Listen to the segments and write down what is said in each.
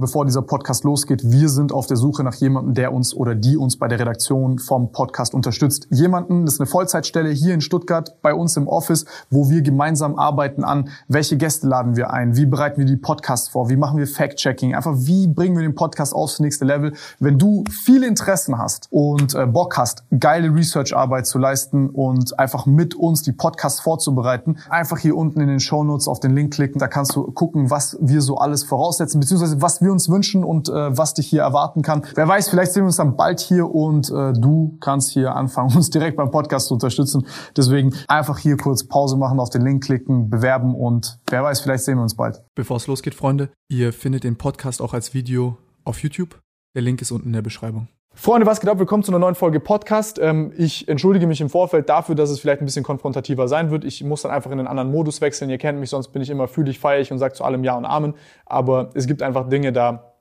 bevor dieser Podcast losgeht, wir sind auf der Suche nach jemandem, der uns oder die uns bei der Redaktion vom Podcast unterstützt. Jemanden, das ist eine Vollzeitstelle hier in Stuttgart bei uns im Office, wo wir gemeinsam arbeiten an, welche Gäste laden wir ein, wie bereiten wir die Podcasts vor, wie machen wir Fact-Checking, einfach wie bringen wir den Podcast aufs nächste Level. Wenn du viele Interessen hast und äh, Bock hast, geile Research-Arbeit zu leisten und einfach mit uns die Podcasts vorzubereiten, einfach hier unten in den Show Notes auf den Link klicken, da kannst du gucken, was wir so alles voraussetzen, beziehungsweise was wir wir uns wünschen und äh, was dich hier erwarten kann. Wer weiß, vielleicht sehen wir uns dann bald hier und äh, du kannst hier anfangen, uns direkt beim Podcast zu unterstützen. Deswegen einfach hier kurz Pause machen, auf den Link klicken, bewerben und wer weiß, vielleicht sehen wir uns bald. Bevor es losgeht, Freunde, ihr findet den Podcast auch als Video auf YouTube. Der Link ist unten in der Beschreibung. Freunde, was geht ab? Willkommen zu einer neuen Folge Podcast. Ähm, ich entschuldige mich im Vorfeld dafür, dass es vielleicht ein bisschen konfrontativer sein wird. Ich muss dann einfach in einen anderen Modus wechseln. Ihr kennt mich, sonst bin ich immer fühlig, feierig und sage zu allem Ja und Amen. Aber es gibt einfach Dinge da,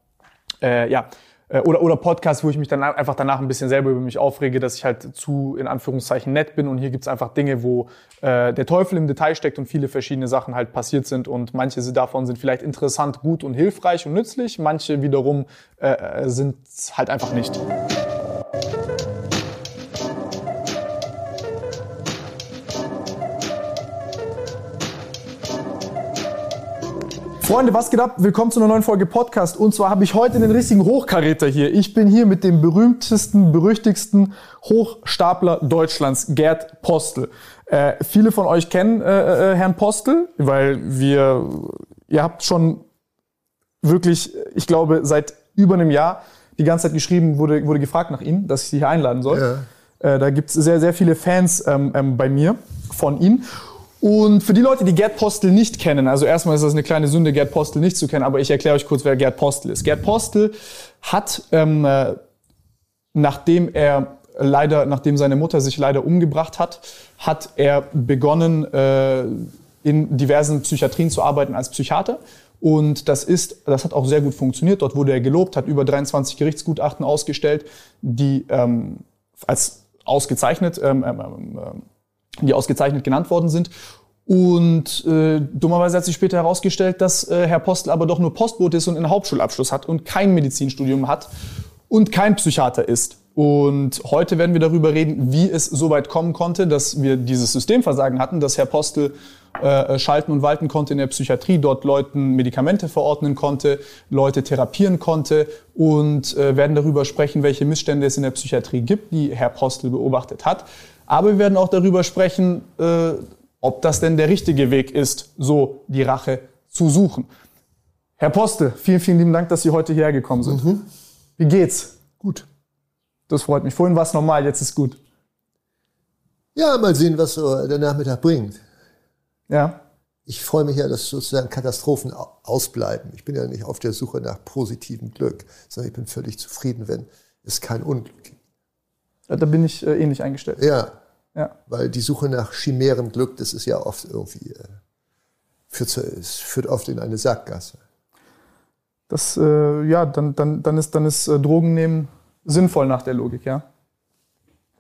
äh, ja, oder, oder Podcasts, wo ich mich dann einfach danach ein bisschen selber über mich aufrege, dass ich halt zu, in Anführungszeichen, nett bin. Und hier gibt's einfach Dinge, wo äh, der Teufel im Detail steckt und viele verschiedene Sachen halt passiert sind. Und manche davon sind vielleicht interessant, gut und hilfreich und nützlich. Manche wiederum äh, äh sind halt einfach nicht. Freunde, was geht ab? Willkommen zu einer neuen Folge Podcast. Und zwar habe ich heute den richtigen Hochkaräter hier. Ich bin hier mit dem berühmtesten, berüchtigsten Hochstapler Deutschlands, Gerd Postel. Äh, viele von euch kennen äh, äh, Herrn Postel, weil wir, ihr habt schon wirklich, ich glaube, seit über einem Jahr die ganze Zeit geschrieben, wurde, wurde gefragt nach ihm, dass ich sie hier einladen soll. Ja. Äh, da gibt es sehr, sehr viele Fans ähm, ähm, bei mir von ihm. Und für die Leute, die Gerd Postel nicht kennen, also erstmal ist das eine kleine Sünde, Gerd Postel nicht zu kennen, aber ich erkläre euch kurz, wer Gerd Postel ist. Gerd Postel hat, ähm, äh, nachdem er leider, nachdem seine Mutter sich leider umgebracht hat, hat er begonnen, äh, in diversen Psychiatrien zu arbeiten als Psychiater. Und das ist, das hat auch sehr gut funktioniert. Dort wurde er gelobt, hat über 23 Gerichtsgutachten ausgestellt, die ähm, als ausgezeichnet ähm, ähm, ähm die ausgezeichnet genannt worden sind. Und äh, dummerweise hat sich später herausgestellt, dass äh, Herr Postel aber doch nur Postbote ist und einen Hauptschulabschluss hat und kein Medizinstudium hat und kein Psychiater ist. Und heute werden wir darüber reden, wie es so weit kommen konnte, dass wir dieses Systemversagen hatten, dass Herr Postel äh, schalten und walten konnte in der Psychiatrie, dort Leuten Medikamente verordnen konnte, Leute therapieren konnte und äh, werden darüber sprechen, welche Missstände es in der Psychiatrie gibt, die Herr Postel beobachtet hat. Aber wir werden auch darüber sprechen, äh, ob das denn der richtige Weg ist, so die Rache zu suchen. Herr Postel, vielen, vielen lieben Dank, dass Sie heute hierher gekommen sind. Mhm. Wie geht's? Gut. Das freut mich. Vorhin war es normal, jetzt ist gut. Ja, mal sehen, was so der Nachmittag bringt. Ja. Ich freue mich ja, dass sozusagen Katastrophen ausbleiben. Ich bin ja nicht auf der Suche nach positivem Glück, sondern ich bin völlig zufrieden, wenn es kein Unglück gibt. Da bin ich äh, ähnlich eingestellt. Ja. ja. Weil die Suche nach chimären Glück, das ist ja oft irgendwie, äh, führt, es führt oft in eine Sackgasse. Das, äh, ja, dann, dann, dann ist, dann ist äh, Drogen nehmen sinnvoll nach der Logik, ja?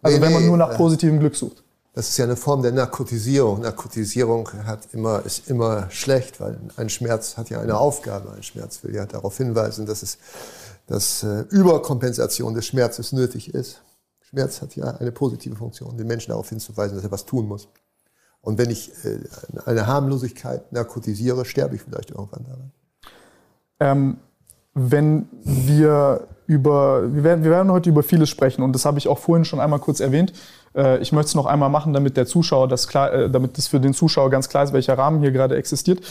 Also nee, wenn man nur nach äh, positivem Glück sucht. Das ist ja eine Form der Narkotisierung. Narkotisierung hat immer, ist immer schlecht, weil ein Schmerz hat ja eine Aufgabe. Ein Schmerz will ja darauf hinweisen, dass, es, dass äh, Überkompensation des Schmerzes nötig ist. Schmerz hat ja eine positive Funktion, den Menschen darauf hinzuweisen, dass er was tun muss. Und wenn ich äh, eine Harmlosigkeit narkotisiere, sterbe ich vielleicht irgendwann daran. Ähm, wenn wir über, wir werden, wir werden heute über vieles sprechen und das habe ich auch vorhin schon einmal kurz erwähnt. Äh, ich möchte es noch einmal machen, damit der Zuschauer das klar, äh, damit das für den Zuschauer ganz klar ist, welcher Rahmen hier gerade existiert.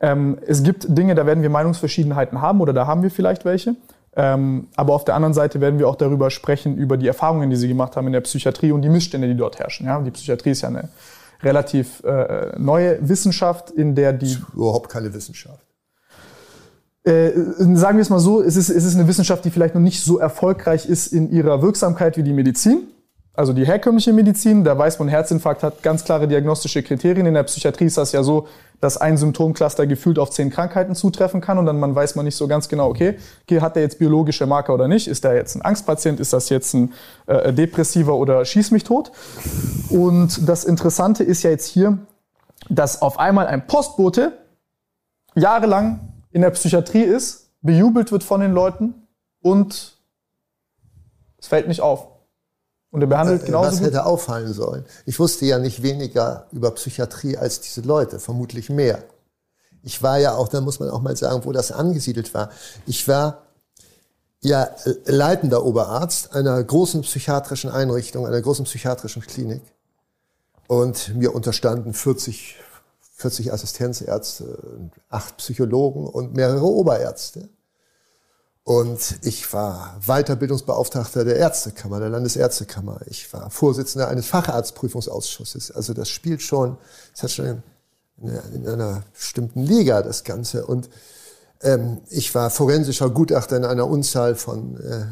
Ähm, es gibt Dinge, da werden wir Meinungsverschiedenheiten haben oder da haben wir vielleicht welche. Ähm, aber auf der anderen Seite werden wir auch darüber sprechen, über die Erfahrungen, die sie gemacht haben in der Psychiatrie und die Missstände, die dort herrschen. Ja? Die Psychiatrie ist ja eine relativ äh, neue Wissenschaft, in der die... Überhaupt keine Wissenschaft. Äh, sagen wir es mal so, es ist, es ist eine Wissenschaft, die vielleicht noch nicht so erfolgreich ist in ihrer Wirksamkeit wie die Medizin. Also die herkömmliche Medizin, da weiß man, Herzinfarkt hat ganz klare diagnostische Kriterien. In der Psychiatrie ist das ja so, dass ein Symptomcluster gefühlt auf zehn Krankheiten zutreffen kann und dann man weiß man nicht so ganz genau, okay, hat der jetzt biologische Marker oder nicht? Ist der jetzt ein Angstpatient? Ist das jetzt ein äh, Depressiver oder schieß mich tot? Und das Interessante ist ja jetzt hier, dass auf einmal ein Postbote jahrelang in der Psychiatrie ist, bejubelt wird von den Leuten und es fällt nicht auf. Und er behandelt Äh, genauso Was hätte auffallen sollen? Ich wusste ja nicht weniger über Psychiatrie als diese Leute, vermutlich mehr. Ich war ja auch, da muss man auch mal sagen, wo das angesiedelt war. Ich war ja äh, leitender Oberarzt einer großen psychiatrischen Einrichtung, einer großen psychiatrischen Klinik. Und mir unterstanden 40, 40 Assistenzärzte, acht Psychologen und mehrere Oberärzte. Und ich war Weiterbildungsbeauftragter der Ärztekammer, der Landesärztekammer. Ich war Vorsitzender eines Facharztprüfungsausschusses. Also das spielt schon, das hat schon in, in einer bestimmten Liga das Ganze. Und ähm, ich war forensischer Gutachter in einer Unzahl von äh,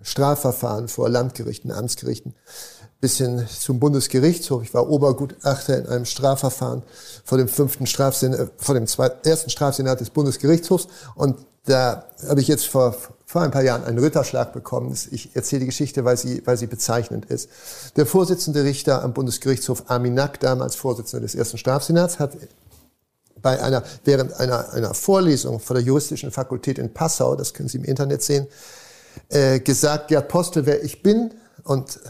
Strafverfahren vor Landgerichten, Amtsgerichten bis hin zum Bundesgerichtshof. Ich war Obergutachter in einem Strafverfahren vor dem fünften Strafsenat, äh, vor dem zweiten, ersten Strafsenat des Bundesgerichtshofs. Und da habe ich jetzt vor, vor ein paar Jahren einen Ritterschlag bekommen. Ich erzähle die Geschichte, weil sie, weil sie bezeichnend ist. Der Vorsitzende Richter am Bundesgerichtshof Armin Nack, damals Vorsitzender des ersten Strafsenats, hat bei einer, während einer, einer Vorlesung von der juristischen Fakultät in Passau, das können Sie im Internet sehen, äh, gesagt, Gerd Postel, wer ich bin, und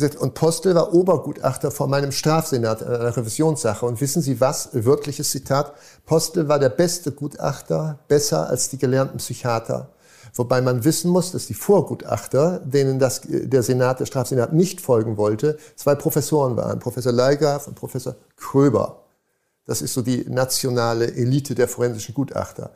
und Postel war Obergutachter vor meinem Strafsenat in einer Revisionssache. Und wissen Sie was? Wörtliches Zitat. Postel war der beste Gutachter, besser als die gelernten Psychiater. Wobei man wissen muss, dass die Vorgutachter, denen das, der Senat, der Strafsenat nicht folgen wollte, zwei Professoren waren. Professor Leigraf und Professor Kröber. Das ist so die nationale Elite der forensischen Gutachter.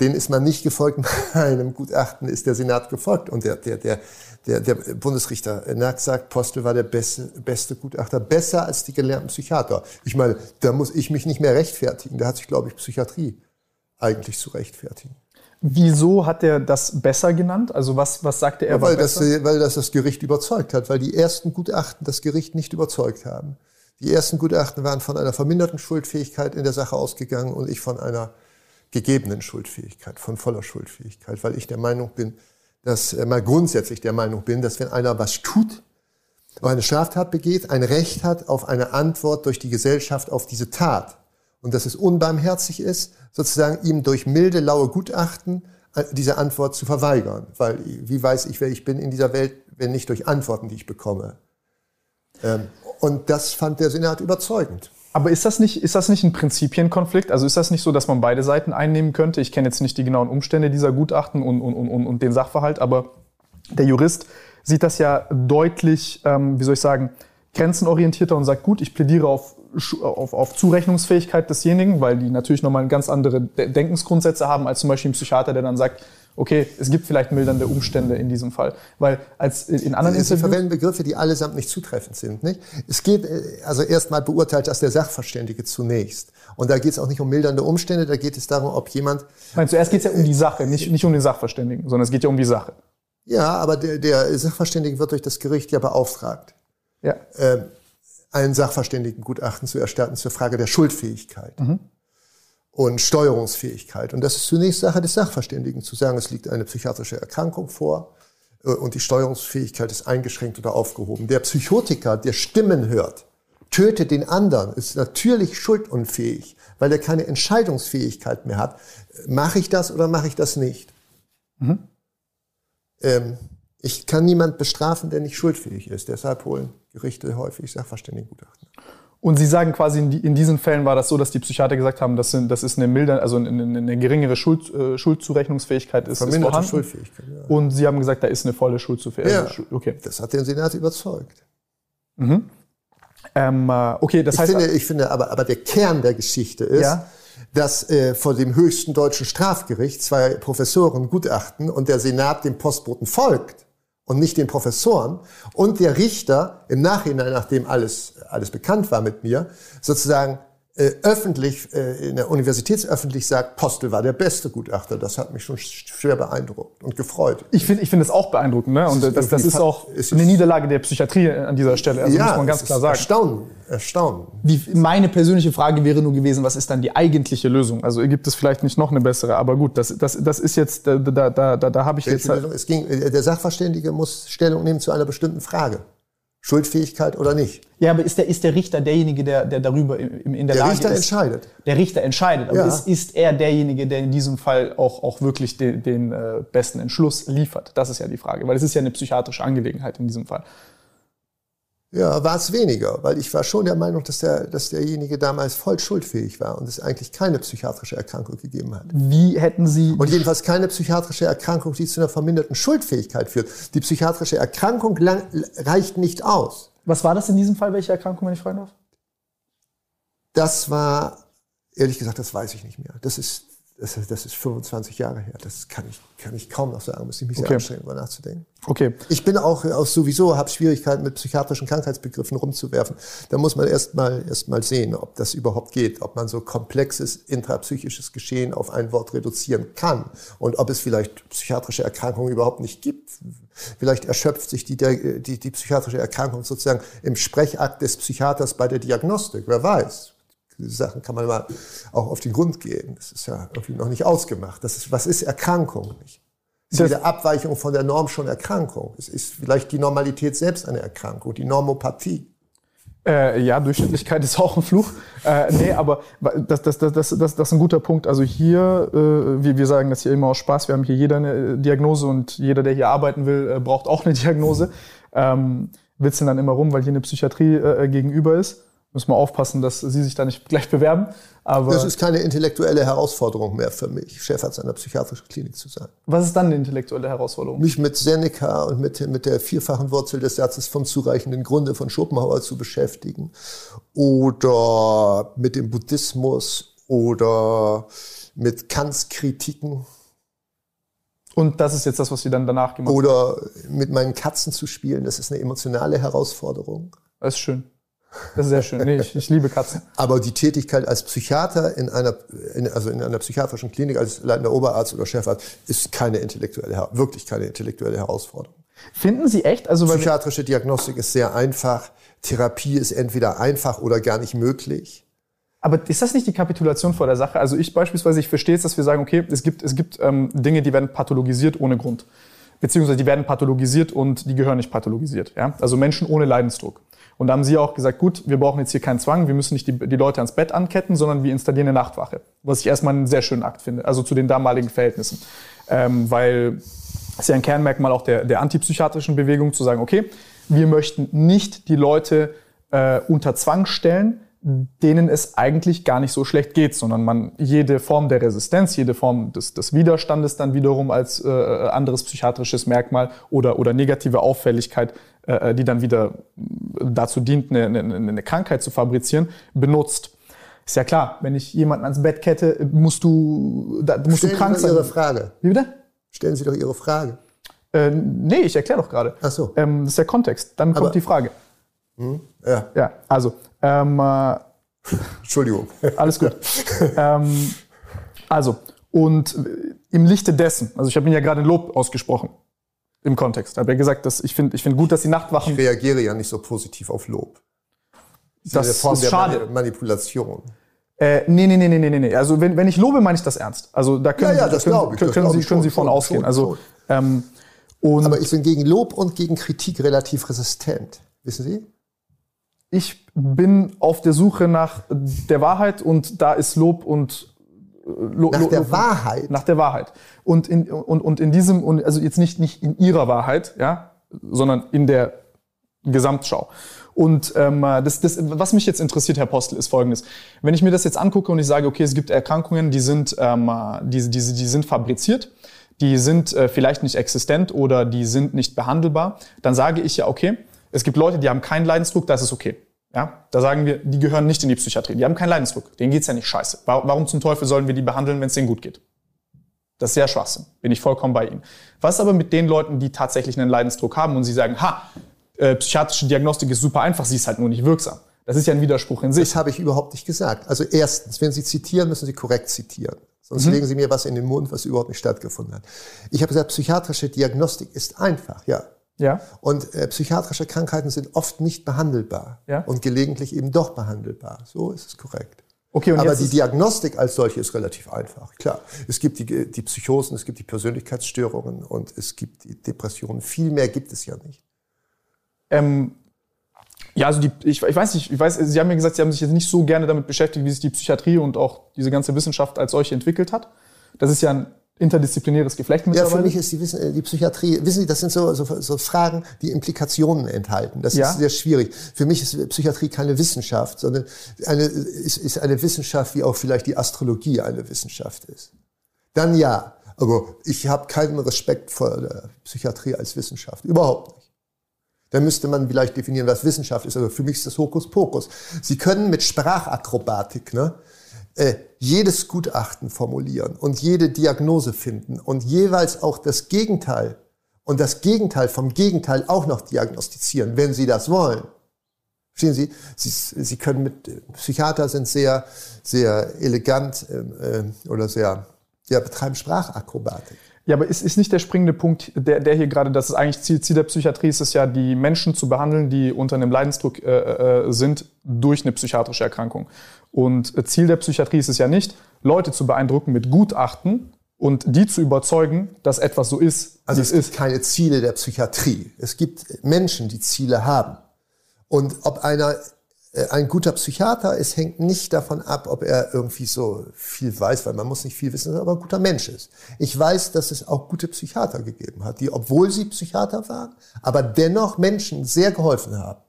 Denen ist man nicht gefolgt, meinem Gutachten ist der Senat gefolgt. Und der, der, der, der, der Bundesrichter Nack sagt, Postel war der beste, beste Gutachter, besser als die gelernten Psychiater. Ich meine, da muss ich mich nicht mehr rechtfertigen. Da hat sich, glaube ich, Psychiatrie eigentlich zu rechtfertigen. Wieso hat er das besser genannt? Also was, was sagte er? Ja, war weil, das, besser? weil das das Gericht überzeugt hat, weil die ersten Gutachten das Gericht nicht überzeugt haben. Die ersten Gutachten waren von einer verminderten Schuldfähigkeit in der Sache ausgegangen und ich von einer gegebenen Schuldfähigkeit, von voller Schuldfähigkeit, weil ich der Meinung bin, dass äh, mal grundsätzlich der Meinung bin, dass wenn einer was tut, eine Straftat begeht, ein Recht hat auf eine Antwort durch die Gesellschaft auf diese Tat und dass es unbarmherzig ist, sozusagen ihm durch milde, laue Gutachten äh, diese Antwort zu verweigern. Weil wie weiß ich, wer ich bin in dieser Welt, wenn nicht durch Antworten, die ich bekomme. Ähm, und das fand der Senat überzeugend. Aber ist das, nicht, ist das nicht ein Prinzipienkonflikt? Also ist das nicht so, dass man beide Seiten einnehmen könnte? Ich kenne jetzt nicht die genauen Umstände dieser Gutachten und, und, und, und den Sachverhalt, aber der Jurist sieht das ja deutlich, ähm, wie soll ich sagen, grenzenorientierter und sagt, gut, ich plädiere auf, auf, auf Zurechnungsfähigkeit desjenigen, weil die natürlich nochmal ganz andere Denkensgrundsätze haben als zum Beispiel ein Psychiater, der dann sagt, okay, es gibt vielleicht mildernde Umstände in diesem Fall. Weil als in anderen Sie Interviews... verwenden Begriffe, die allesamt nicht zutreffend sind. Nicht? Es geht, äh, also erstmal beurteilt das der Sachverständige zunächst. Und da geht es auch nicht um mildernde Umstände, da geht es darum, ob jemand... Nein, zuerst geht es ja um die Sache, nicht, nicht um den Sachverständigen, sondern es geht ja um die Sache. Ja, aber der, der Sachverständige wird durch das Gericht ja beauftragt, Ja. ähm, ein Sachverständigengutachten zu erstatten zur Frage der Schuldfähigkeit und Steuerungsfähigkeit. Und das ist zunächst Sache des Sachverständigen, zu sagen, es liegt eine psychiatrische Erkrankung vor äh, und die Steuerungsfähigkeit ist eingeschränkt oder aufgehoben. Der Psychotiker, der Stimmen hört, tötet den anderen, ist natürlich schuldunfähig, weil er keine Entscheidungsfähigkeit mehr hat. Mache ich das oder mache ich das nicht? Ähm, ich kann niemand bestrafen, der nicht schuldfähig ist. Deshalb holen Gerichte häufig Sachverständigengutachten. Und Sie sagen quasi, in, die, in, diesen Fällen war das so, dass die Psychiater gesagt haben, das, sind, das ist eine milde, also eine, geringere Schuld, äh, Schuldzurechnungsfähigkeit ist, ist Verminderte vorhanden. Schuldfähigkeit, ja. Und Sie haben gesagt, da ist eine volle Schuldzurechnung. Ja. Okay. Das hat den Senat überzeugt. Ähm, äh, okay, das Ich heißt, finde, ich finde aber, aber der Kern der Geschichte ist, Ja. dass äh, vor dem höchsten deutschen Strafgericht zwei Professoren gutachten und der Senat dem Postboten folgt und nicht den Professoren. Und der Richter im Nachhinein, nachdem alles, alles bekannt war mit mir, sozusagen öffentlich, äh, in der Universitätsöffentlich sagt, Postel war der beste Gutachter. Das hat mich schon schwer beeindruckt und gefreut. ich finde ich finde das auch beeindruckend. Ne? Und äh, das, das ist auch Es ist- eine Niederlage der Psychiatrie an dieser Stelle. Also muss man ganz es klar sagen. Erstaunen, erstaunen. Die, meine persönliche Frage wäre nur gewesen, was ist dann die eigentliche Lösung? Also gibt es vielleicht nicht noch eine bessere, aber gut, das, das, das ist jetzt, da, da, da, da, da habe ich jetzt Welche halt, Lösung? Es ging, äh, der Sachverständige muss Stellung nehmen zu einer bestimmten Frage. Schuldfähigkeit oder nicht. Ja, aber ist der, ist der Richter derjenige, der, der darüber in, in der, Der Lage Richter ist? entscheidet. Der Richter entscheidet. Aber Ja. ist, ist er derjenige, der in diesem Fall auch, auch wirklich den, den äh, besten Entschluss liefert? Das ist ja die Frage, weil es ist ja eine psychiatrische Angelegenheit in diesem Fall. Ja, war es weniger, weil ich war schon der Meinung, dass, der, dass derjenige damals voll schuldfähig war und es eigentlich keine psychiatrische Erkrankung gegeben hat. Wie hätten Sie Und jedenfalls keine psychiatrische Erkrankung, die zu einer verminderten Schuldfähigkeit führt. Die psychiatrische Erkrankung lang, reicht nicht aus. Was war das in diesem Fall? Welche Erkrankung, wenn ich fragen darf? Das war, ehrlich gesagt, das weiß ich nicht mehr. Das ist, das ist, das ist 25 Jahre her. Das kann ich, kann ich kaum noch sagen. Muss ich mich sehr Okay. anstrengen, darüber nachzudenken. Okay. Ich bin auch, auch sowieso, habe Schwierigkeiten mit psychiatrischen Krankheitsbegriffen rumzuwerfen. Da muss man erst mal, erst mal sehen, ob das überhaupt geht, ob man so komplexes intrapsychisches Geschehen auf ein Wort reduzieren kann und ob es vielleicht psychiatrische Erkrankungen überhaupt nicht gibt. Vielleicht erschöpft sich die, die, die psychiatrische Erkrankung sozusagen im Sprechakt des Psychiaters bei der Diagnostik. Wer weiß. Diese Sachen kann man mal auch auf den Grund gehen. Das ist ja irgendwie noch nicht ausgemacht. Das ist, was ist Erkrankung? Nicht? Ist Das- jede Abweichung von der Norm schon Erkrankung? Es ist vielleicht die Normalität selbst eine Erkrankung, die Normopathie. Äh, ja, Durchschnittlichkeit ist auch ein Fluch. Äh, nee, aber das, das, das, das, das, das ist ein guter Punkt. Also hier, äh, wir, wir sagen das hier immer aus Spaß, wir haben hier jeder eine äh, Diagnose und jeder, der hier arbeiten will, äh, braucht auch eine Diagnose. Ähm, witzeln dann immer rum, weil hier eine Psychiatrie äh, gegenüber ist. Müssen wir aufpassen, dass sie sich da nicht gleich bewerben. Aber Das ist keine intellektuelle Herausforderung mehr für mich, Chefarzt einer psychiatrischen Klinik zu sein. was ist dann eine intellektuelle Herausforderung? Mich mit Seneca und mit, mit der vierfachen Wurzel des Satzes vom zureichenden Grunde von Schopenhauer zu beschäftigen oder mit dem Buddhismus oder mit Kants Kritiken Und das ist jetzt das, was Sie dann danach gemacht haben. oder mit meinen Katzen zu spielen. Das ist eine emotionale Herausforderung. Das ist schön. Das ist sehr schön. Nee, ich, ich liebe Katzen. Aber die Tätigkeit als Psychiater in einer, in, also in einer psychiatrischen Klinik als leitender Oberarzt oder Chefarzt ist keine intellektuelle, wirklich keine intellektuelle Herausforderung. Finden Sie echt? Also, Psychiatrische Diagnostik ist sehr einfach. Therapie ist entweder einfach oder gar nicht möglich. Aber ist das nicht die Kapitulation vor der Sache? Also ich beispielsweise, ich verstehe es, dass wir sagen, okay, es gibt, es gibt ähm, Dinge, die werden pathologisiert ohne Grund. Beziehungsweise die werden pathologisiert und die gehören nicht pathologisiert. Ja? Also Menschen ohne Leidensdruck. Und da haben Sie auch gesagt, gut, wir brauchen jetzt hier keinen Zwang, wir müssen nicht die, die Leute ans Bett anketten, sondern wir installieren eine Nachtwache. Was ich erstmal einen sehr schönen Akt finde, also zu den damaligen Verhältnissen. Ähm, weil es ja ein Kernmerkmal auch der, der antipsychiatrischen Bewegung, zu sagen, okay, wir möchten nicht die Leute äh, unter Zwang stellen, denen es eigentlich gar nicht so schlecht geht, sondern man jede Form der Resistenz, jede Form des, des Widerstandes dann wiederum als äh, anderes psychiatrisches Merkmal oder, oder negative Auffälligkeit, die dann wieder dazu dient, eine, eine, eine Krankheit zu fabrizieren, benutzt. Ist ja klar, wenn ich jemanden ans Bett kette, musst du, da, musst Stellen du krank Sie doch sein. Ihre Frage. Wie bitte? Stellen Sie doch Ihre Frage. Äh, nee, ich erkläre doch gerade. Ach so. Ähm, das ist der Kontext. Dann kommt Aber- die Frage. Ja, Ja, also, ähm, äh, Entschuldigung. alles gut. ähm, also, und äh, im Lichte dessen, also ich habe Ihnen ja gerade ein Lob ausgesprochen im Kontext. Ich habe ja gesagt, dass ich finde ich find gut, dass die Nachtwachen. Ich reagiere ja nicht so positiv auf Lob. Das eine Form ist der schade. Mani- Manipulation. Äh, nee, nee, nee, nee, nee, nee, nee. Also wenn, wenn ich lobe, meine ich das ernst. Also da können, Ja, ja, das können, ich, können, das können Sie, können Sie schon, von schon, ausgehen. schon, also ähm, und Aber ich bin gegen Lob und gegen Kritik relativ resistent. Wissen Sie? ich bin auf der Suche nach der Wahrheit und da ist Lob und Lo, Nach der Wahrheit. nach der Wahrheit. Und in, und, und in diesem, und also jetzt nicht, nicht in ihrer Wahrheit, ja, sondern in der Gesamtschau. Und ähm, das, das, was mich jetzt interessiert, Herr Postel, ist folgendes. Wenn ich mir das jetzt angucke und ich sage, okay, es gibt Erkrankungen, die sind, ähm, die, die, die sind fabriziert, die sind äh, vielleicht nicht existent oder die sind nicht behandelbar, dann sage ich ja, okay, es gibt Leute, die haben keinen Leidensdruck, das ist okay. Ja, da sagen wir, die gehören nicht in die Psychiatrie, die haben keinen Leidensdruck, denen geht's ja nicht scheiße. Wa- Warum zum Teufel sollen wir die behandeln, wenn es denen gut geht? Das ist sehr Schwachsinn. Bin ich vollkommen bei Ihnen. Was aber mit den Leuten, die tatsächlich einen Leidensdruck haben und sie sagen, ha, äh, psychiatrische Diagnostik ist super einfach, sie ist halt nur nicht wirksam. Das ist ja ein Widerspruch in sich. Das habe ich überhaupt nicht gesagt. Also erstens, wenn Sie zitieren, müssen Sie korrekt zitieren. Sonst Mhm. legen Sie mir was in den Mund, was überhaupt nicht stattgefunden hat. Ich habe gesagt, psychiatrische Diagnostik ist einfach, ja. Ja. Und äh, psychiatrische Krankheiten sind oft nicht behandelbar Ja. und gelegentlich eben doch behandelbar. So ist es korrekt. Okay, Aber die Diagnostik als solche ist relativ einfach. Klar, es gibt die, die Psychosen, es gibt die Persönlichkeitsstörungen und es gibt die Depressionen. Viel mehr gibt es ja nicht. Ähm, Ja, also die, ich, ich weiß nicht, ich weiß, Sie haben mir gesagt, Sie haben sich jetzt nicht so gerne damit beschäftigt, wie sich die Psychiatrie und auch diese ganze Wissenschaft als solche entwickelt hat. Das ist ja ein interdisziplinäres Geflecht Ja, für mich ist die, Wissen, äh, die Psychiatrie, wissen Sie, das sind so, so, so Fragen, die Implikationen enthalten. Das Ja. ist sehr schwierig. Für mich ist Psychiatrie keine Wissenschaft, sondern eine, ist, ist eine Wissenschaft, wie auch vielleicht die Astrologie eine Wissenschaft ist. Dann ja. Aber ich habe keinen Respekt vor der Psychiatrie als Wissenschaft. Überhaupt nicht. Da müsste man vielleicht definieren, was Wissenschaft ist. Aber für mich ist das Hokuspokus. Sie können mit Sprachakrobatik ne, äh, jedes Gutachten formulieren und jede Diagnose finden und jeweils auch das Gegenteil und das Gegenteil vom Gegenteil auch noch diagnostizieren, wenn Sie das wollen. Verstehen Sie? Sie, Sie können mit Psychiater sind sehr, sehr elegant ähm, äh, oder sehr, ja, betreiben Sprachakrobatik. Ja, aber ist, ist nicht der springende Punkt, der, der hier gerade, das ist eigentlich Ziel, Ziel der Psychiatrie, ist es ja, die Menschen zu behandeln, die unter einem Leidensdruck äh, äh, sind durch eine psychiatrische Erkrankung. Und äh, Ziel der Psychiatrie ist es ja nicht, Leute zu beeindrucken mit Gutachten und die zu überzeugen, dass etwas so ist, Also wie es es gibt ist. keine Ziele der Psychiatrie. Es gibt Menschen, die Ziele haben. Und ob einer äh, ein guter Psychiater ist, hängt nicht davon ab, ob er irgendwie so viel weiß, weil man muss nicht viel wissen, aber ein guter Mensch ist. Ich weiß, dass es auch gute Psychiater gegeben hat, die, obwohl sie Psychiater waren, aber dennoch Menschen sehr geholfen haben,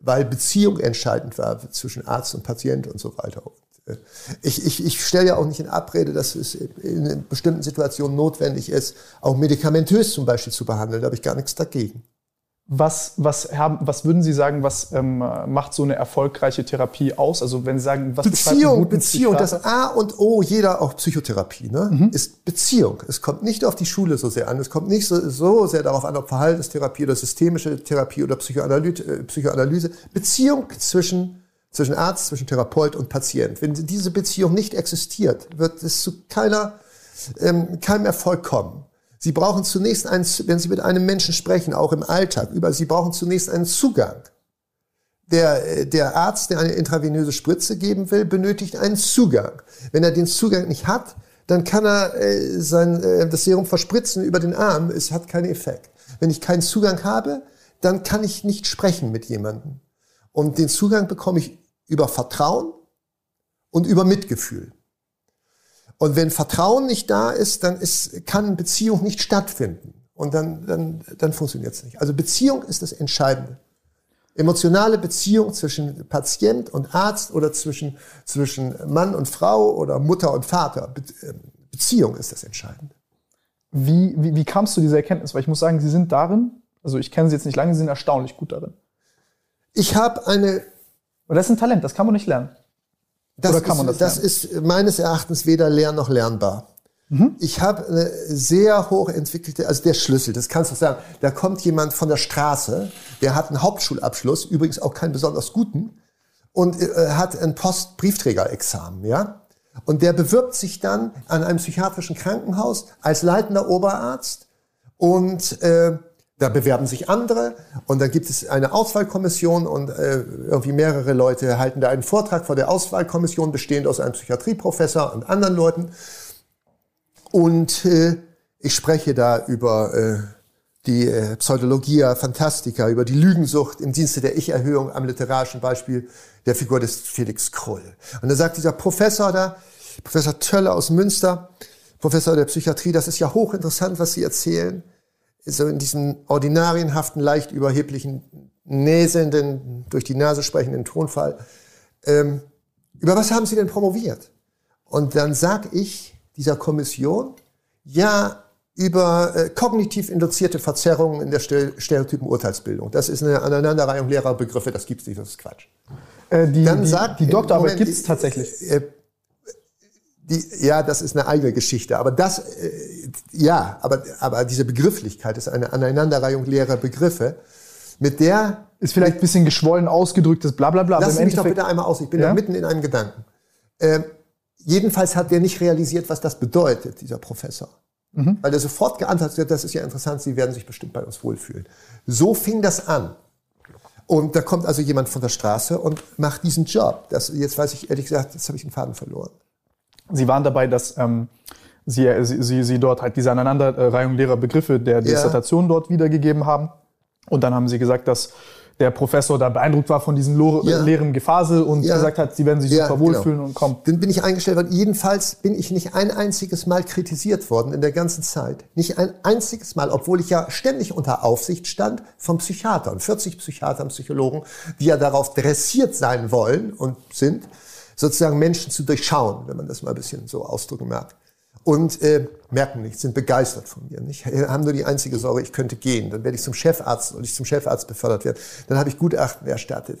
weil Beziehung entscheidend war zwischen Arzt und Patient und so weiter. Äh, ich, ich, ich stelle ja auch nicht in Abrede, dass es in bestimmten Situationen notwendig ist, auch medikamentös zum Beispiel zu behandeln. Da habe ich gar nichts dagegen. Was, was, haben, was würden Sie sagen, was ähm, macht so eine erfolgreiche Therapie aus? Also wenn Sie sagen, was Beziehung, Beziehung, das Psychiater? A und O jeder auch Psychotherapie, ne, ist Beziehung. Es kommt nicht auf die Schule so sehr an. Es kommt nicht so, so sehr darauf an, ob Verhaltenstherapie oder systemische Therapie oder Psychoanalyse. Äh, Psychoanalyse. Beziehung zwischen, zwischen Arzt, zwischen Therapeut und Patient. Wenn diese Beziehung nicht existiert, wird es zu keiner, ähm, keinem Erfolg kommen. Sie brauchen zunächst einen, wenn Sie mit einem Menschen sprechen, auch im Alltag, über, Sie brauchen zunächst einen Zugang. Der, der Arzt, der eine intravenöse Spritze geben will, benötigt einen Zugang. Wenn er den Zugang nicht hat, dann kann er äh, sein, äh, das Serum verspritzen über den Arm. Es hat keinen Effekt. Wenn ich keinen Zugang habe, dann kann ich nicht sprechen mit jemandem. Und den Zugang bekomme ich über Vertrauen und über Mitgefühl. Und wenn Vertrauen nicht da ist, dann ist, kann Beziehung nicht stattfinden. Und dann, dann, dann funktioniert es nicht. Also Beziehung ist das Entscheidende. Emotionale Beziehung zwischen Patient und Arzt oder zwischen, zwischen Mann und Frau oder Mutter und Vater. Be äh, Beziehung ist das Entscheidende. Wie, wie, wie kamst du zu dieser Erkenntnis? Weil ich muss sagen, Sie sind darin, also ich kenne Sie jetzt nicht lange, Sie sind erstaunlich gut darin. Ich habe eine Und das ist ein Talent, das kann man nicht lernen. Das, Oder kann man ist, das das ist meines Erachtens weder lern noch lernbar. Ich habe eine sehr hoch entwickelte, also der Schlüssel, das kannst du sagen, da kommt jemand von der Straße, der hat einen Hauptschulabschluss, übrigens auch keinen besonders guten, und äh, hat ein Postbriefträgerexamen, ja? Und der bewirbt sich dann an einem psychiatrischen Krankenhaus als leitender Oberarzt und äh, da bewerben sich andere und dann gibt es eine Auswahlkommission und äh, irgendwie mehrere Leute halten da einen Vortrag vor der Auswahlkommission, bestehend aus einem Psychiatrieprofessor und anderen Leuten. Und äh, ich spreche da über äh, die äh, Pseudologia Fantastica, über die Lügensucht im Dienste der Ich-Erhöhung am literarischen Beispiel der Figur des Felix Krull. Und da sagt dieser Professor da, Professor Tölle aus Münster, Professor der Psychiatrie, das ist ja hochinteressant, was Sie erzählen. So in diesem ordinarienhaften, leicht überheblichen, näselnden, durch die Nase sprechenden Tonfall. Ähm, über was haben Sie denn promoviert? Und dann sag ich dieser Kommission, ja, über äh, kognitiv induzierte Verzerrungen in der Ste- stereotypen Urteilsbildung. Das ist eine Aneinanderreihung leerer Begriffe, das gibt's nicht, das ist Quatsch. Äh, die, Dann die, sagt- die Doktorarbeit Moment, gibt es tatsächlich. Äh, die, ja, das ist eine eigene Geschichte. Aber das, äh, ja, aber, aber diese Begrifflichkeit ist eine Aneinanderreihung leerer Begriffe, mit der Ist vielleicht ein bisschen geschwollen ausgedrücktes Blablabla, aber Lass im mich doch bitte einmal aus, ich bin Ja? da mitten in einem Gedanken. Ähm, jedenfalls hat der nicht realisiert, was das bedeutet, dieser Professor. Mhm. Weil er sofort geantwortet hat, das ist ja interessant, Sie werden sich bestimmt bei uns wohlfühlen. So fing das an. Und da kommt also jemand von der Straße und macht diesen Job. Das, jetzt weiß ich ehrlich gesagt, jetzt habe ich den Faden verloren. Sie waren dabei, dass ähm, Sie, Sie, Sie, Sie dort halt diese Aneinanderreihung leerer Begriffe der Dissertation dort wiedergegeben haben. Und dann haben Sie gesagt, dass der Professor da beeindruckt war von diesem Ja. leeren Gefasel und Ja. gesagt hat, sie werden sich Ja, super genau. wohlfühlen und kommen. Dann bin ich eingestellt worden. Jedenfalls bin ich nicht ein einziges Mal kritisiert worden in der ganzen Zeit. Nicht ein einziges Mal, obwohl ich ja ständig unter Aufsicht stand von Psychiatern, 40 Psychiatern, Psychologen, die ja darauf dressiert sein wollen und sind, sozusagen Menschen zu durchschauen, wenn man das mal ein bisschen so ausdrücken mag. Und äh, merken nichts, sind begeistert von mir. Nicht? Haben nur die einzige Sorge, ich könnte gehen. Dann werde ich zum Chefarzt und ich zum Chefarzt befördert werden. Dann habe ich Gutachten erstattet.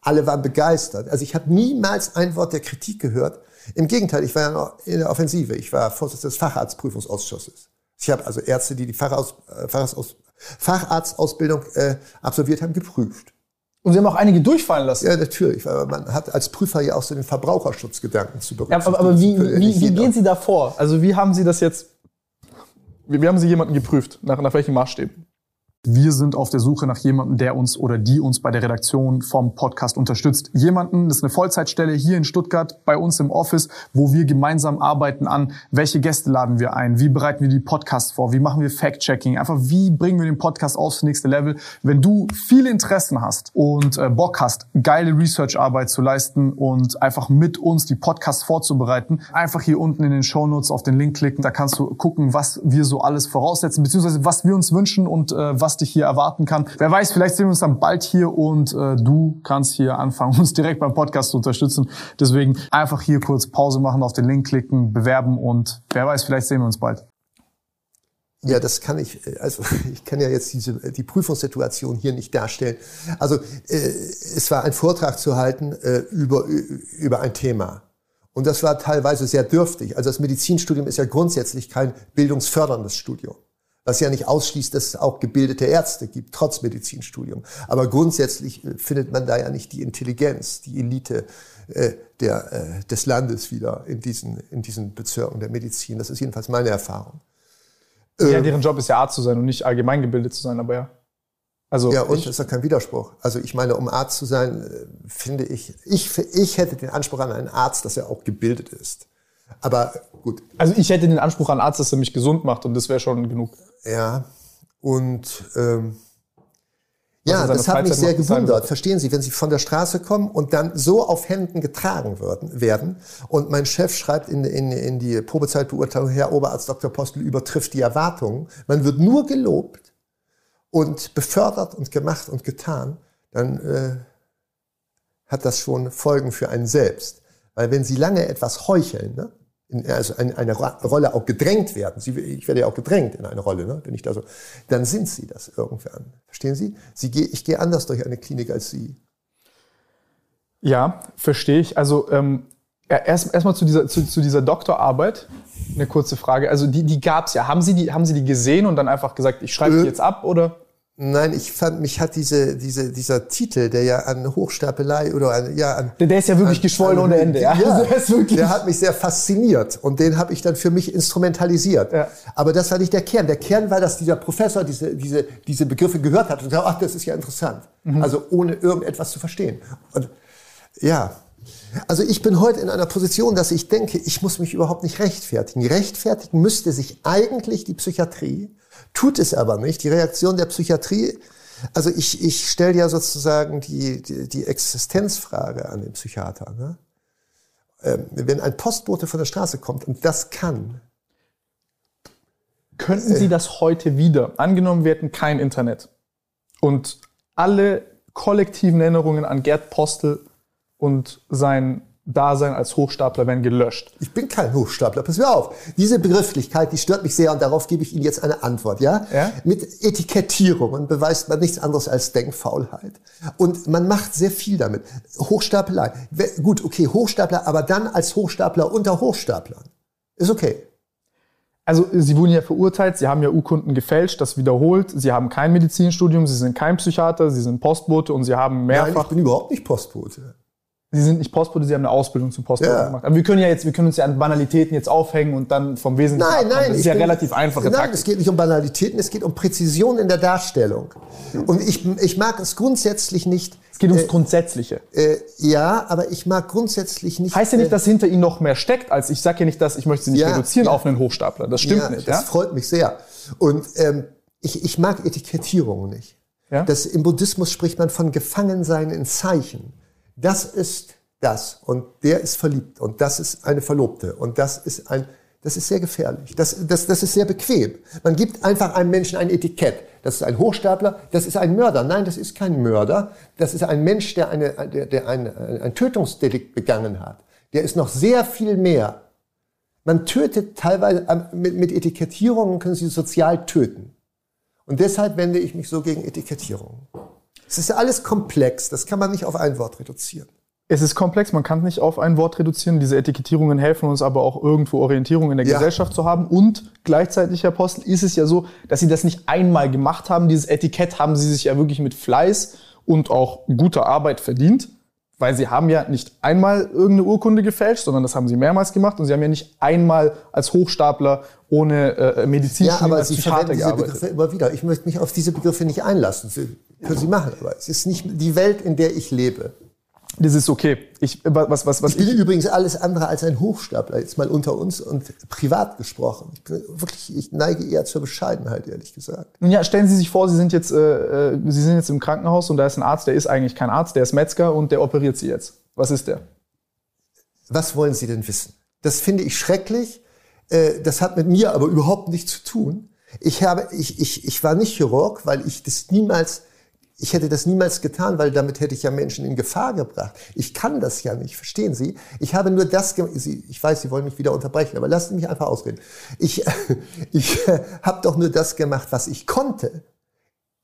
Alle waren begeistert. Also ich habe niemals ein Wort der Kritik gehört. Im Gegenteil, ich war ja noch in der Offensive. Ich war Vorsitzender des Facharztprüfungsausschusses. Ich habe also Ärzte, die die Fachaus, äh, Fachaus, Facharztausbildung äh, absolviert haben, geprüft. Und sie haben auch einige durchfallen lassen. Ja, natürlich, weil man hat als Prüfer ja auch so den Verbraucherschutzgedanken zu Ja, berücksichtigen. aber, aber wie, ja wie, wie gehen Sie da vor? Also wie haben Sie das jetzt, wie, wie haben Sie jemanden geprüft? Nach, nach welchen Maßstäben? Wir sind auf der Suche nach jemandem, der uns oder die uns bei der Redaktion vom Podcast unterstützt. Jemanden, das ist eine Vollzeitstelle hier in Stuttgart bei uns im Office, wo wir gemeinsam arbeiten an, welche Gäste laden wir ein, wie bereiten wir die Podcasts vor, wie machen wir Fact-Checking, einfach wie bringen wir den Podcast aufs nächste Level. Wenn du viele Interessen hast und äh, Bock hast, geile Research-Arbeit zu leisten und einfach mit uns die Podcasts vorzubereiten, einfach hier unten in den Shownotes auf den Link klicken, da kannst du gucken, was wir so alles voraussetzen, beziehungsweise was wir uns wünschen und äh, was dich hier erwarten kann. Wer weiß, vielleicht sehen wir uns dann bald hier und äh, du kannst hier anfangen, uns direkt beim Podcast zu unterstützen. Deswegen einfach hier kurz Pause machen, auf den Link klicken, bewerben und wer weiß, vielleicht sehen wir uns bald. Ja, das kann ich, äh, also ich kann ja jetzt diese, die Prüfungssituation hier nicht darstellen. Also äh, es war ein Vortrag zu halten äh, über, über ein Thema. Und das war teilweise sehr dürftig. Also das Medizinstudium ist ja grundsätzlich kein bildungsförderndes Studium. Was ja nicht ausschließt, dass es auch gebildete Ärzte gibt, trotz Medizinstudium. Aber grundsätzlich äh, findet man da ja nicht die Intelligenz, die Elite äh, der, äh, des Landes wieder in diesen, in diesen Bezirken der Medizin. Das ist jedenfalls meine Erfahrung. ja, deren Job ist ja Arzt zu sein und nicht allgemeingebildet zu sein, aber ja. Also Ja, und ich, das ist doch kein Widerspruch. Also ich meine, um Arzt zu sein, äh, finde ich, ich, ich hätte den Anspruch an einen Arzt, dass er auch gebildet ist. Aber gut, also ich hätte den Anspruch an Arzt, dass er mich gesund macht und das wäre schon genug. ja. Und ähm, ja, seine das hat mich sehr gewundert. Verstehen Sie, wenn Sie von der Straße kommen und dann so auf Händen getragen würden, werden und mein Chef schreibt in, in, in die Probezeitbeurteilung, Herr Oberarzt Dr. Postel übertrifft die Erwartungen, man wird nur gelobt und befördert und gemacht und getan, dann äh, hat das schon Folgen für einen selbst. Weil wenn Sie lange etwas heucheln, ne, in, also in eine Ro- Rolle auch gedrängt werden, Sie, ich werde ja auch gedrängt in eine Rolle, ne, wenn ich da so, dann sind Sie das irgendwann. Verstehen Sie? Sie geh, ich gehe anders durch eine Klinik als Sie. Ja, verstehe ich. Also ähm, erst erstmal zu dieser zu, zu dieser Doktorarbeit eine kurze Frage. Also die die gab's ja. Haben Sie die haben Sie die gesehen und dann einfach gesagt, ich schreibe die Äh, jetzt ab oder? Nein, ich fand, mich hat diese, diese, dieser Titel, der ja an Hochstapelei oder an, ja, an, Der, ist ja wirklich an- geschwollen an- ohne Ende. Ja, Ja, Also der ist wirklich. der hat mich sehr fasziniert und den habe ich dann für mich instrumentalisiert. Ja. Aber das war nicht der Kern. Der Kern war, dass dieser Professor diese, diese, diese Begriffe gehört hat und sagte, ach, das ist ja interessant. Mhm. Also ohne irgendetwas zu verstehen. Und ja, also ich bin heute in einer Position, dass ich denke, ich muss mich überhaupt nicht rechtfertigen. Rechtfertigen müsste sich eigentlich die Psychiatrie, tut es aber nicht. Die Reaktion der Psychiatrie, also ich, ich stelle ja sozusagen die, die, die Existenzfrage an den Psychiater. Ne? Ähm, wenn ein Postbote von der Straße kommt und das kann, Könnten Sie das heute wieder? Angenommen, wir hätten kein Internet und alle kollektiven Erinnerungen an Gerd Postel und sein Dasein als Hochstapler werden gelöscht. Ich bin kein Hochstapler, pass mir auf. Diese Begrifflichkeit, die stört mich sehr und darauf gebe ich Ihnen jetzt eine Antwort, ja? Ja? Mit Etikettierungen beweist man nichts anderes als Denkfaulheit. Und man macht sehr viel damit. Hochstapelei. Gut, okay, Hochstapler, aber dann als Hochstapler unter Hochstaplern. Ist okay. Also Sie wurden ja verurteilt, Sie haben ja Urkunden gefälscht, das wiederholt. Sie haben kein Medizinstudium, Sie sind kein Psychiater, Sie sind Postbote und Sie haben Nein, ich mehrfach. bin überhaupt nicht Postbote. Sie sind nicht Postbote, Sie haben eine Ausbildung zum Postbote Ja. gemacht. Aber wir können ja jetzt, wir können uns ja an Banalitäten jetzt aufhängen und dann vom Wesentlichen Nein, abkommen. nein. Das ist ja bin- relativ einfache Nein, Taktik. es geht nicht um Banalitäten, es geht um Präzision in der Darstellung. Und ich, ich mag es grundsätzlich nicht. Es geht ums Grundsätzliche. Äh, ja, aber ich mag grundsätzlich nicht. Heißt ja nicht, äh, dass hinter Ihnen noch mehr steckt, als ich sage ja nicht, dass ich möchte Sie nicht Ja, reduzieren ja. auf einen Hochstapler. Das stimmt ja, nicht. Das freut mich sehr. Und ähm, ich, ich mag Etikettierungen nicht. Ja? Das, Im Buddhismus spricht man von Gefangensein in Zeichen. Das ist das. Und der ist verliebt. Und das ist eine Verlobte. Und das ist ein, das ist sehr gefährlich. Das, das, das ist sehr bequem. Man gibt einfach einem Menschen ein Etikett. Das ist ein Hochstapler, das ist ein Mörder. Nein, das ist kein Mörder. Das ist ein Mensch, der, eine, der, der ein, ein Tötungsdelikt begangen hat. Der ist noch sehr viel mehr. Man tötet teilweise, mit, mit Etikettierungen können Sie sozial töten. Und deshalb wende ich mich so gegen Etikettierungen. Es ist alles komplex, das kann man nicht auf ein Wort reduzieren. Es ist komplex, man kann es nicht auf ein Wort reduzieren. Diese Etikettierungen helfen uns aber auch irgendwo Orientierung in der ja. Gesellschaft zu haben. Und gleichzeitig, Herr Postel, ist es ja so, dass Sie das nicht einmal gemacht haben. Dieses Etikett haben Sie sich ja wirklich mit Fleiß und auch guter Arbeit verdient. Weil Sie haben ja nicht einmal irgendeine Urkunde gefälscht, sondern das haben Sie mehrmals gemacht. Und Sie haben ja nicht einmal als Hochstapler ohne äh, Medizin ja, aber Sie verwenden diese Begriffe immer wieder. Ich möchte mich auf diese Begriffe nicht einlassen. Sie, können Sie machen, aber es ist nicht die Welt, in der ich lebe. Das ist okay. Ich, was, was, was ich bin ich, übrigens alles andere als ein Hochstapler, jetzt mal unter uns und privat gesprochen. Ich bin wirklich, ich neige eher zur Bescheidenheit, ehrlich gesagt. Nun ja, stellen Sie sich vor, Sie sind jetzt, äh, äh, Sie sind jetzt im Krankenhaus und da ist ein Arzt, der ist eigentlich kein Arzt, der ist Metzger und der operiert Sie jetzt. Was ist der? Was wollen Sie denn wissen? Das finde ich schrecklich. Äh, das hat mit mir aber überhaupt nichts zu tun. Ich habe, ich, ich, ich war nicht Chirurg, weil ich das niemals ich hätte das niemals getan, weil damit hätte ich ja Menschen in Gefahr gebracht. Ich kann das ja nicht, verstehen Sie? Ich habe nur das gemacht. Ich weiß, Sie wollen mich wieder unterbrechen, aber lassen Sie mich einfach ausreden. Ich, ich äh, habe doch nur das gemacht, was ich konnte.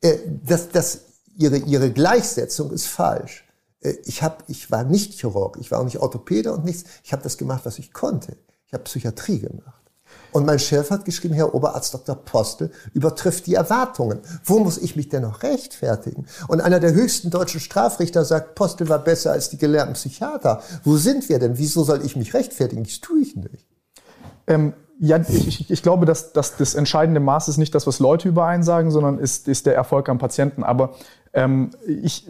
Äh, das, das, ihre, ihre Gleichsetzung ist falsch. Äh, ich, hab, ich war nicht Chirurg, ich war auch nicht Orthopäde und nichts. Ich habe das gemacht, was ich konnte. Ich habe Psychiatrie gemacht. Und mein Chef hat geschrieben, Herr Oberarzt Dr. Postel übertrifft die Erwartungen. Wo muss ich mich denn noch rechtfertigen? Und einer der höchsten deutschen Strafrichter sagt, Postel war besser als die gelernten Psychiater. Wo sind wir denn? Wieso soll ich mich rechtfertigen? Das tue ich nicht. Ähm, ja, ich, ich, glaube, dass, dass das entscheidende Maß ist nicht das, was Leute über einen sagen, sondern ist, ist der Erfolg am Patienten. Aber ähm, ich,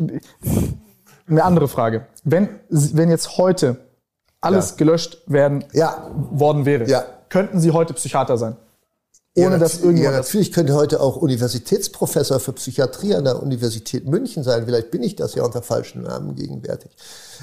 eine andere Frage. Wenn, wenn jetzt heute alles ja. gelöscht werden ja. worden wäre, ja könnten Sie heute Psychiater sein? Ohne ja, dass irgendjemand. Ja, natürlich könnte heute auch Universitätsprofessor für Psychiatrie an der Universität München sein. Vielleicht bin ich das ja unter falschen Namen gegenwärtig.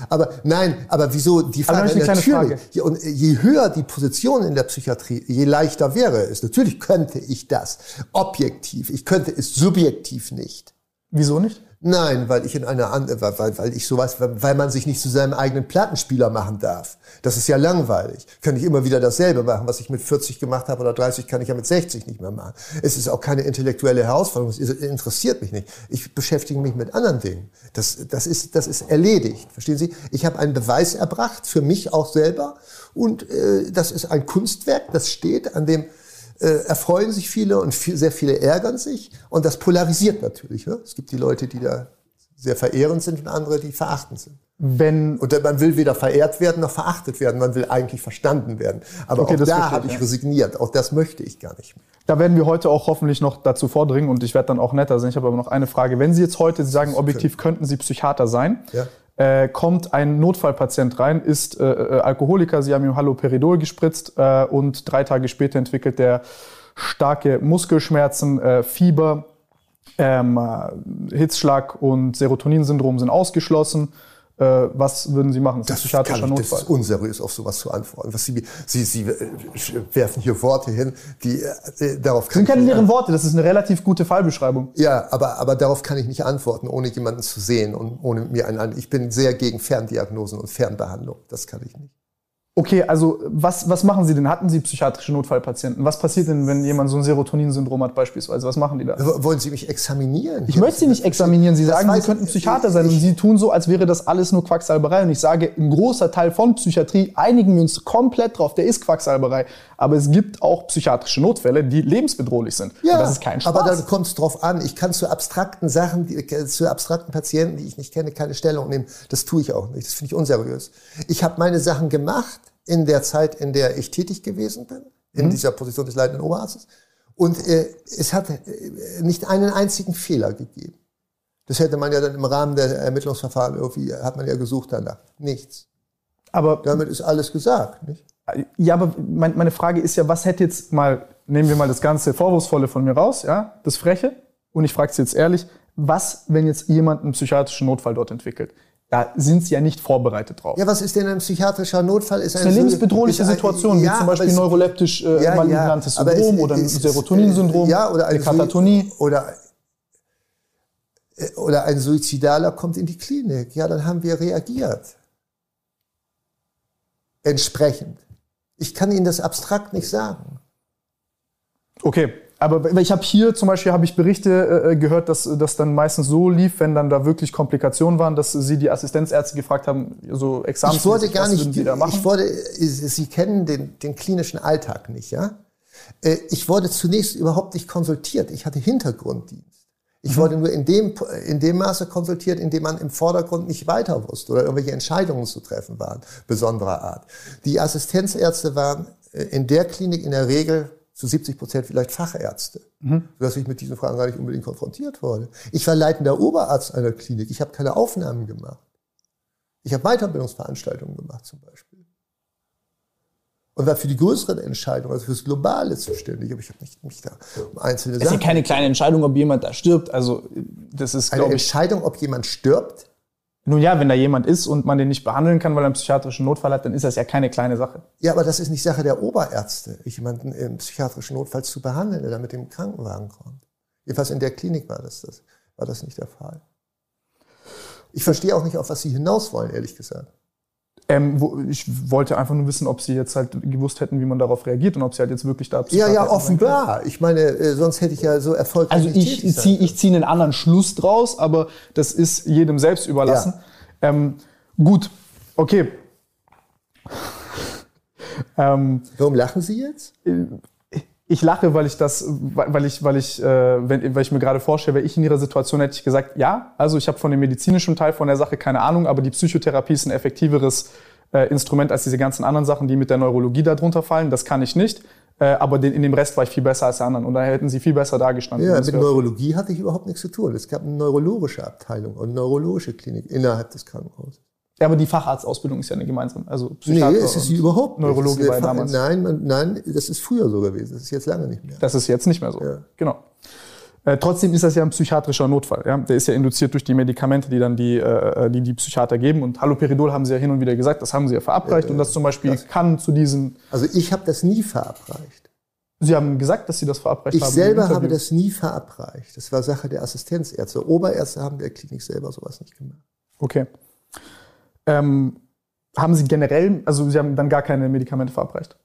Aber nein, aber wieso die Frage aber natürlich, Frage. Je, und je höher die Position in der Psychiatrie, je leichter wäre es. Natürlich könnte ich das objektiv. Ich könnte es subjektiv nicht. Wieso nicht? Nein, weil ich in einer weil, weil ich sowas, weil man sich nicht zu seinem eigenen Plattenspieler machen darf. Das ist ja langweilig. Kann ich immer wieder dasselbe machen, was ich mit 40 gemacht habe oder 30 kann ich ja mit 60 nicht mehr machen. Es ist auch keine intellektuelle Herausforderung. Es interessiert mich nicht. Ich beschäftige mich mit anderen Dingen. Das, das ist, das ist erledigt. Verstehen Sie? Ich habe einen Beweis erbracht für mich auch selber und äh, das ist ein Kunstwerk, das steht an dem erfreuen sich viele und viel, sehr viele ärgern sich. Und das polarisiert natürlich. Ne? Es gibt die Leute, die da sehr verehrend sind und andere, die verachtend sind. Wenn und man will weder verehrt werden noch verachtet werden, man will eigentlich verstanden werden. Aber okay, auch da habe ich ja. resigniert. Auch das möchte ich gar nicht mehr. Da werden wir heute auch hoffentlich noch dazu vordringen und ich werde dann auch netter sein. Ich habe aber noch eine Frage. Wenn Sie jetzt heute Sie sagen, objektiv könnten Sie Psychiater sein, ja äh, kommt ein Notfallpatient rein, ist äh, äh, Alkoholiker, sie haben ihm Haloperidol gespritzt äh, und drei Tage später entwickelt er starke Muskelschmerzen, äh, Fieber, ähm, äh, Hitzschlag und Serotoninsyndrom sind ausgeschlossen. Äh, was würden Sie machen? Das, das ist psychiatrischer kann, Notfall. Das ist unseriös, auf sowas zu antworten. Was Sie, Sie, Sie äh, werfen hier Worte hin, die äh, darauf kann. Sie kennen Ihren Worte. Das ist eine relativ gute Fallbeschreibung. Ja, aber aber darauf kann ich nicht antworten, ohne jemanden zu sehen und ohne mir einen. Ich bin sehr gegen Ferndiagnosen und Fernbehandlung. Das kann ich nicht. Okay, also was, was machen Sie denn? Hatten Sie psychiatrische Notfallpatienten? Was passiert denn, wenn jemand so ein Serotoninsyndrom hat beispielsweise? Was machen die da? Wollen Sie mich examinieren? Ich möchte Sie nicht examinieren. Sie sagen, Sie könnten Psychiater sein und Sie tun so, als wäre das alles nur Quacksalberei. Und ich sage, ein großer Teil von Psychiatrie einigen wir uns komplett drauf, der ist Quacksalberei. Aber es gibt auch psychiatrische Notfälle, die lebensbedrohlich sind. Ja, und das ist kein Spaß. aber dann kommt es drauf an. Ich kann zu abstrakten Sachen, die, zu abstrakten Patienten, die ich nicht kenne, keine Stellung nehmen. Das tue ich auch nicht. Das finde ich unseriös. Ich habe meine Sachen gemacht in der Zeit, in der ich tätig gewesen bin, in mhm. dieser Position des leitenden Oberarztes. Und äh, es hat äh, nicht einen einzigen Fehler gegeben. Das hätte man ja dann im Rahmen der Ermittlungsverfahren irgendwie, hat man ja gesucht danach. Nichts. Aber damit ist alles gesagt, nicht? Ja, aber mein, meine Frage ist ja, was hätte jetzt mal, nehmen wir mal das ganze Vorwurfsvolle von mir raus, ja, das Freche, und ich frage es jetzt ehrlich, Was, wenn jetzt jemand einen psychiatrischen Notfall dort entwickelt? Da sind sie ja nicht vorbereitet drauf. Ja, was ist denn ein psychiatrischer Notfall? Ist, ist eine lebensbedrohliche ist ein, Situation, ja, wie zum Beispiel neuroleptisch äh, ja, malignantes ja, Syndrom oder ein Serotoninsyndrom, ja, oder eine Katatonie. Oder, äh, oder ein Suizidaler kommt in die Klinik. Ja, dann haben wir reagiert. Entsprechend. Ich kann Ihnen das abstrakt nicht sagen. Okay, aber ich habe hier zum Beispiel habe ich Berichte äh, gehört, dass das dann meistens so lief, wenn dann da wirklich Komplikationen waren, dass sie die Assistenzärzte gefragt haben, so Examen. Ich wurde gar nicht. Ich wurde. Sie kennen den, den klinischen Alltag nicht, ja? Äh, ich wurde zunächst überhaupt nicht konsultiert. Ich hatte Hintergrunddienst. Ich mhm. wurde nur in dem, in dem Maße konsultiert, in dem man im Vordergrund nicht weiter wusste oder irgendwelche Entscheidungen zu treffen waren, besonderer Art. Die Assistenzärzte waren äh, in der Klinik in der Regel zu 70 Prozent vielleicht Fachärzte, mhm. sodass ich mit diesen Fragen gar nicht unbedingt konfrontiert wurde. Ich war leitender Oberarzt einer Klinik. Ich habe keine Aufnahmen gemacht. Ich habe Weiterbildungsveranstaltungen gemacht zum Beispiel. Und war für die größeren Entscheidungen, also fürs Globale zuständig. Aber ich habe nicht mich da um einzelne Sachen. Es ist ja keine kleine Entscheidung, ob jemand da stirbt. Also das ist, glaube ich... Eine Entscheidung, ob jemand stirbt? Nun ja, wenn da jemand ist und man den nicht behandeln kann, weil er einen psychiatrischen Notfall hat, dann ist das ja keine kleine Sache. Ja, aber das ist nicht Sache der Oberärzte, jemanden im psychiatrischen Notfall zu behandeln, der dann mit dem Krankenwagen kommt. Jedenfalls in der Klinik war das, das, war das nicht der Fall. Ich verstehe auch nicht, auf was Sie hinaus wollen, ehrlich gesagt. Ähm, wo, ich wollte einfach nur wissen, ob Sie jetzt halt gewusst hätten, wie man darauf reagiert und ob Sie halt jetzt wirklich da Ja, ja, offenbar. Ich meine, äh, sonst hätte ich ja so erfolgreich. Also ich ziehe ich zieh einen anderen Schluss draus, aber das ist jedem selbst überlassen. Ja. Ähm, gut, okay. ähm, Warum lachen Sie jetzt? Äh, ich lache, weil ich das, weil ich, weil ich, äh, wenn, weil ich mir gerade vorstelle, wäre ich in ihrer Situation, hätte ich gesagt, ja, also ich habe von dem medizinischen Teil von der Sache keine Ahnung, aber die Psychotherapie ist ein effektiveres äh, Instrument als diese ganzen anderen Sachen, die mit der Neurologie darunter fallen. Das kann ich nicht. Äh, aber den, in dem Rest war ich viel besser als die anderen und da hätten sie viel besser dargestanden. Ja, mit Neurologie hatte ich überhaupt nichts zu tun. Es gab eine neurologische Abteilung und eine neurologische Klinik innerhalb des Krankenhauses. Ja, aber die Facharztausbildung ist ja eine gemeinsame. Also Psychiater nee, es ist sie überhaupt nicht. Neurologie war damals. Nein, man, nein, das ist früher so gewesen. Das ist jetzt lange nicht mehr. Das ist jetzt nicht mehr so. Ja. Genau. Äh, trotzdem ist das ja ein psychiatrischer Notfall. Ja? Der ist ja induziert durch die Medikamente, die dann die, äh, die, die Psychiater geben. Und Haloperidol haben sie ja hin und wieder gesagt, das haben sie ja verabreicht. Äh, und das zum Beispiel das, kann zu diesen... Also ich habe das nie verabreicht. Sie haben gesagt, dass Sie das verabreicht ich haben. Ich selber habe das nie verabreicht. Das war Sache der Assistenzärzte. Oberärzte haben der Klinik selber sowas nicht gemacht. Okay. Ähm, haben Sie generell, also Sie haben dann gar keine Medikamente verabreicht?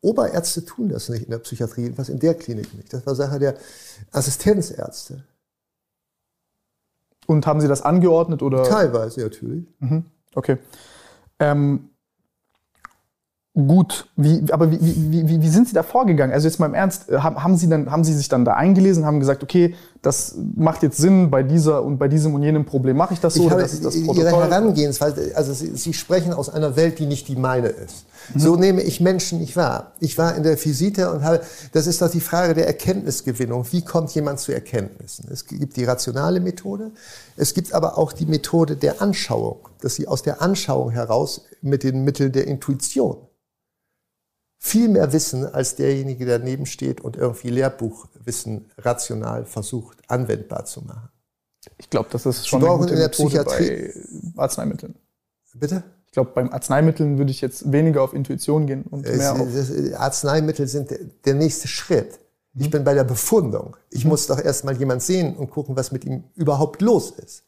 Oberärzte tun das nicht in der Psychiatrie, jedenfalls in der Klinik nicht. Das war Sache der Assistenzärzte. Und haben Sie das angeordnet oder? Teilweise natürlich. Mhm. Okay. Ähm, Gut, wie, aber wie, wie, wie, wie sind Sie da vorgegangen? Also jetzt mal im Ernst, äh, haben Sie, dann, haben Sie sich dann da eingelesen, haben gesagt, okay, das macht jetzt Sinn, bei dieser und bei diesem und jenem Problem mache ich das so, ich habe, das ist das Protokoll? Ihre Herangehensweise, also Sie, Sie sprechen aus einer Welt, die nicht die meine ist. Mhm. So nehme ich Menschen nicht wahr. Ich war in der Visite und habe, das ist doch die Frage der Erkenntnisgewinnung. Wie kommt jemand zu Erkenntnissen? Es gibt die rationale Methode, es gibt aber auch die Methode der Anschauung, dass Sie aus der Anschauung heraus mit den Mitteln der Intuition viel mehr wissen als derjenige, der daneben steht und irgendwie Lehrbuchwissen rational versucht, anwendbar zu machen. Ich glaube, das ist schon Sie brauchen in der Psychiatrie bei Arzneimitteln. Bitte? Ich glaube, beim Arzneimitteln würde ich jetzt weniger auf Intuition gehen und mehr auf. Arzneimittel sind der nächste Schritt. Ich mhm. bin bei der Befundung. Ich mhm. muss doch erstmal jemand sehen und gucken, was mit ihm überhaupt los ist.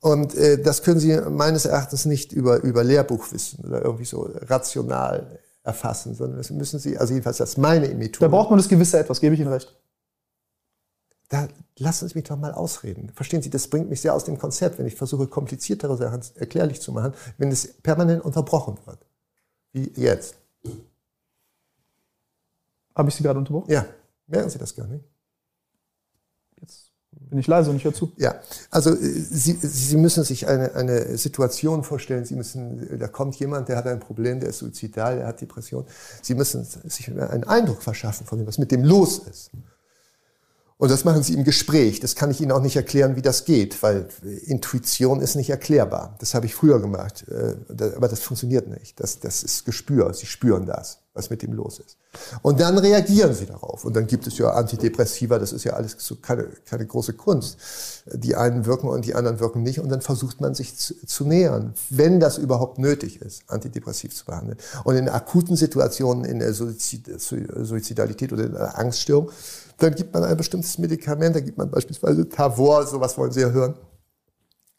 Und äh, das können Sie meines Erachtens nicht über, über Lehrbuchwissen oder irgendwie so rational erfassen, sondern das müssen Sie, also jedenfalls das ist meine Methode. Da braucht man das gewisse Etwas, gebe ich Ihnen recht. Da lassen Sie mich doch mal ausreden. Verstehen Sie, das bringt mich sehr aus dem Konzept, wenn ich versuche, kompliziertere Sachen erklärlich zu machen, wenn es permanent unterbrochen wird. Wie jetzt. Habe ich Sie gerade unterbrochen? Ja. Merken Sie das gar nicht? Bin ich leise und ich höre zu? Ja, also äh, Sie, Sie müssen sich eine, eine Situation vorstellen. Sie müssen, da kommt jemand, der hat ein Problem, der ist suizidal, der hat Depression. Sie müssen sich einen Eindruck verschaffen von dem, was mit dem los ist. Und das machen Sie im Gespräch. Das kann ich Ihnen auch nicht erklären, wie das geht, weil Intuition ist nicht erklärbar. Das habe ich früher gemacht, äh, aber das funktioniert nicht. Das, das ist Gespür. Sie spüren das. Was mit ihm los ist. Und dann reagieren sie darauf. Und dann gibt es ja Antidepressiva, das ist ja alles so keine, keine große Kunst. Die einen wirken und die anderen wirken nicht. Und dann versucht man sich zu, zu nähern, wenn das überhaupt nötig ist, antidepressiv zu behandeln. Und in akuten Situationen, in der Suizid, Suizidalität oder in der Angststörung, dann gibt man ein bestimmtes Medikament, da gibt man beispielsweise Tavor, sowas wollen Sie ja hören,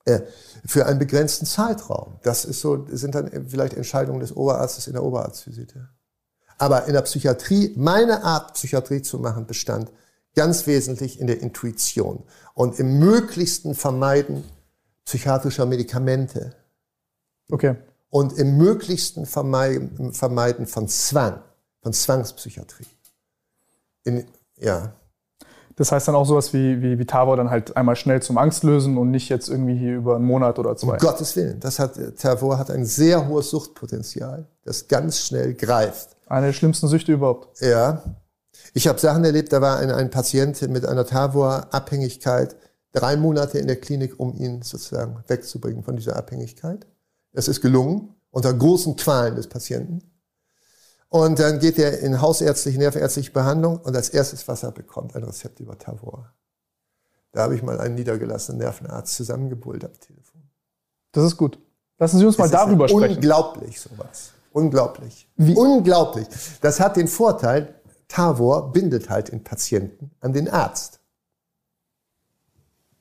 äh, für einen begrenzten Zeitraum. Das ist so, sind dann vielleicht Entscheidungen des Oberarztes in der Oberarztvisite. Aber in der Psychiatrie, meine Art, Psychiatrie zu machen, bestand ganz wesentlich in der Intuition und im möglichsten Vermeiden psychiatrischer Medikamente. Okay. Und im möglichsten Vermeiden, Vermeiden von Zwang, von Zwangspsychiatrie. In, ja. Das heißt dann auch sowas wie, wie, wie Tavor dann halt einmal schnell zum Angstlösen und nicht jetzt irgendwie hier über einen Monat oder zwei. Um Gottes Willen. Das hat, Tavor hat ein sehr hohes Suchtpotenzial, das ganz schnell greift. Eine der schlimmsten Süchte überhaupt. Ja. Ich habe Sachen erlebt, da war ein, ein Patient mit einer Tavor-Abhängigkeit drei Monate in der Klinik, um ihn sozusagen wegzubringen von dieser Abhängigkeit. Es ist gelungen, unter großen Qualen des Patienten. Und dann geht er in hausärztliche, nervenärztliche Behandlung und als erstes, was er bekommt, ein Rezept über Tavor. Da habe ich mal einen niedergelassenen Nervenarzt zusammengebrüllt am Telefon. Das ist gut. Lassen Sie uns mal darüber sprechen. Unglaublich sowas. Unglaublich. Wie? Unglaublich. Das hat den Vorteil, Tavor bindet halt den Patienten an den Arzt.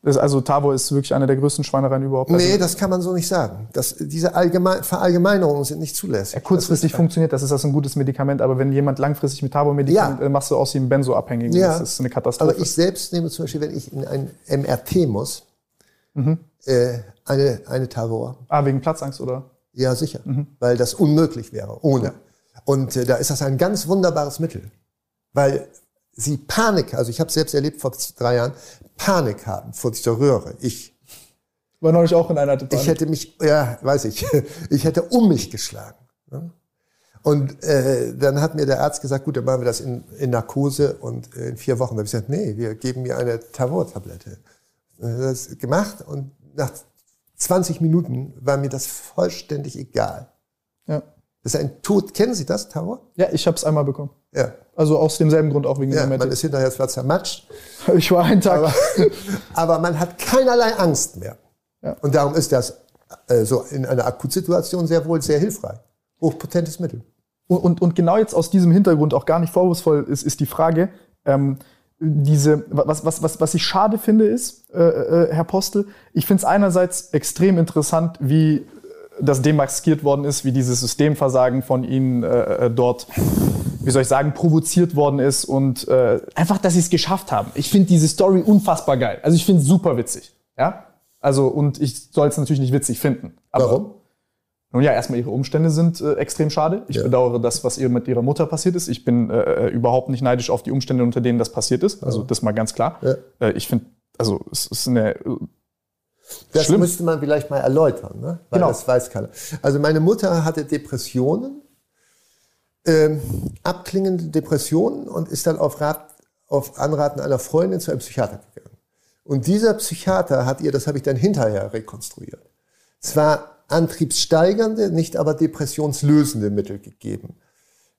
Das, also Tavor ist wirklich eine der größten Schweinereien überhaupt. Nee, also, das kann man so nicht sagen. Das, diese Allgemein, Verallgemeinerungen sind nicht zulässig. Ja, kurzfristig das funktioniert das, ist das ein gutes Medikament, aber wenn jemand langfristig mit Tavor-Medikament, ja. Äh, machst du aus ihm Benzoabhängigen. Ja. Das ist eine Katastrophe. Aber ich selbst nehme zum Beispiel, wenn ich in ein MRT muss, mhm. äh, eine, eine Tavor. Ah, wegen Platzangst, oder? Ja, sicher, mhm. weil das unmöglich wäre ohne. Und äh, da ist das ein ganz wunderbares Mittel, weil sie Panik, also ich habe selbst erlebt vor drei Jahren, Panik haben vor dieser Röhre. Ich war neulich auch in einer Panik. Ich hätte mich, ja, weiß ich, ich hätte um mich geschlagen. Ne? Und äh, dann hat mir der Arzt gesagt, gut, dann machen wir das in, in Narkose und in vier Wochen. Da habe ich gesagt, nee, wir geben mir eine Tavor-Tablette. Das gemacht und nach 20 Minuten war mir das vollständig egal. Ja. Das ist ein Tod. Kennen Sie das, Tower? Ja, ich habe es einmal bekommen. Ja. Also aus demselben Grund auch wegen ja, der man ist hinterher zwar zermatscht. Ich war einen Tag. Aber, aber man hat keinerlei Angst mehr. Ja. Und darum ist das äh, so in einer Akutsituation sehr wohl sehr hilfreich. Hochpotentes Mittel. Und, und, und genau jetzt aus diesem Hintergrund auch gar nicht vorwurfsvoll ist, ist die Frage, ähm, diese, was, was, was, was ich schade finde, ist, äh, äh, Herr Postel, ich finde es einerseits extrem interessant, wie das demaskiert worden ist, wie dieses Systemversagen von Ihnen äh, äh, dort, wie soll ich sagen, provoziert worden ist und äh, einfach, dass Sie es geschafft haben. Ich finde diese Story unfassbar geil. Also ich finde es super witzig. Ja? Also, und ich soll es natürlich nicht witzig finden. Warum? Nun ja, erstmal ihre Umstände sind äh, extrem schade. Ich ja. bedauere das, was ihr mit ihrer Mutter passiert ist. Ich bin äh, äh, überhaupt nicht neidisch auf die Umstände, unter denen das passiert ist. Also das mal ganz klar. Ja. Äh, ich finde, also es ist eine äh, das Schlimm. müsste man vielleicht mal erläutern, ne? weil genau. das weiß keiner. Also meine Mutter hatte Depressionen, ähm, abklingende Depressionen und ist dann auf, Rat, auf Anraten einer Freundin zu einem Psychiater gegangen. Und dieser Psychiater hat ihr, das habe ich dann hinterher rekonstruiert, zwar antriebssteigernde, nicht aber depressionslösende Mittel gegeben.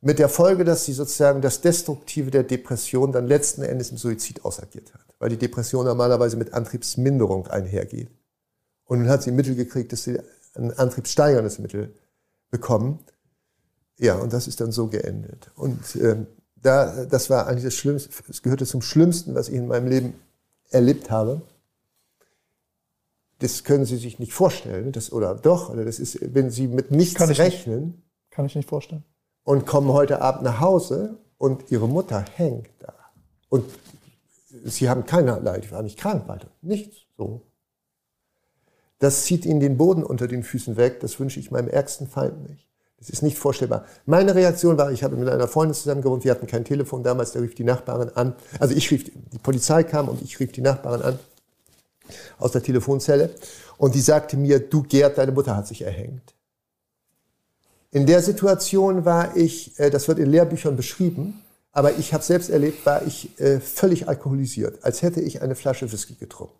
Mit der Folge, dass sie sozusagen das Destruktive der Depression dann letzten Endes im Suizid ausagiert hat, weil die Depression normalerweise mit Antriebsminderung einhergeht. Und nun hat sie Mittel gekriegt, dass sie ein antriebssteigerndes Mittel bekommen. Ja, und das ist dann so geendet. Und ähm, da, das war eigentlich das Schlimmste, es gehörte zum Schlimmsten, was ich in meinem Leben erlebt habe das können Sie sich nicht vorstellen, das, oder doch, oder das ist, wenn Sie mit nichts kann rechnen. Nicht, kann ich nicht vorstellen. Und kommen heute Abend nach Hause und Ihre Mutter hängt da. Und Sie haben keinerlei, ich war nicht krank weiter, nichts so. Das zieht Ihnen den Boden unter den Füßen weg, das wünsche ich meinem ärgsten Feind nicht. Das ist nicht vorstellbar. Meine Reaktion war, ich habe mit einer Freundin zusammen gewohnt, wir hatten kein Telefon damals, da rief die Nachbarin an. Also ich rief, die Polizei kam und ich rief die Nachbarin an aus der Telefonzelle und die sagte mir, du Gerd, deine Mutter hat sich erhängt. In der Situation war ich, äh, das wird in Lehrbüchern beschrieben, aber ich habe selbst erlebt, war ich äh, völlig alkoholisiert, als hätte ich eine Flasche Whisky getrunken.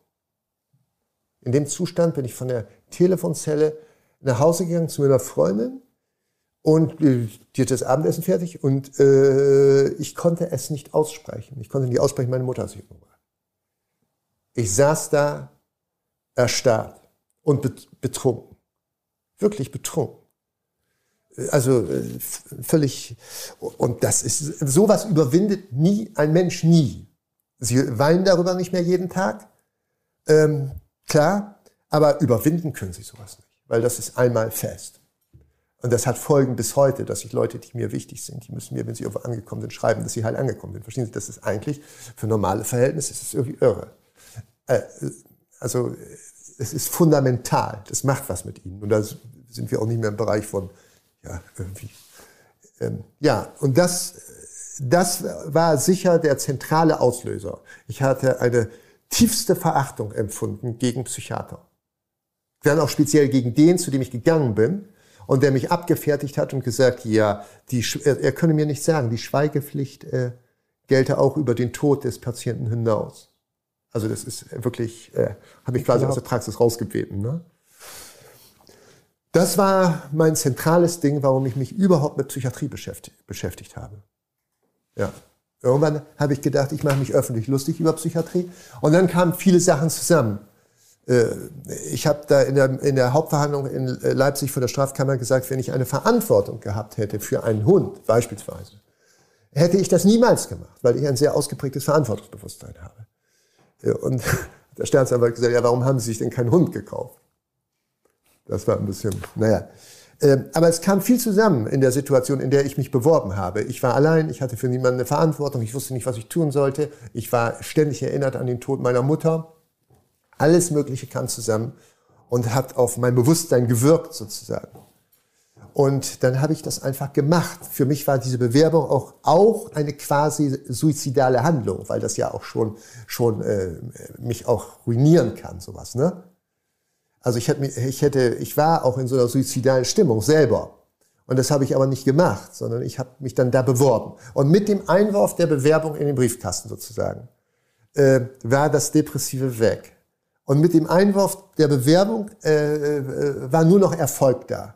In dem Zustand bin ich von der Telefonzelle nach Hause gegangen zu meiner Freundin Und äh, die hat das Abendessen fertig und äh, ich konnte es nicht aussprechen. Ich konnte nicht aussprechen, meine Mutter hat sich umgebracht. Ich saß da erstarrt und betrunken. Wirklich betrunken. Also äh, völlig, und das ist, sowas überwindet nie ein Mensch nie. Sie weinen darüber nicht mehr jeden Tag, ähm, klar, aber überwinden können sie sowas nicht, weil das ist einmal fest. Und das hat Folgen bis heute, dass ich Leute, die mir wichtig sind, die müssen mir, wenn sie irgendwo angekommen sind, schreiben, dass sie halt angekommen sind. Verstehen Sie, das ist eigentlich für normale Verhältnisse ist es irgendwie irre. Äh, also es ist fundamental, das macht was mit ihnen. Und da sind wir auch nicht mehr im Bereich von, ja, irgendwie. Ähm, ja, und das, das war sicher der zentrale Auslöser. Ich hatte eine tiefste Verachtung empfunden gegen Psychiater. Dann auch speziell gegen den, zu dem ich gegangen bin und der mich abgefertigt hat und gesagt, ja, die, er könne mir nicht sagen, die Schweigepflicht äh, gelte auch über den Tod des Patienten hinaus. Also das ist wirklich, äh, habe ich quasi ja. aus der Praxis rausgebeten. Ne? Das war mein zentrales Ding, warum ich mich überhaupt mit Psychiatrie beschäftigt, beschäftigt habe. Ja. Irgendwann habe ich gedacht, ich mache mich öffentlich lustig über Psychiatrie. Und dann kamen viele Sachen zusammen. Äh, ich habe da in der, in der Hauptverhandlung in Leipzig vor der Strafkammer gesagt, wenn ich eine Verantwortung gehabt hätte für einen Hund beispielsweise, hätte ich das niemals gemacht, weil ich ein sehr ausgeprägtes Verantwortungsbewusstsein habe. Und der Staatsanwalt gesagt, ja, warum haben Sie sich denn keinen Hund gekauft? Das war ein bisschen, naja. Ähm, aber es kam viel zusammen in der Situation, in der ich mich beworben habe. Ich war allein, ich hatte für niemanden eine Verantwortung, ich wusste nicht, was ich tun sollte. Ich war ständig erinnert an den Tod meiner Mutter. Alles Mögliche kam zusammen und hat auf mein Bewusstsein gewirkt sozusagen. Und dann habe ich das einfach gemacht. Für mich war diese Bewerbung auch, auch eine quasi suizidale Handlung, weil das ja auch schon, schon äh, mich auch ruinieren kann, sowas. Ne? Also ich hätte, ich hätte, ich war auch in so einer suizidalen Stimmung selber. Und das habe ich aber nicht gemacht, sondern ich habe mich dann da beworben. Und mit dem Einwurf der Bewerbung in den Briefkasten sozusagen äh, war das Depressive weg. Und mit dem Einwurf der Bewerbung äh, äh, war nur noch Erfolg da.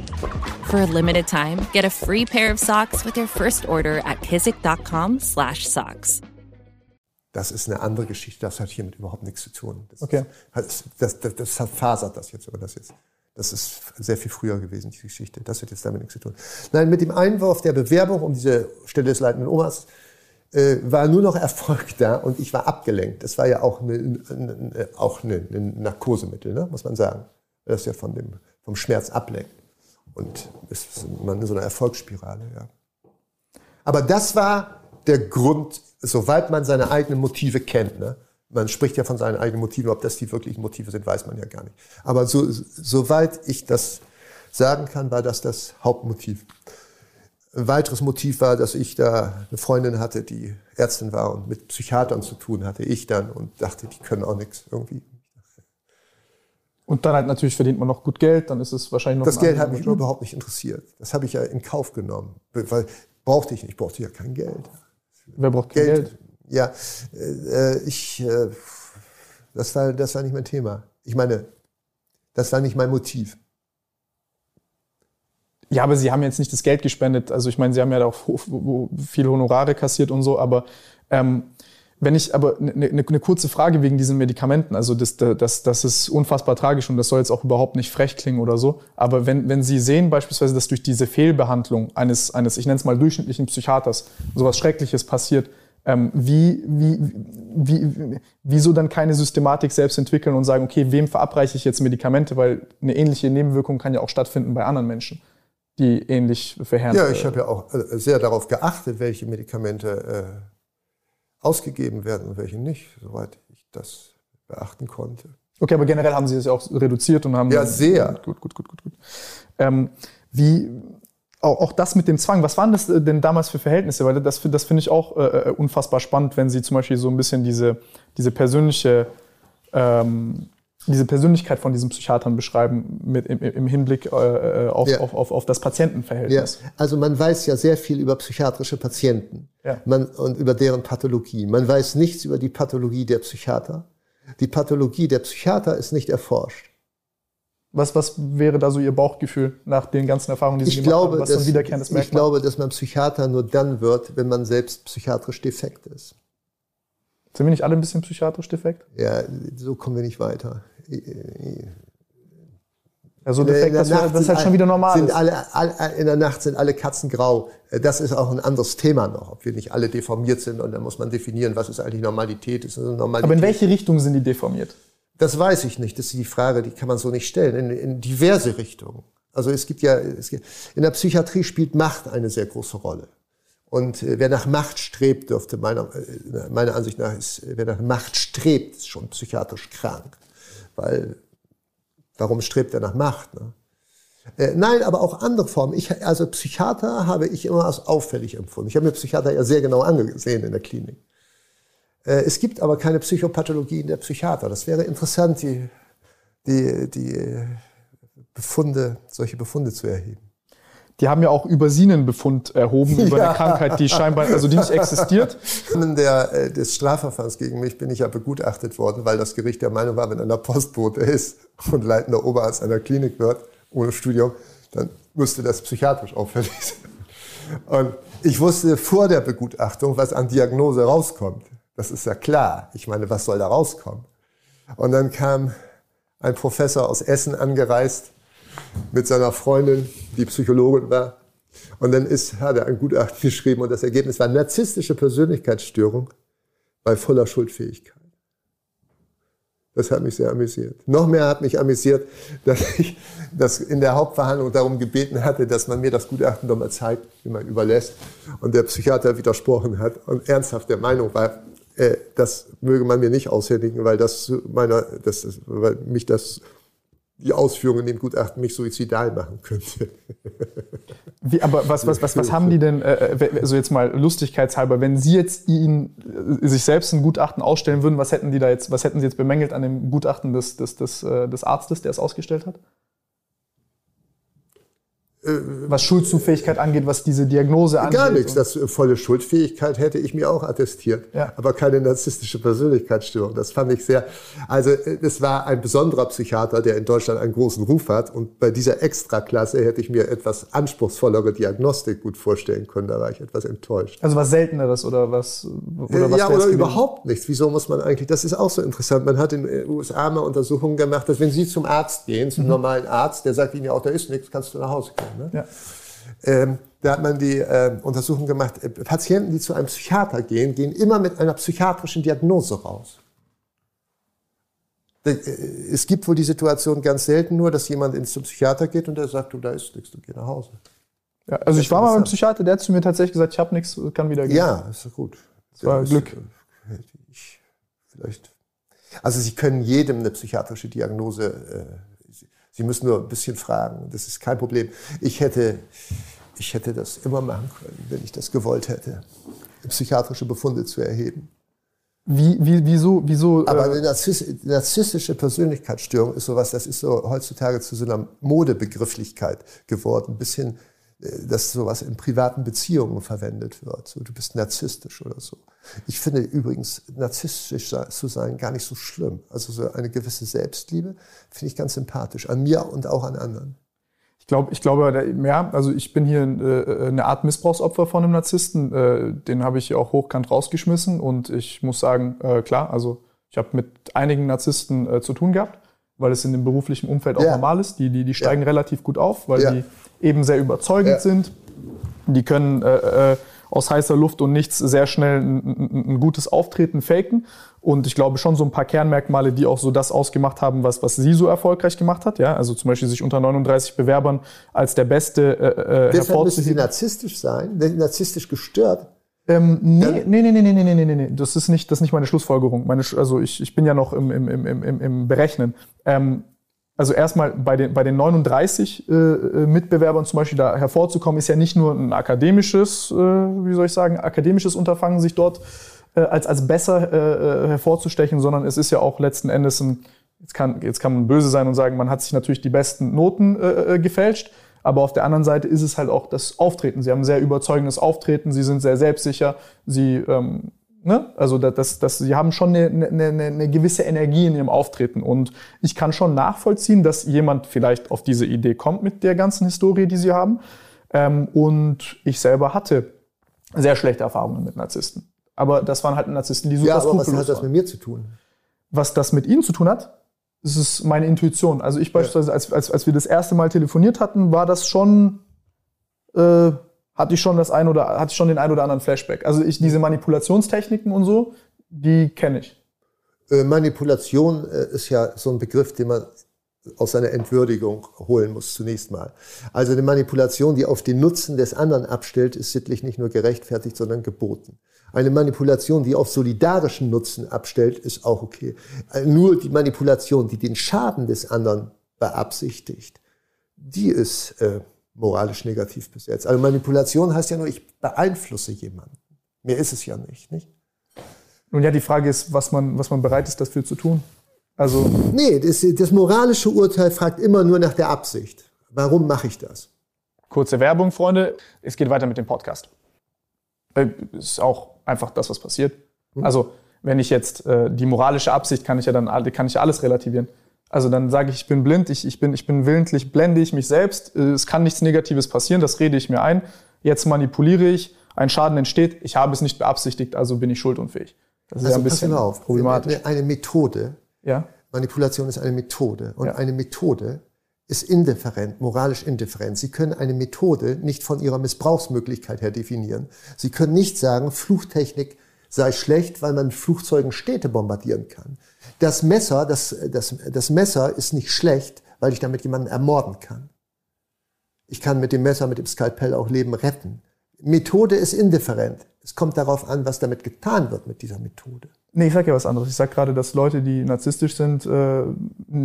For a limited time, get a free pair of socks with your first order at kizik.com/socks. Das ist eine andere Geschichte, das hat hiermit überhaupt nichts zu tun. Das okay. Ist, das, das, das, das fasert das jetzt, aber das jetzt. Das ist sehr viel früher gewesen, die Geschichte. Das hat jetzt damit nichts zu tun. Nein, mit dem Einwurf der Bewerbung um diese Stelle des leitenden Omas äh, war nur noch Erfolg da und ich war abgelenkt. Das war ja auch, eine, eine, auch eine, ein Narkosemittel, ne, muss man sagen. Das ja von dem, vom Schmerz ablenkt. Und ist man in so einer Erfolgsspirale, ja. Aber das war der Grund, soweit man seine eigenen Motive kennt. Ne? Man spricht ja von seinen eigenen Motiven, ob das die wirklichen Motive sind, weiß man ja gar nicht. Aber so, soweit ich das sagen kann, war das das Hauptmotiv. Ein weiteres Motiv war, dass ich da eine Freundin hatte, die Ärztin war und mit Psychiatern zu tun hatte, ich dann und dachte, die können auch nichts irgendwie. Und dann halt natürlich verdient man noch gut Geld, dann ist es wahrscheinlich noch. Das Geld hat mich Job. überhaupt nicht interessiert. Das habe ich ja in Kauf genommen, weil brauchte ich nicht, brauchte ja kein Geld. Wer braucht Geld? Geld? Ja, äh, ich, äh, das war, das war nicht mein Thema. Ich meine, das war nicht mein Motiv. Ja, aber Sie haben jetzt nicht das Geld gespendet. Also ich meine, Sie haben ja auch viele Honorare kassiert und so, aber ähm, wenn ich aber eine ne, ne kurze Frage wegen diesen Medikamenten, also das, das, das ist unfassbar tragisch und das soll jetzt auch überhaupt nicht frech klingen oder so, aber wenn, wenn Sie sehen beispielsweise, dass durch diese Fehlbehandlung eines, eines ich nenne es mal durchschnittlichen Psychiaters, sowas Schreckliches passiert, ähm, wie, wie, wie, wieso dann keine Systematik selbst entwickeln und sagen, okay, wem verabreiche ich jetzt Medikamente, weil eine ähnliche Nebenwirkung kann ja auch stattfinden bei anderen Menschen, die ähnlich verheerend Ja, ich habe ja auch äh, sehr darauf geachtet, welche Medikamente äh ausgegeben werden und welche nicht, soweit ich das beachten konnte. Okay, aber generell haben Sie es ja auch reduziert und haben. Ja, sehr. Gut, gut, gut, gut, gut. Ähm, wie, auch, auch das mit dem Zwang, was waren das äh, denn damals für Verhältnisse? Weil das, das finde ich auch äh, äh, unfassbar spannend, wenn Sie zum Beispiel so ein bisschen diese, diese persönliche ähm, diese Persönlichkeit von diesen Psychiatern beschreiben mit, im, im Hinblick äh, äh, auf, ja. auf, auf, auf das Patientenverhältnis. Ja. Also man weiß ja sehr viel über psychiatrische Patienten ja. man, und über deren Pathologie. Man weiß nichts über die Pathologie der Psychiater. Die Pathologie der Psychiater ist nicht erforscht. Was, was wäre da so Ihr Bauchgefühl nach den ganzen Erfahrungen, die Sie ich gemacht glaube, haben? Was dass, wiederkehrendes Ich Merkmal? glaube, dass man Psychiater nur dann wird, wenn man selbst psychiatrisch defekt ist. Sind wir nicht alle ein bisschen psychiatrisch defekt? Ja, so kommen wir nicht weiter. Ja, so defekt, das, das ist halt schon wieder normal. Sind alle, alle, in der Nacht sind alle Katzen grau. Das ist auch ein anderes Thema noch, ob wir nicht alle deformiert sind. Und dann muss man definieren, was ist eigentlich Normalität. Ist Normalität. Aber in welche Richtung sind die deformiert? Das weiß ich nicht. Das ist die Frage, die kann man so nicht stellen. In, in diverse Richtungen. Also es gibt ja, es gibt, in der Psychiatrie spielt Macht eine sehr große Rolle. Und äh, wer nach Macht strebt, dürfte meiner, äh, meiner Ansicht nach, ist, wer nach Macht strebt, ist schon psychiatrisch krank. Weil, warum strebt er nach Macht? Ne? Äh, nein, aber auch andere Formen. Ich, also Psychiater habe ich immer als auffällig empfunden. Ich habe mir Psychiater ja sehr genau angesehen in der Klinik. Äh, es gibt aber keine Psychopathologie in der Psychiater. Das wäre interessant, die, die, die Befunde, solche Befunde zu erheben. Die haben ja auch über Sie einen Befund erhoben, über ja. eine Krankheit, die scheinbar, also die nicht existiert. Im der, äh, des Strafverfahrens gegen mich bin ich ja begutachtet worden, weil das Gericht der Meinung war, wenn einer Postbote ist und leitender Oberarzt einer Klinik wird, ohne Studium, dann müsste das psychiatrisch auffällig sein. Und ich wusste vor der Begutachtung, was an Diagnose rauskommt. Das ist ja klar. Ich meine, was soll da rauskommen? Und dann kam ein Professor aus Essen angereist mit seiner Freundin, die Psychologin war. Und dann ist, hat er ein Gutachten geschrieben und das Ergebnis war narzisstische Persönlichkeitsstörung bei voller Schuldfähigkeit. Das hat mich sehr amüsiert. Noch mehr hat mich amüsiert, dass ich das in der Hauptverhandlung darum gebeten hatte, dass man mir das Gutachten doch mal zeigt, wie man überlässt. Und der Psychiater widersprochen hat und ernsthaft der Meinung war, äh, das möge man mir nicht aushändigen, weil das meiner, das, weil mich das die Ausführungen in dem Gutachten mich suizidal machen könnte. Wie, aber was, was, was, was haben die denn, äh, also jetzt mal lustigkeitshalber, wenn Sie jetzt Ihnen äh, sich selbst ein Gutachten ausstellen würden, was hätten die da jetzt, was hätten Sie jetzt bemängelt an dem Gutachten des, des, des, äh, des Arztes, der es ausgestellt hat? Was Schuldzufähigkeit angeht, was diese Diagnose angeht. Gar nichts. Das volle Schuldfähigkeit hätte ich mir auch attestiert. Ja. Aber keine narzisstische Persönlichkeitsstörung. Das fand ich sehr, also es war ein besonderer Psychiater, der in Deutschland einen großen Ruf hat. Und bei dieser Extraklasse hätte ich mir etwas anspruchsvollere Diagnostik gut vorstellen können. Da war ich etwas enttäuscht. Also was Selteneres oder was? Oder was ja, oder überhaupt nichts. Wieso muss man eigentlich, das ist auch so interessant. Man hat in den USA mal Untersuchungen gemacht, dass wenn Sie zum Arzt gehen, zum mhm. normalen Arzt, der sagt Ihnen ja auch, da ist nichts, kannst du nach Hause gehen. Ne? Ja. Ähm, da hat man die äh, Untersuchung gemacht, äh, Patienten, die zu einem Psychiater gehen, gehen immer mit einer psychiatrischen Diagnose raus. Äh, es gibt wohl die Situation ganz selten nur, dass jemand ins zum Psychiater geht und der sagt, du, da ist nichts, du geh nach Hause. Ja, also ich war mal beim Psychiater, der hat zu mir tatsächlich gesagt, ich habe nichts, kann wieder gehen. Ja, ist gut. Das war Glück. Äh, ich, vielleicht. Also Sie können jedem eine psychiatrische Diagnose äh, Sie müssen nur ein bisschen fragen. Das ist kein Problem. Ich hätte, ich hätte das immer machen können, wenn ich das gewollt hätte, psychiatrische Befunde zu erheben. Wie, wie, wieso, wieso? Aber äh, eine narzisstische Persönlichkeitsstörung ist sowas, das ist so heutzutage zu so einer Modebegrifflichkeit geworden, bis hin dass sowas in privaten Beziehungen verwendet wird. So, du bist narzisstisch oder so. Ich finde übrigens, narzisstisch zu sein gar nicht so schlimm. Also so eine gewisse Selbstliebe finde ich ganz sympathisch. An mir und auch an anderen. Ich glaube, ich glaube, ja, also ich bin hier äh, eine Art Missbrauchsopfer von einem Narzissten. Äh, den habe ich auch hochkant rausgeschmissen und ich muss sagen, äh, klar, also ich habe mit einigen Narzissten zu tun gehabt, weil es in dem beruflichen Umfeld auch ja. normal ist. Die, die, die steigen ja. relativ gut auf, weil ja. die eben sehr überzeugend ja. sind. Die können äh, äh, aus heißer Luft und nichts sehr schnell ein, ein, gutes Auftreten faken. Und ich glaube schon so ein paar Kernmerkmale, die auch so das ausgemacht haben, was, was sie so erfolgreich gemacht hat. Ja, also zum Beispiel sich unter 39 Bewerbern als der Beste äh, äh, Deshalb müssen sie narzisstisch sein, narzisstisch gestört. Ähm, nee, nee, nee, nee, nee, nee, nee, nee, nee, das ist nicht, das ist nicht meine Schlussfolgerung. Meine, also ich, ich bin ja noch im, im, im, im, im Berechnen. Ähm, also erstmal bei den, bei den 39 äh, äh, Mitbewerbern zum Beispiel da hervorzukommen, ist ja nicht nur ein akademisches, äh, wie soll ich sagen, akademisches Unterfangen, sich dort äh, als, als besser äh, äh, hervorzustechen, sondern es ist ja auch letzten Endes ein, jetzt kann, jetzt kann man böse sein und sagen, man hat sich natürlich die besten Noten gefälscht, aber auf der anderen Seite ist es halt auch das Auftreten. Sie haben ein sehr überzeugendes Auftreten, sie sind sehr selbstsicher, sie, ähm, ne? also das, das, das, sie haben schon eine, eine, eine, gewisse Energie in ihrem Auftreten und ich kann schon nachvollziehen, dass jemand vielleicht auf diese Idee kommt mit der ganzen Historie, die sie haben. Ähm, und ich selber hatte sehr schlechte Erfahrungen mit Narzissten. Aber das waren halt Narzissten, die super Ja, aber was hat das mit mir zu tun? Was das mit ihnen zu tun hat, das ist meine Intuition. Also ich beispielsweise, als, als, als wir das erste Mal telefoniert hatten, war das schon, äh, hatte ich schon das ein oder hatte ich schon den ein oder anderen Flashback. Also ich diese Manipulationstechniken und so, die kenne ich. Äh, Manipulation äh, ist ja so ein Begriff, den man aus seiner Entwürdigung holen muss zunächst mal. Also eine Manipulation, die auf den Nutzen des anderen abstellt, ist sittlich nicht nur gerechtfertigt, sondern geboten. Eine Manipulation, die auf solidarischen Nutzen abstellt, ist auch okay. Äh, Nur die Manipulation, die den Schaden des anderen beabsichtigt, die ist äh, moralisch negativ besetzt. Also Manipulation heißt ja nur, ich beeinflusse jemanden. Mehr ist es ja nicht, nicht? Nun ja, die Frage ist, was man, was man bereit ist, dafür zu tun. Also Nee, das, das moralische Urteil fragt immer nur nach der Absicht. Warum mache ich das? kurze Werbung, Freunde. Es geht weiter mit dem Podcast. Äh, Ist auch einfach das, was passiert. Also wenn ich jetzt äh, die moralische Absicht kann ich ja dann alle- kann ich ja alles relativieren. Also dann sage ich, ich bin blind, ich, ich, bin, ich bin willentlich, blende ich mich selbst, äh, es kann nichts Negatives passieren, das rede ich mir ein. Jetzt manipuliere ich, ein Schaden entsteht, ich habe es nicht beabsichtigt, also bin ich schuldunfähig. Das ist ja ein bisschen auf. problematisch. Eine, Methode, Ja? Manipulation ist eine Methode. Und Ja. eine Methode ist indifferent, moralisch indifferent. Sie können eine Methode nicht von ihrer Missbrauchsmöglichkeit her definieren. Sie können nicht sagen, Fluchtechnik sei schlecht, weil man mit Flugzeugen Städte bombardieren kann. Das Messer, das, das, das Messer ist nicht schlecht, weil ich damit jemanden ermorden kann. Ich kann mit dem Messer, mit dem Skalpell auch Leben retten. Methode ist indifferent. Es kommt darauf an, was damit getan wird mit dieser Methode. Nee, ich sag ja was anderes. Ich sag gerade, dass Leute, die narzisstisch sind, äh,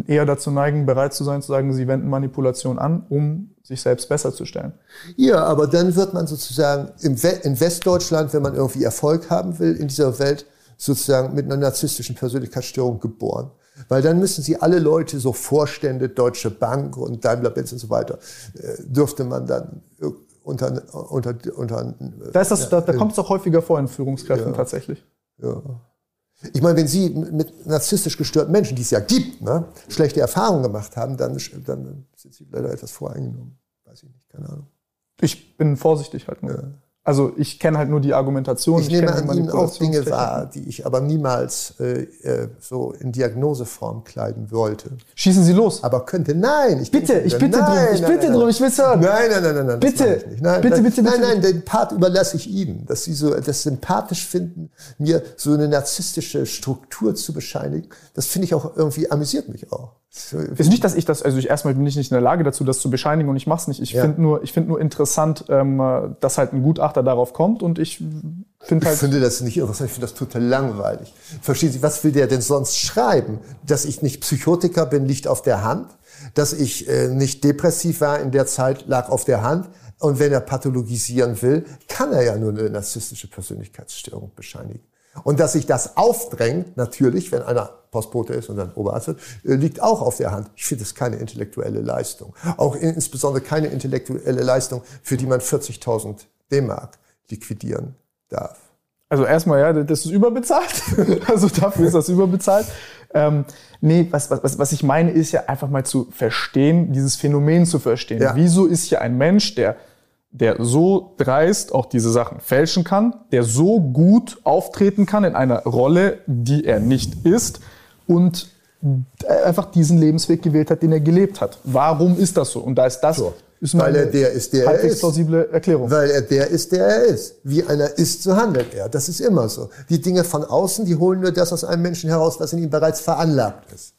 eher dazu neigen, bereit zu sein, zu sagen, sie wenden Manipulation an, um sich selbst besser zu stellen. Ja, aber dann wird man sozusagen in Westdeutschland, wenn man irgendwie Erfolg haben will in dieser Welt, sozusagen mit einer narzisstischen Persönlichkeitsstörung geboren. Weil dann müssen sie alle Leute, so Vorstände, Deutsche Bank und Daimler-Benz und so weiter, äh, dürfte man dann ir- unter, unter, unter Da, ist das, da, da kommt es auch häufiger vor in Führungskräften Ja. tatsächlich. Ja. Ich meine, wenn Sie mit narzisstisch gestörten Menschen, die es ja gibt, ne, schlechte Erfahrungen gemacht haben, dann, dann sind Sie leider etwas voreingenommen. Weiß ich nicht, keine Ahnung. Ich bin vorsichtig halt nur. Also ich kenne halt nur die Argumentation. Ich nehme kenn die an Ihnen auch Dinge wahr, die ich aber niemals äh, äh, so in Diagnoseform kleiden wollte. Schießen Sie los. Aber könnte, nein. Ich Bitte, ich bitte nein, drum, ich nein, bitte nein, drum, nein. ich will's hören. Nein, nein, nein, nein, nein. Bitte, ich. Nein, bitte, nein, bitte, Nein, bitte. nein, den Part überlasse ich Ihnen, dass Sie so das sympathisch finden, mir so eine narzisstische Struktur zu bescheinigen. Das finde ich auch irgendwie, amüsiert mich auch. Ist nicht, dass ich das, also ich erstmal bin ich nicht in der Lage dazu, das zu bescheinigen und ich mache es nicht. Ich Ja. finde nur, ich finde nur interessant, ähm, äh, dass halt ein Gutachter darauf kommt und ich finde Ich halt. finde das nicht interessant, ich finde das total langweilig. Verstehen Sie, was will der denn sonst schreiben? Dass ich nicht Psychotiker bin, liegt auf der Hand. Dass ich äh, nicht depressiv war in der Zeit, lag auf der Hand. Und wenn er pathologisieren will, kann er ja nur eine narzisstische Persönlichkeitsstörung bescheinigen. Und dass sich das aufdrängt, natürlich, wenn einer Postbote ist und dann Oberarzt wird, äh, liegt auch auf der Hand. Ich finde es keine intellektuelle Leistung. Auch in, insbesondere keine intellektuelle Leistung, für die man 40.000 D-Mark liquidieren darf. Also erstmal, ja, das ist überbezahlt. also dafür ist das überbezahlt. Ähm, nee, was, was, was- ich meine, ist ja einfach mal zu verstehen, dieses Phänomen zu verstehen. Ja. Wieso ist hier ein Mensch, der, der so dreist auch diese Sachen fälschen kann, der so gut auftreten kann in einer Rolle, die er nicht ist und einfach diesen Lebensweg gewählt hat, den er gelebt hat. Warum ist das so? Und da ist das So. Ist Weil er der ist, der er ist. plausible Erklärung. Weil er der ist, der er ist. Wie einer ist, so handelt er. Das ist immer so. Die Dinge von außen, die holen nur das aus einem Menschen heraus, was in ihm bereits veranlagt ist.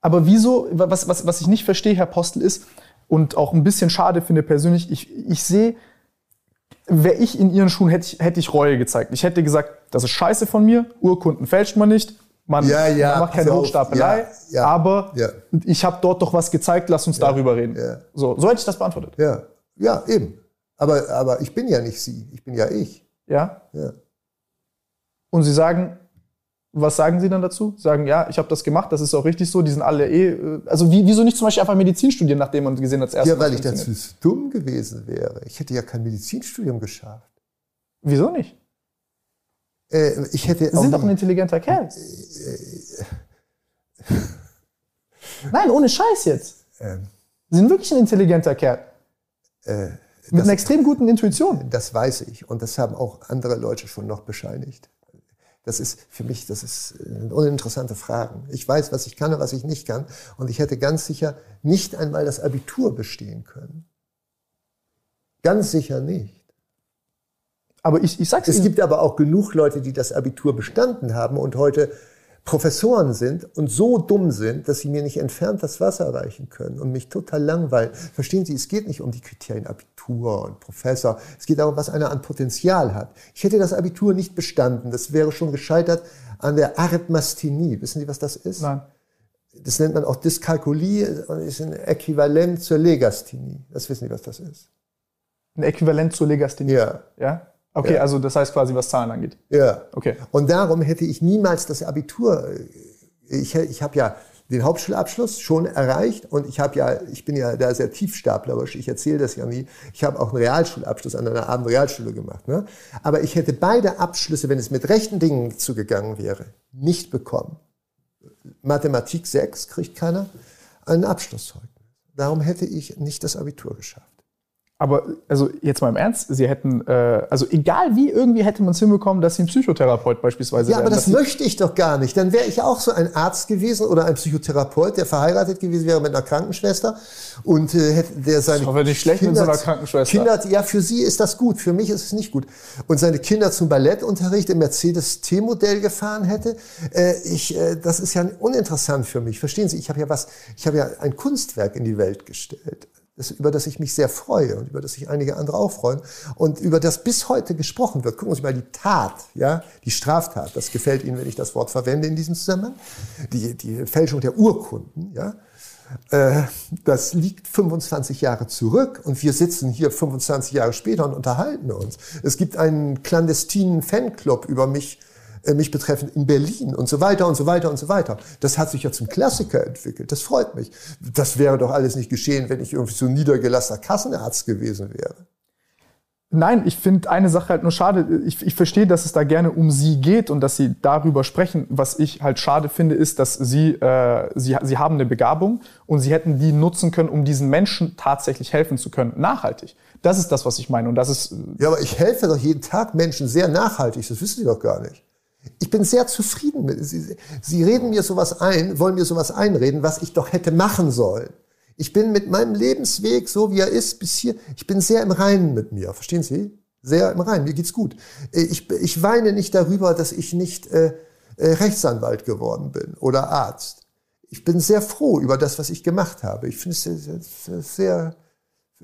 Aber wieso, was, was, was ich nicht verstehe, Herr Postel, ist, und auch ein bisschen schade finde persönlich, ich, ich sehe, wäre ich in Ihren Schuhen, hätte ich, hätte ich Reue gezeigt. Ich hätte gesagt, das ist scheiße von mir, Urkunden fälscht man nicht, man, Ja, ja, man macht keine. Hochstapelei, Ja, aber ich habe dort doch was gezeigt, lass uns darüber reden. So, so hätte ich das beantwortet. Ja, ja, eben. Aber, aber ich bin ja nicht sie, ich bin ja ich. Ja? Ja. Und Sie sagen, was sagen Sie dann dazu? Sagen, ja, ich habe das gemacht, das ist auch richtig so, die sind alle eh. äh, Also wie, wieso nicht zum Beispiel einfach Medizin studieren, nachdem man gesehen hat, das erste Ja, weil ich dazu dumm gewesen wäre. Ich hätte ja kein Medizinstudium geschafft. Wieso nicht? Äh, ich hätte Sie sind doch ein intelligenter Kerl. Nein, ohne Scheiß jetzt. Ähm, Sie sind wirklich ein intelligenter Kerl. äh, Mit das, einer extrem guten Intuition. das weiß ich und das haben auch andere Leute schon noch bescheinigt. Das ist für mich, das ist äh, uninteressante Fragen. Ich weiß, was ich kann und was ich nicht kann und ich hätte ganz sicher nicht einmal das Abitur bestehen können. Ganz sicher nicht. Aber ich, ich sag's Es Ihnen. gibt aber auch genug Leute, die das Abitur bestanden haben und heute Professoren sind und so dumm sind, dass sie mir nicht entfernt das Wasser reichen können und mich total langweilen. Verstehen Sie, es geht nicht um die Kriterien Abitur und Professor. Es geht darum, was einer an Potenzial hat. Ich hätte das Abitur nicht bestanden. Das wäre schon gescheitert an der Arithmasthenie. Wissen Sie, was das ist? Nein. Das nennt man auch Dyskalkulie und ist ein Äquivalent zur Legasthenie. Das wissen Sie, was das ist. Ein Äquivalent zur Legasthenie. Ja, Ja? Okay, Ja. also das heißt quasi, was Zahlen angeht. ja. Okay. Und darum hätte ich niemals das Abitur. äh, Ich, ich habe ja den Hauptschulabschluss schon erreicht und ich habe ja, ich bin ja da sehr tiefstaplerisch. Ich erzähle das ja nie. Ich habe auch einen Realschulabschluss an einer Abendrealschule gemacht. Ne? Aber ich hätte beide Abschlüsse, wenn es mit rechten Dingen zugegangen wäre, nicht bekommen. Mathematik 6 kriegt keiner, ein Abschlusszeugnis. Darum hätte ich nicht das Abitur geschafft. Aber also jetzt mal im Ernst, Sie hätten, äh, also egal wie, irgendwie hätte man es hinbekommen, dass Sie ein Psychotherapeut beispielsweise Ja, aber das möchte ich doch gar nicht. Dann wäre ich auch so ein Arzt gewesen oder ein Psychotherapeut, der verheiratet gewesen wäre mit einer Krankenschwester und äh, hätte der seine aber nicht schlecht mit so einer Krankenschwester. Kinder, ja, für sie ist das gut, für mich ist es nicht gut. Und seine Kinder zum Ballettunterricht im Mercedes T-Modell gefahren hätte, äh, ich, äh, das ist ja uninteressant für mich. Verstehen Sie? Ich habe ja was, ich habe ja ein Kunstwerk in die Welt gestellt. Das, über das ich mich sehr freue und über das sich einige andere auch freuen und über das bis heute gesprochen wird. Gucken Sie sich mal die Tat, ja, die Straftat, das gefällt Ihnen, wenn ich das Wort verwende in diesem Zusammenhang, die, die Fälschung der Urkunden, ja, äh, das liegt 25 Jahre zurück und wir sitzen hier 25 Jahre später und unterhalten uns. Es gibt einen clandestinen Fanclub über mich, äh, mich betreffend in Berlin und so weiter und so weiter und so weiter. Das hat sich ja zum Klassiker entwickelt. Das freut mich. Das wäre doch alles nicht geschehen, wenn ich irgendwie so ein niedergelassener Kassenarzt gewesen wäre. Nein, ich finde eine Sache halt nur schade. Ich, ich verstehe, dass es da gerne um sie geht und dass sie darüber sprechen. Was ich halt schade finde, ist, dass sie, äh, sie, sie haben eine Begabung und sie hätten die nutzen können, um diesen Menschen tatsächlich helfen zu können. Nachhaltig. Das ist das, was ich meine. Und das ist, Ja, aber ich helfe doch jeden Tag Menschen sehr nachhaltig. Das wissen Sie doch gar nicht. Ich bin sehr zufrieden mit. Sie, Sie reden mir sowas ein, wollen mir sowas einreden, was ich doch hätte machen sollen. Ich bin mit meinem Lebensweg, so wie er ist, bis hier, ich bin sehr im Reinen mit mir. Verstehen Sie? Sehr im Reinen. Mir geht's gut. Äh, Ich, ich weine nicht darüber, dass ich nicht äh, äh, Rechtsanwalt geworden bin oder Arzt. Ich bin sehr froh über das, was ich gemacht habe. Ich finde es sehr, sehr, sehr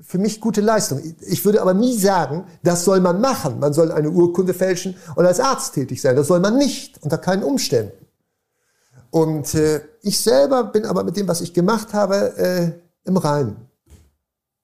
für mich gute Leistung. Ich würde aber nie sagen, das soll man machen. Man soll eine Urkunde fälschen und als Arzt tätig sein. Das soll man nicht, unter keinen Umständen. Und äh, ich selber bin aber mit dem, was ich gemacht habe, äh, im Reinen.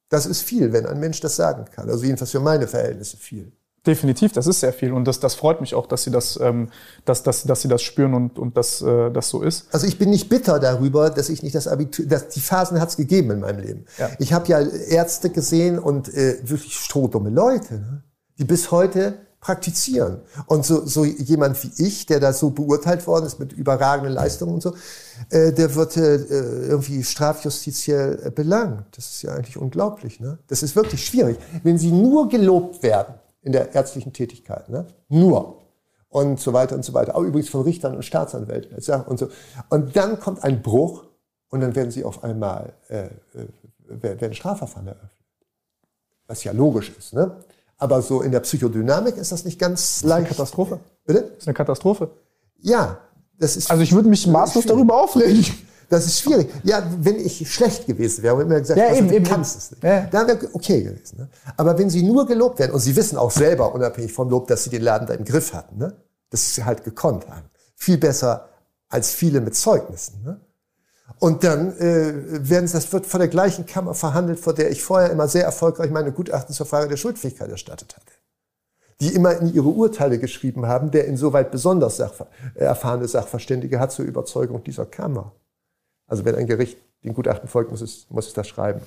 Das ist viel, wenn ein Mensch das sagen kann. Also jedenfalls für meine Verhältnisse viel. Definitiv, das ist sehr viel. Und das, das freut mich auch, dass sie das, ähm, dass, dass, dass sie das spüren und, und dass äh, das so ist. Also ich bin nicht bitter darüber, dass ich nicht das Abitur, dass die Phasen hat es gegeben in meinem Leben. Ja. Ich habe ja Ärzte gesehen und äh, wirklich strohdumme Leute, ne? die bis heute praktizieren. Und so, so jemand wie ich, der da so beurteilt worden ist mit überragenden Leistungen und so, äh, der wird äh, irgendwie strafjustiziell belangt. Das ist ja eigentlich unglaublich. Ne? Das ist wirklich schwierig. Wenn sie nur gelobt werden in der ärztlichen Tätigkeit, ne? nur und so weiter und so weiter. Auch übrigens von Richtern und Staatsanwälten ja, und so. Und dann kommt ein Bruch und dann werden sie auf einmal äh, äh, werden Strafverfahren eröffnet. Was ja logisch ist, ne? Aber so in der Psychodynamik ist das nicht ganz leicht. Katastrophe. Bitte? Das ist eine Katastrophe. Ja, das ist. Also ich würde mich maßlos darüber aufregen. Das ist schwierig. Ja, wenn ich schlecht gewesen wäre und immer gesagt, Ja, also, eben, du eben, kannst eben. es nicht, Ja. dann wäre okay gewesen. Ne? Aber wenn sie nur gelobt werden und sie wissen auch selber, unabhängig vom Lob, dass sie den Laden da im Griff hatten, ne? dass sie halt gekonnt haben, viel besser als viele mit Zeugnissen. Ne? Und dann äh, werden das wird vor der gleichen Kammer verhandelt, vor der ich vorher immer sehr erfolgreich meine Gutachten zur Frage der Schuldfähigkeit erstattet hatte. Die immer in ihre Urteile geschrieben haben, der insoweit besonders Sachver erfahrene Sachverständige hat zur Überzeugung dieser Kammer. Also wenn ein Gericht dem Gutachten folgt, muss es, muss es das schreiben.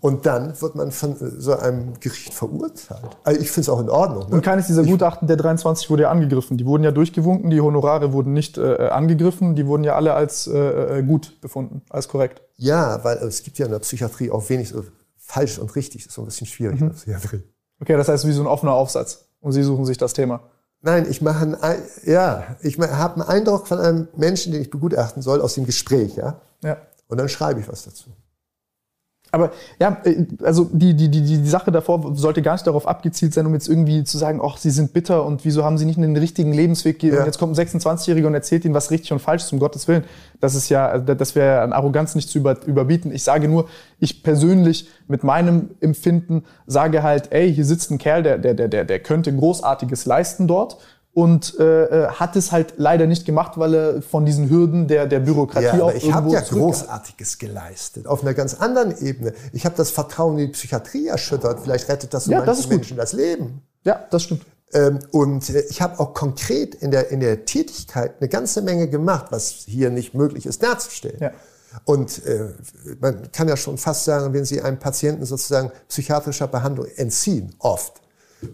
Und dann wird man von so einem Gericht verurteilt. Also ich finde es auch in Ordnung. Ne? Und keines dieser Gutachten der 23 wurde ja angegriffen. Die wurden ja durchgewunken, die Honorare wurden nicht äh, angegriffen, die wurden ja alle als äh, äh gut befunden, als korrekt. Ja, weil es gibt ja in der Psychiatrie auch wenig so falsch und richtig. Das ist so ein bisschen schwierig mhm. in der Psychiatrie. Okay, das heißt wie so ein offener Aufsatz. Und Sie suchen sich das Thema. Nein, ich mache einen, ja, ich habe einen Eindruck von einem Menschen, den ich begutachten soll, aus dem Gespräch, ja. Ja. Und dann schreibe ich was dazu. Aber ja, äh, also die, die, die, die Sache davor sollte gar nicht darauf abgezielt sein, um jetzt irgendwie zu sagen, ach, sie sind bitter und wieso haben sie nicht einen richtigen Lebensweg ja. und jetzt kommt ein 26-Jähriger und erzählt ihnen, was richtig und falsch ist, um Gottes Willen. Das ist ja, also das wäre an Arroganz nicht zu über, überbieten. Ich sage nur, ich persönlich mit meinem Empfinden sage halt, ey, hier sitzt ein Kerl, der, der, der, der könnte Großartiges leisten dort und äh, äh, hat es halt leider nicht gemacht, weil er von diesen Hürden der, der Bürokratie ja, auch ich habe ja Großartiges geleistet, auf einer ganz anderen Ebene. Ich habe das Vertrauen in die Psychiatrie erschüttert. Vielleicht rettet das so ja, manchen Menschen das Leben. Ja, das stimmt. Ähm, und äh, ich habe auch konkret in der, in der Tätigkeit eine ganze Menge gemacht, was hier nicht möglich ist darzustellen. Ja. Und äh, man kann ja schon fast sagen, wenn Sie einem Patienten sozusagen psychiatrischer Behandlung entziehen, oft,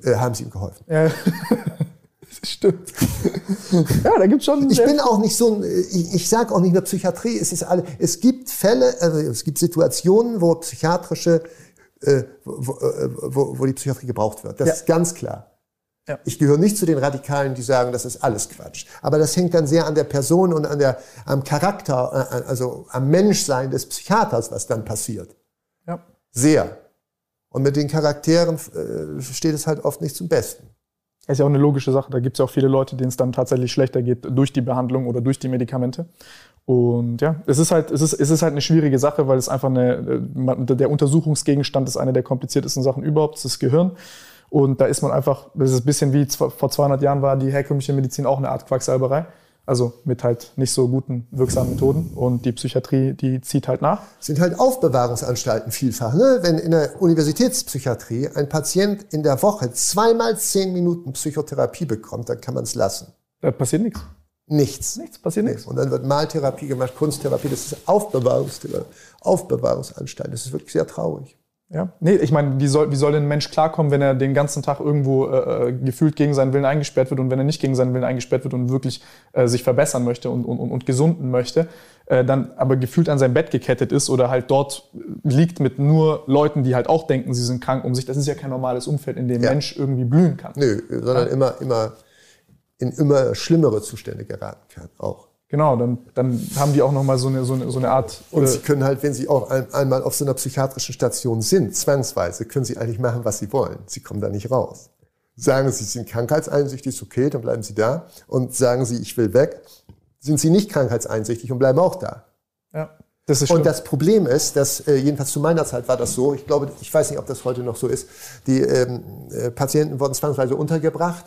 äh, haben Sie ihm geholfen. Ja. Stimmt. ja, da gibt's schon. Ich bin auch nicht so ein, ich, ich sage auch nicht nur Psychiatrie, es ist alle, es gibt Fälle, also es gibt Situationen, wo psychiatrische, äh, wo, äh, wo, wo die Psychiatrie gebraucht wird. Das ja. ist ganz klar. Ja. Ich gehöre nicht zu den Radikalen, die sagen, das ist alles Quatsch. Aber das hängt dann sehr an der Person und an der, am Charakter, äh, also am Menschsein des Psychiaters, was dann passiert. Ja. Sehr. Und mit den Charakteren äh, steht es halt oft nicht zum Besten ist ja auch eine logische Sache. Da gibt es ja auch viele Leute, denen es dann tatsächlich schlechter geht durch die Behandlung oder durch die Medikamente. Und ja, es ist halt, es ist, es ist halt eine schwierige Sache, weil es einfach eine, der Untersuchungsgegenstand ist eine der kompliziertesten Sachen überhaupt, das Gehirn. Und da ist man einfach, das ist ein bisschen wie vor 200 Jahren war die herkömmliche Medizin auch eine Art Quacksalberei. Also mit halt nicht so guten, wirksamen Methoden. Und die Psychiatrie, die zieht halt nach. sind halt Aufbewahrungsanstalten vielfach. Ne? Wenn in der Universitätspsychiatrie ein Patient in der Woche zweimal zehn Minuten Psychotherapie bekommt, dann kann man es lassen. Da passiert nichts. Nichts. Nichts, passiert nichts. Und dann wird Maltherapie gemacht, Kunsttherapie. Das ist Aufbewahrungs Aufbewahrungsanstalt. Das ist wirklich sehr traurig. Ja, nee, ich meine, wie soll, wie soll denn ein Mensch klarkommen, wenn er den ganzen Tag irgendwo äh, äh, gefühlt gegen seinen Willen eingesperrt wird und wenn er nicht gegen seinen Willen eingesperrt wird und wirklich äh, sich verbessern möchte und, und, und gesunden möchte, äh, dann aber gefühlt an sein Bett gekettet ist oder halt dort liegt mit nur Leuten, die halt auch denken, sie sind krank um sich. Das ist ja kein normales Umfeld, in dem ja. Mensch irgendwie blühen kann. Nö, sondern ja. immer, immer in immer schlimmere Zustände geraten kann, auch. Genau, dann, dann haben die auch nochmal so eine, so, eine, so eine Art. Und sie können halt, wenn sie auch ein, einmal auf so einer psychiatrischen Station sind, zwangsweise, können sie eigentlich machen, was sie wollen. Sie kommen da nicht raus. Sagen sie, sie sind krankheitseinsichtig, ist okay, dann bleiben sie da. Und sagen sie, ich will weg, sind sie nicht krankheitseinsichtig und bleiben auch da. Ja. Das ist und das Problem ist, dass äh, jedenfalls zu meiner Zeit war das so. Ich glaube, ich weiß nicht, ob das heute noch so ist. Die ähm, äh, Patienten wurden zwangsweise untergebracht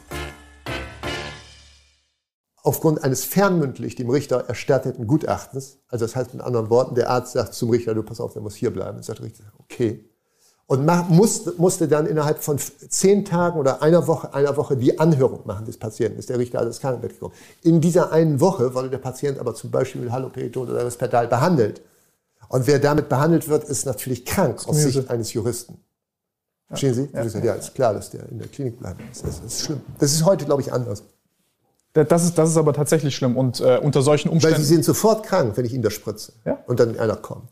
Aufgrund eines fernmündlich dem Richter erstatteten Gutachtens, also das heißt mit anderen Worten, der Arzt sagt zum Richter, du pass auf, der muss hier bleiben. Und sagt der Richter, okay. Und musste, musste dann innerhalb von zehn Tagen oder einer Woche, einer Woche die Anhörung machen des Patienten, ist der Richter alles Krankenbett gekommen. In dieser einen Woche wurde der Patient aber zum Beispiel mit Haloperidol oder Risperdal behandelt. Und wer damit behandelt wird, ist natürlich krank aus Sicht eines Juristen. Verstehen Sie? Ja, ja, ja, ist klar, dass der in der Klinik bleiben muss. Das ist schlimm. Das ist heute, glaube ich, anders. Das ist, das ist aber tatsächlich schlimm. Und äh, unter solchen Umständen. Weil sie sind sofort krank, wenn ich ihnen das spritze. Ja? Und dann einer kommt.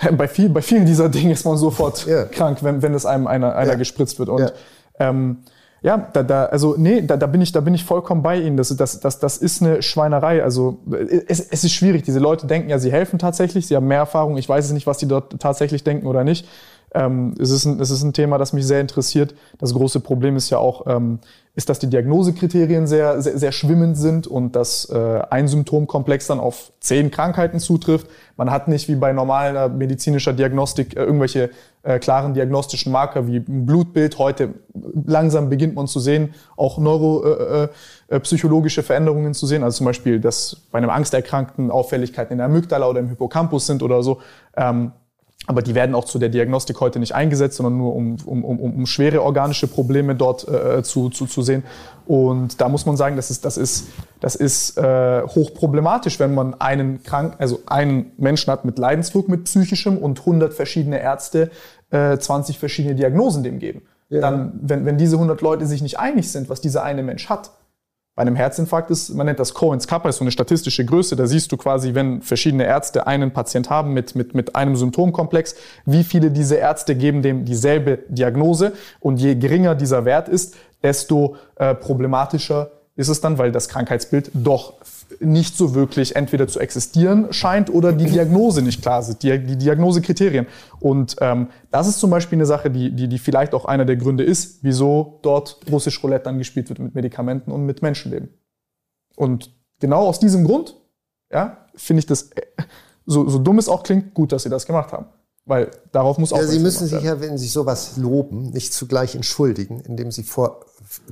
Bei, viel, bei vielen dieser Dinge ist man sofort ja. krank, wenn, wenn es einem einer, einer ja. gespritzt wird. Und ähm, Ja, da, da, also nee, da, da, bin ich, da bin ich vollkommen bei Ihnen. Das, das, das, das ist eine Schweinerei. Also es, es ist schwierig. Diese Leute denken ja, sie helfen tatsächlich, sie haben mehr Erfahrung. Ich weiß es nicht, was die dort tatsächlich denken oder nicht. Ähm, es, ist ein, es ist ein Thema, das mich sehr interessiert. Das große Problem ist ja auch, ähm, ist, dass die Diagnosekriterien sehr, sehr, sehr schwimmend sind und dass äh, ein Symptomkomplex dann auf zehn Krankheiten zutrifft. Man hat nicht wie bei normaler medizinischer Diagnostik äh, irgendwelche äh, klaren diagnostischen Marker wie ein Blutbild. Heute langsam beginnt man zu sehen, auch neuropsychologische äh, äh, Veränderungen zu sehen. Also zum Beispiel, dass bei einem Angsterkrankten Auffälligkeiten in der Amygdala oder im Hippocampus sind oder so. Ähm, aber die werden auch zu der Diagnostik heute nicht eingesetzt, sondern nur um, um, um, um schwere organische Probleme dort äh, zu, zu, zu sehen. Und da muss man sagen, das ist, das ist, das ist äh, hochproblematisch, wenn man einen krank, also einen Menschen hat mit Leidensdruck, mit psychischem und 100 verschiedene Ärzte äh, 20 verschiedene Diagnosen dem geben. Ja. Dann, wenn, wenn diese 100 Leute sich nicht einig sind, was dieser eine Mensch hat, bei einem Herzinfarkt ist, man nennt das Cohen's Kappa, ist so eine statistische Größe. Da siehst du quasi, wenn verschiedene Ärzte einen Patient haben mit, mit, mit einem Symptomkomplex, wie viele diese Ärzte geben dem dieselbe Diagnose. Und je geringer dieser Wert ist, desto äh, problematischer ist es dann, weil das Krankheitsbild doch nicht so wirklich entweder zu existieren scheint oder die Diagnose nicht klar sind, die, die Diagnosekriterien. Und ähm, das ist zum Beispiel eine Sache, die, die, die vielleicht auch einer der Gründe ist, wieso dort russisch Roulette dann gespielt wird mit Medikamenten und mit Menschenleben. Und genau aus diesem Grund, ja, finde ich das, so, so dumm es auch klingt, gut, dass sie das gemacht haben. Weil darauf muss auch. Ja, Sie müssen sich ja, wenn Sie sowas loben, nicht zugleich entschuldigen, indem Sie vor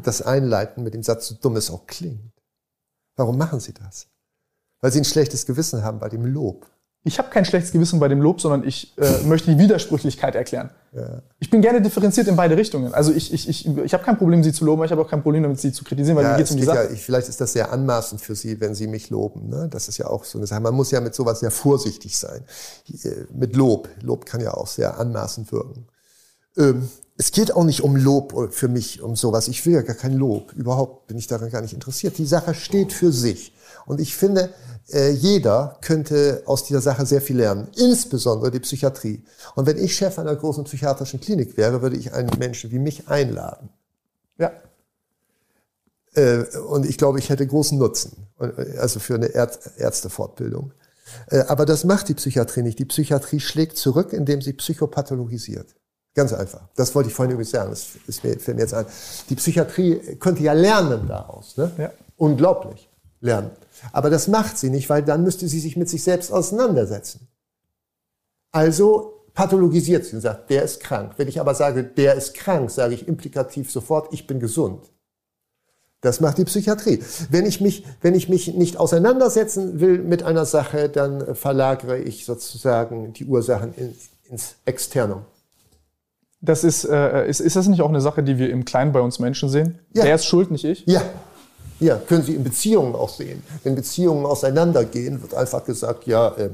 das einleiten mit dem Satz, so dumm es auch klingt. Warum machen sie das? Weil sie ein schlechtes Gewissen haben bei dem Lob. Ich habe kein schlechtes Gewissen bei dem Lob, sondern ich äh, möchte die Widersprüchlichkeit erklären. Ja. Ich bin gerne differenziert in beide Richtungen. Also ich, ich, ich, ich habe kein Problem, sie zu loben, aber ich habe auch kein Problem damit, sie zu kritisieren, weil ja, mir geht um die Sache. Ja, ich, vielleicht ist das sehr anmaßend für Sie, wenn Sie mich loben. Ne? Das ist ja auch so eine Sache. Man muss ja mit sowas sehr vorsichtig sein. Äh, mit Lob. Lob kann ja auch sehr anmaßend wirken. Ähm, es geht auch nicht um Lob für mich, um sowas. Ich will ja gar kein Lob. Überhaupt bin ich daran gar nicht interessiert. Die Sache steht für sich. Und ich finde, äh, jeder könnte aus dieser Sache sehr viel lernen, insbesondere die Psychiatrie. Und wenn ich Chef einer großen psychiatrischen Klinik wäre, würde ich einen Menschen wie mich einladen. Ja. Äh, und ich glaube, ich hätte großen Nutzen, äh, also für eine Ärztefortbildung. Aber das macht die Psychiatrie nicht. Die Psychiatrie schlägt zurück, indem sie psychopathologisiert. Ganz einfach. Das wollte ich vorhin übrigens sagen. Das ist mir, fällt mir jetzt ein. Die Psychiatrie könnte ja lernen daraus. Ne? Ja. Unglaublich lernen. Aber das macht sie nicht, weil dann müsste sie sich mit sich selbst auseinandersetzen. Also pathologisiert sie und sagt, der ist krank. Wenn ich aber sage, der ist krank, sage ich implikativ sofort, ich bin gesund. Das macht die Psychiatrie. Wenn ich mich, wenn ich mich nicht auseinandersetzen will mit einer Sache, dann verlagere ich sozusagen die Ursachen ins Externum. Das ist, äh, ist, ist das nicht auch eine Sache, die wir im Kleinen bei uns Menschen sehen? Ja. Der ist schuld, nicht ich? Ja. Ja, können Sie in Beziehungen auch sehen. Wenn Beziehungen auseinandergehen, wird einfach gesagt, ja, äh,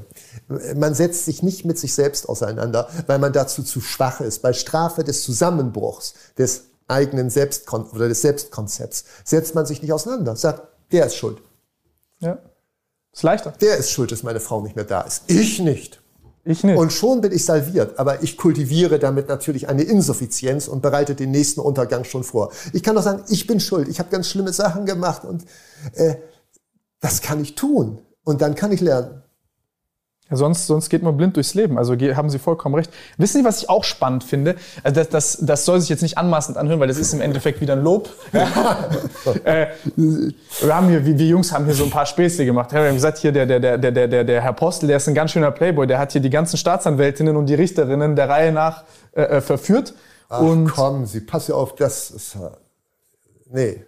man setzt sich nicht mit sich selbst auseinander, weil man dazu zu schwach ist. Bei Strafe des Zusammenbruchs des eigenen Selbstkon oder des Selbstkonzepts setzt man sich nicht auseinander. Sagt, der ist schuld. Ja. Ist leichter. Der ist schuld, dass meine Frau nicht mehr da ist. Ich nicht. Ich nicht. Und schon bin ich salviert, aber ich kultiviere damit natürlich eine Insuffizienz und bereite den nächsten Untergang schon vor. Ich kann doch sagen, ich bin schuld, ich habe ganz schlimme Sachen gemacht und äh, das kann ich tun. Und dann kann ich lernen. Ja, sonst, sonst geht man blind durchs Leben. Also haben Sie vollkommen recht. Wissen Sie, was ich auch spannend finde? Also das, das, das soll sich jetzt nicht anmaßend anhören, weil das ist im Endeffekt wieder ein Lob. äh, wir, haben hier, wir Jungs haben hier so ein paar Späße gemacht. Wir haben gesagt, hier der, der, der, der, der, der Herr Postel, der ist ein ganz schöner Playboy. Der hat hier die ganzen Staatsanwältinnen und die Richterinnen der Reihe nach äh, äh verführt. Ach und komm, Sie passen auf, das ist... Nee.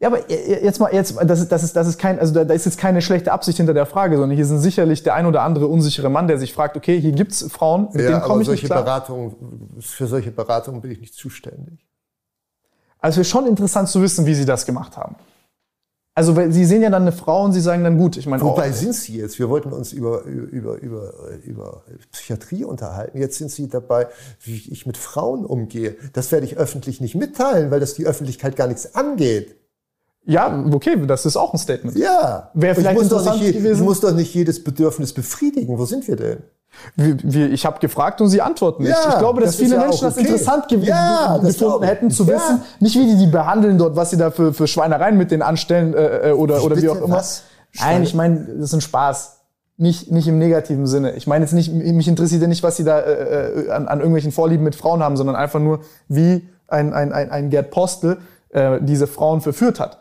Ja, aber jetzt mal, jetzt, das ist, das ist, das ist kein, also da, da ist jetzt keine schlechte Absicht hinter der Frage, sondern hier sind sicherlich der ein oder andere unsichere Mann, der sich fragt, okay, hier gibt's Frauen, mit ja, denen komme ich solche nicht klar. Beratungen, für solche Beratungen bin ich nicht zuständig. Also wäre schon interessant zu wissen, wie Sie das gemacht haben. Also weil Sie sehen ja dann eine Frau und Sie sagen dann gut, ich meine. Wobei oh, sind Sie jetzt? Wir wollten uns über, über, über, über Psychiatrie unterhalten. Jetzt sind Sie dabei, wie ich mit Frauen umgehe. Das werde ich öffentlich nicht mitteilen, weil das die Öffentlichkeit gar nichts angeht. Ja, okay, das ist auch ein Statement. Ja. Wäre vielleicht ich muss doch nicht, gewesen. Ich muss doch nicht jedes Bedürfnis befriedigen. Wo sind wir denn? Wie, wie, ich habe gefragt und sie antworten nicht. Ja, ich glaube, dass das viele ja Menschen auch das okay. interessant ge Ja, das gefunden ich. hätten, zu wissen, nicht wie die die behandeln dort, was sie da für, für Schweinereien mit denen anstellen äh, äh, oder, oder wie auch immer. was? Nein, ich meine, das ist ein Spaß. Nicht, nicht im negativen Sinne. Ich meine jetzt nicht, mich interessiert ja nicht, was sie da äh, äh, an, an irgendwelchen Vorlieben mit Frauen haben, sondern einfach nur, wie ein, ein, ein, ein Gerd Postel äh, diese Frauen verführt hat.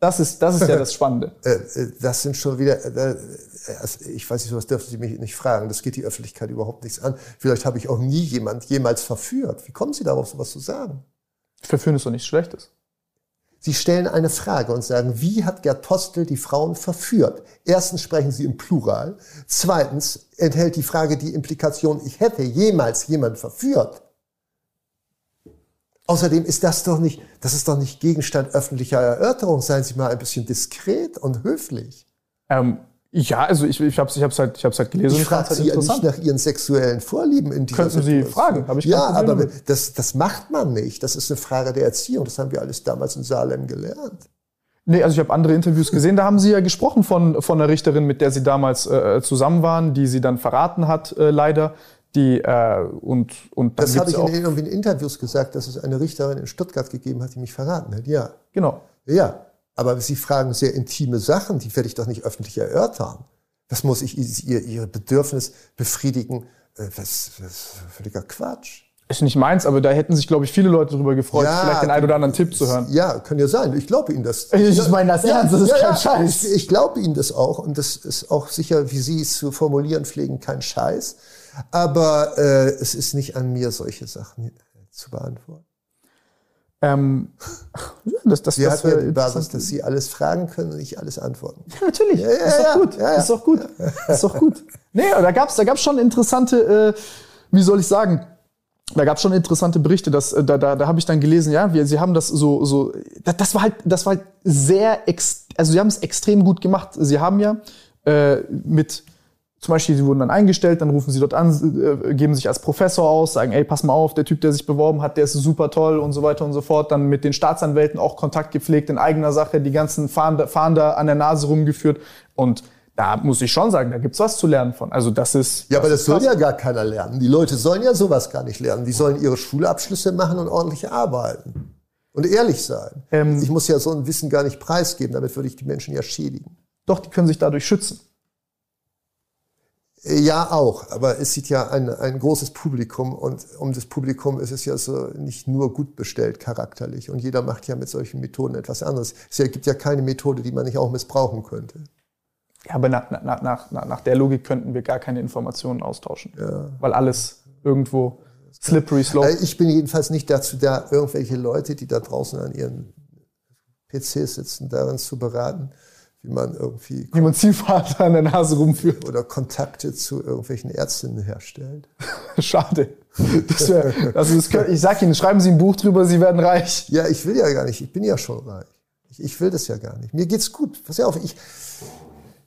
Das ist, das ist ja das Spannende. Äh, äh, das sind schon wieder, äh, also ich weiß nicht, sowas dürfen Sie mich nicht fragen. Das geht die Öffentlichkeit überhaupt nichts an. Vielleicht habe ich auch nie jemand jemals verführt. Wie kommen Sie darauf, sowas zu sagen? Verführen ist doch nichts Schlechtes. Sie stellen eine Frage und sagen, wie hat Gerd Postel die Frauen verführt? Erstens sprechen Sie im Plural. Zweitens enthält die Frage die Implikation, ich hätte jemals jemand verführt. Außerdem ist das doch nicht, das ist doch nicht Gegenstand öffentlicher Erörterung. Seien Sie mal ein bisschen diskret und höflich. Ähm, ja, also ich, ich habe es ich hab's halt, ich hab's halt gelesen Ich frage fand's Sie ja nicht nach Ihren sexuellen Vorlieben in dieser Könnten Sie Situation. fragen, habe ich Ja, aber das, das macht man nicht. Das ist eine Frage der Erziehung. Das haben wir alles damals in Salem gelernt. Nee, also ich habe andere Interviews gesehen, da haben sie ja gesprochen von, von einer Richterin, mit der sie damals äh, zusammen waren, die sie dann verraten hat, äh, leider. Die, äh, und, und dann Das habe ich auch, in irgendwie in Interviews gesagt, dass es eine Richterin in Stuttgart gegeben hat, die mich verraten hat. Ja, Genau. ja. Aber Sie fragen sehr intime Sachen, die werde ich doch nicht öffentlich erörtern. Das muss ich ihr, Ihre Bedürfnis befriedigen. Äh, Das, das ist völliger Quatsch. Ist nicht meins, aber da hätten sich, glaube ich, viele Leute darüber gefreut, vielleicht den einen oder anderen Tipp zu hören. Ja, kann ja sein. Ich glaube Ihnen das. Ich meine das ernst, das ist kein Scheiß. Ich, ich glaube Ihnen das auch und das ist auch sicher, wie Sie es zu formulieren pflegen, kein Scheiß. Aber äh, es ist nicht an mir, solche Sachen äh, zu beantworten. Ähm, ja, das, das, Wir das ja wär die Basis, dass Sie alles fragen können und ich alles antworten. Ja, natürlich. ja, ist doch ja, gut. ja, ja. Ist doch gut. Ist doch gut. Nee, da gab's, da gab's schon interessante, äh, wie soll ich sagen, da gab's schon interessante Berichte. Dass, äh, da da, da habe ich dann gelesen, ja, wir, sie haben das so, so, das, das war halt, das war halt sehr, ex, also sie haben es extrem gut gemacht. Sie haben ja äh, mit zum Beispiel, sie wurden dann eingestellt, dann rufen sie dort an, äh, geben sich als Professor aus, sagen, ey, pass mal auf, der Typ, der sich beworben hat, der ist super toll und so weiter und so fort. Dann mit den Staatsanwälten auch Kontakt gepflegt in eigener Sache, die ganzen Fahnder, Fahnder an der Nase rumgeführt. Und da muss ich schon sagen, da gibt's was zu lernen von. Also das ist. Ja, aber das soll ja gar keiner lernen. Die Leute sollen ja sowas gar nicht lernen. Die sollen ihre Schulabschlüsse machen und ordentlich arbeiten. Und ehrlich sein. Ähm, ich muss ja so ein Wissen gar nicht preisgeben, damit würde ich die Menschen ja schädigen. Doch, die können sich dadurch schützen. Ja, auch. Aber es sieht ja ein, ein großes Publikum und um das Publikum ist es ja so nicht nur gut bestellt charakterlich. Und jeder macht ja mit solchen Methoden etwas anderes. Es gibt ja keine Methode, die man nicht auch missbrauchen könnte. Ja, aber nach, nach, nach, nach, der Logik könnten wir gar keine Informationen austauschen. Weil alles irgendwo slippery slope. Also ich bin jedenfalls nicht dazu da, irgendwelche Leute, die da draußen an ihren PCs sitzen, darin zu beraten, wie man irgendwie wie man Zielfahrt an der Nase rumführt. oder Kontakte zu irgendwelchen Ärztinnen herstellt. Schade. Das wär, also das könnt, ich sag Ihnen, schreiben Sie ein Buch drüber, Sie werden reich. Ja, ich will ja gar nicht. Ich bin ja schon reich. Ich, ich will das ja gar nicht. Mir geht's gut. Pass auf, ich,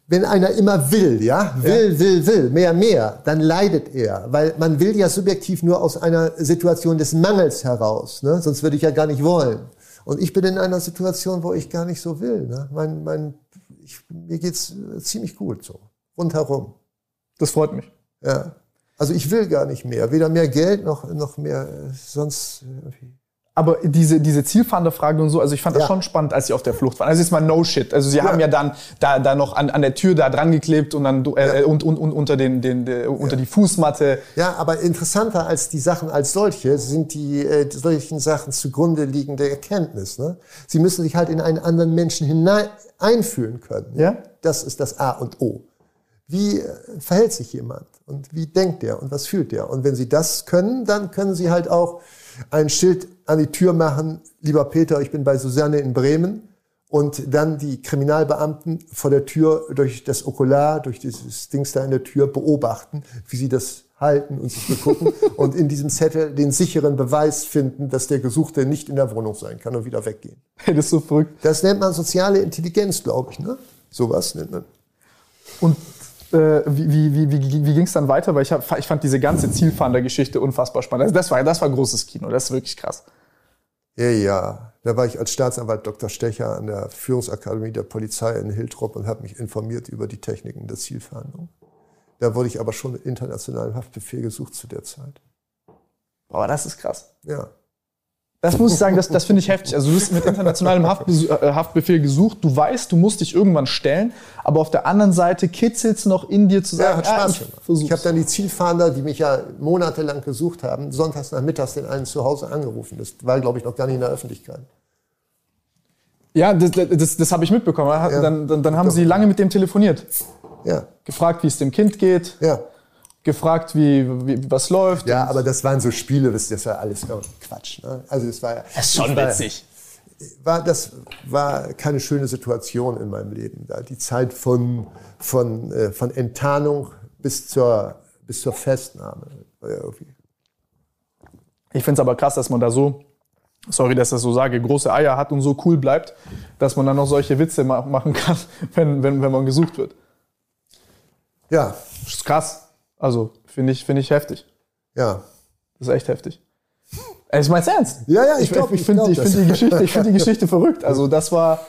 wenn einer immer will, ja, will, will, will, mehr, mehr, dann leidet er. Weil man will ja subjektiv nur aus einer Situation des Mangels heraus. Ne? Sonst würde ich ja gar nicht wollen. Und ich bin in einer Situation, wo ich gar nicht so will. Ne? Mein, mein, ich, mir geht's äh, ziemlich gut so. Rundherum. Das freut mich. Ja. Also ich will gar nicht mehr. Weder mehr Geld noch, noch mehr äh, sonst irgendwie. Aber diese, diese Zielfahnderfrage und so, also ich fand das Ja. schon spannend, als sie auf der Flucht waren. Also jetzt mal no shit. Also sie haben ja dann da, da noch an, an der Tür da dran geklebt und dann äh, Ja. und, und, und unter, den, den, den, unter die Fußmatte. Ja, aber interessanter als die Sachen als solche sind die äh, solchen Sachen zugrunde liegende Erkenntnis. Ne? Sie müssen sich halt in einen anderen Menschen hinein einfühlen können. Ja. Das ist das A und O. Wie äh, verhält sich jemand und wie denkt der und was fühlt der? Und wenn Sie das können, dann können Sie halt auch ein Schild an die Tür machen, lieber Peter, ich bin bei Susanne in Bremen. Und dann die Kriminalbeamten vor der Tür durch das Okular, durch dieses Dings da in der Tür beobachten, wie sie das halten und sich begucken und in diesem Zettel den sicheren Beweis finden, dass der Gesuchte nicht in der Wohnung sein kann und wieder weggehen. Das ist so verrückt. Das nennt man soziale Intelligenz, glaube ich. Ne? Sowas nennt man. Und äh, wie, wie, wie, wie, ging es dann weiter? Weil ich, hab, ich fand diese ganze Zielfahndergeschichte unfassbar spannend. Also das war, das war großes Kino, das ist wirklich krass. Ja, ja. Da war ich als Staatsanwalt Dr. Stecher an der Führungsakademie der Polizei in Hiltrop und habe mich informiert über die Techniken der Zielfahndung. Da wurde ich aber schon mit internationalem Haftbefehl gesucht zu der Zeit. Aber das ist krass. Ja. Das muss ich sagen, das, das finde ich heftig. Also du bist mit internationalem Haftbe äh, Haftbefehl gesucht, du weißt, du musst dich irgendwann stellen, aber auf der anderen Seite kitzelt es noch in dir zu Ja, sagen, hat ah, Spaß ich gemacht. versuch's. Ich habe dann die Zielfahnder, die mich ja monatelang gesucht haben, sonntags nachmittags den einen zu Hause angerufen. Das war, glaube ich, noch gar nicht in der Öffentlichkeit. Ja, das, das, das habe ich mitbekommen. Ja. Dann, dann, dann haben sie lange mit dem telefoniert. Ja, Gefragt, wie es dem Kind geht, ja. Gefragt, wie, wie was läuft. Ja, aber das waren so Spiele, das, war alles Quatsch. Ne? Also es war, Das ist schon war, witzig. War, das war keine schöne Situation in meinem Leben. Da die Zeit von, von, äh, von Enttarnung bis zur, bis zur Festnahme. Ich finde es aber krass, dass man da so, sorry, dass ich das so sage, große Eier hat und so cool bleibt, dass man dann noch solche Witze ma machen kann, wenn, wenn, wenn man gesucht wird. Ja, Das ist krass. Also, finde ich, finde ich heftig. ja. Das ist echt heftig. Ey, Ich mein's ernst. Ja, ja, ich ich, glaub- ich ich finde glaub ich find die Geschichte, ich find die Geschichte verrückt. Also das war,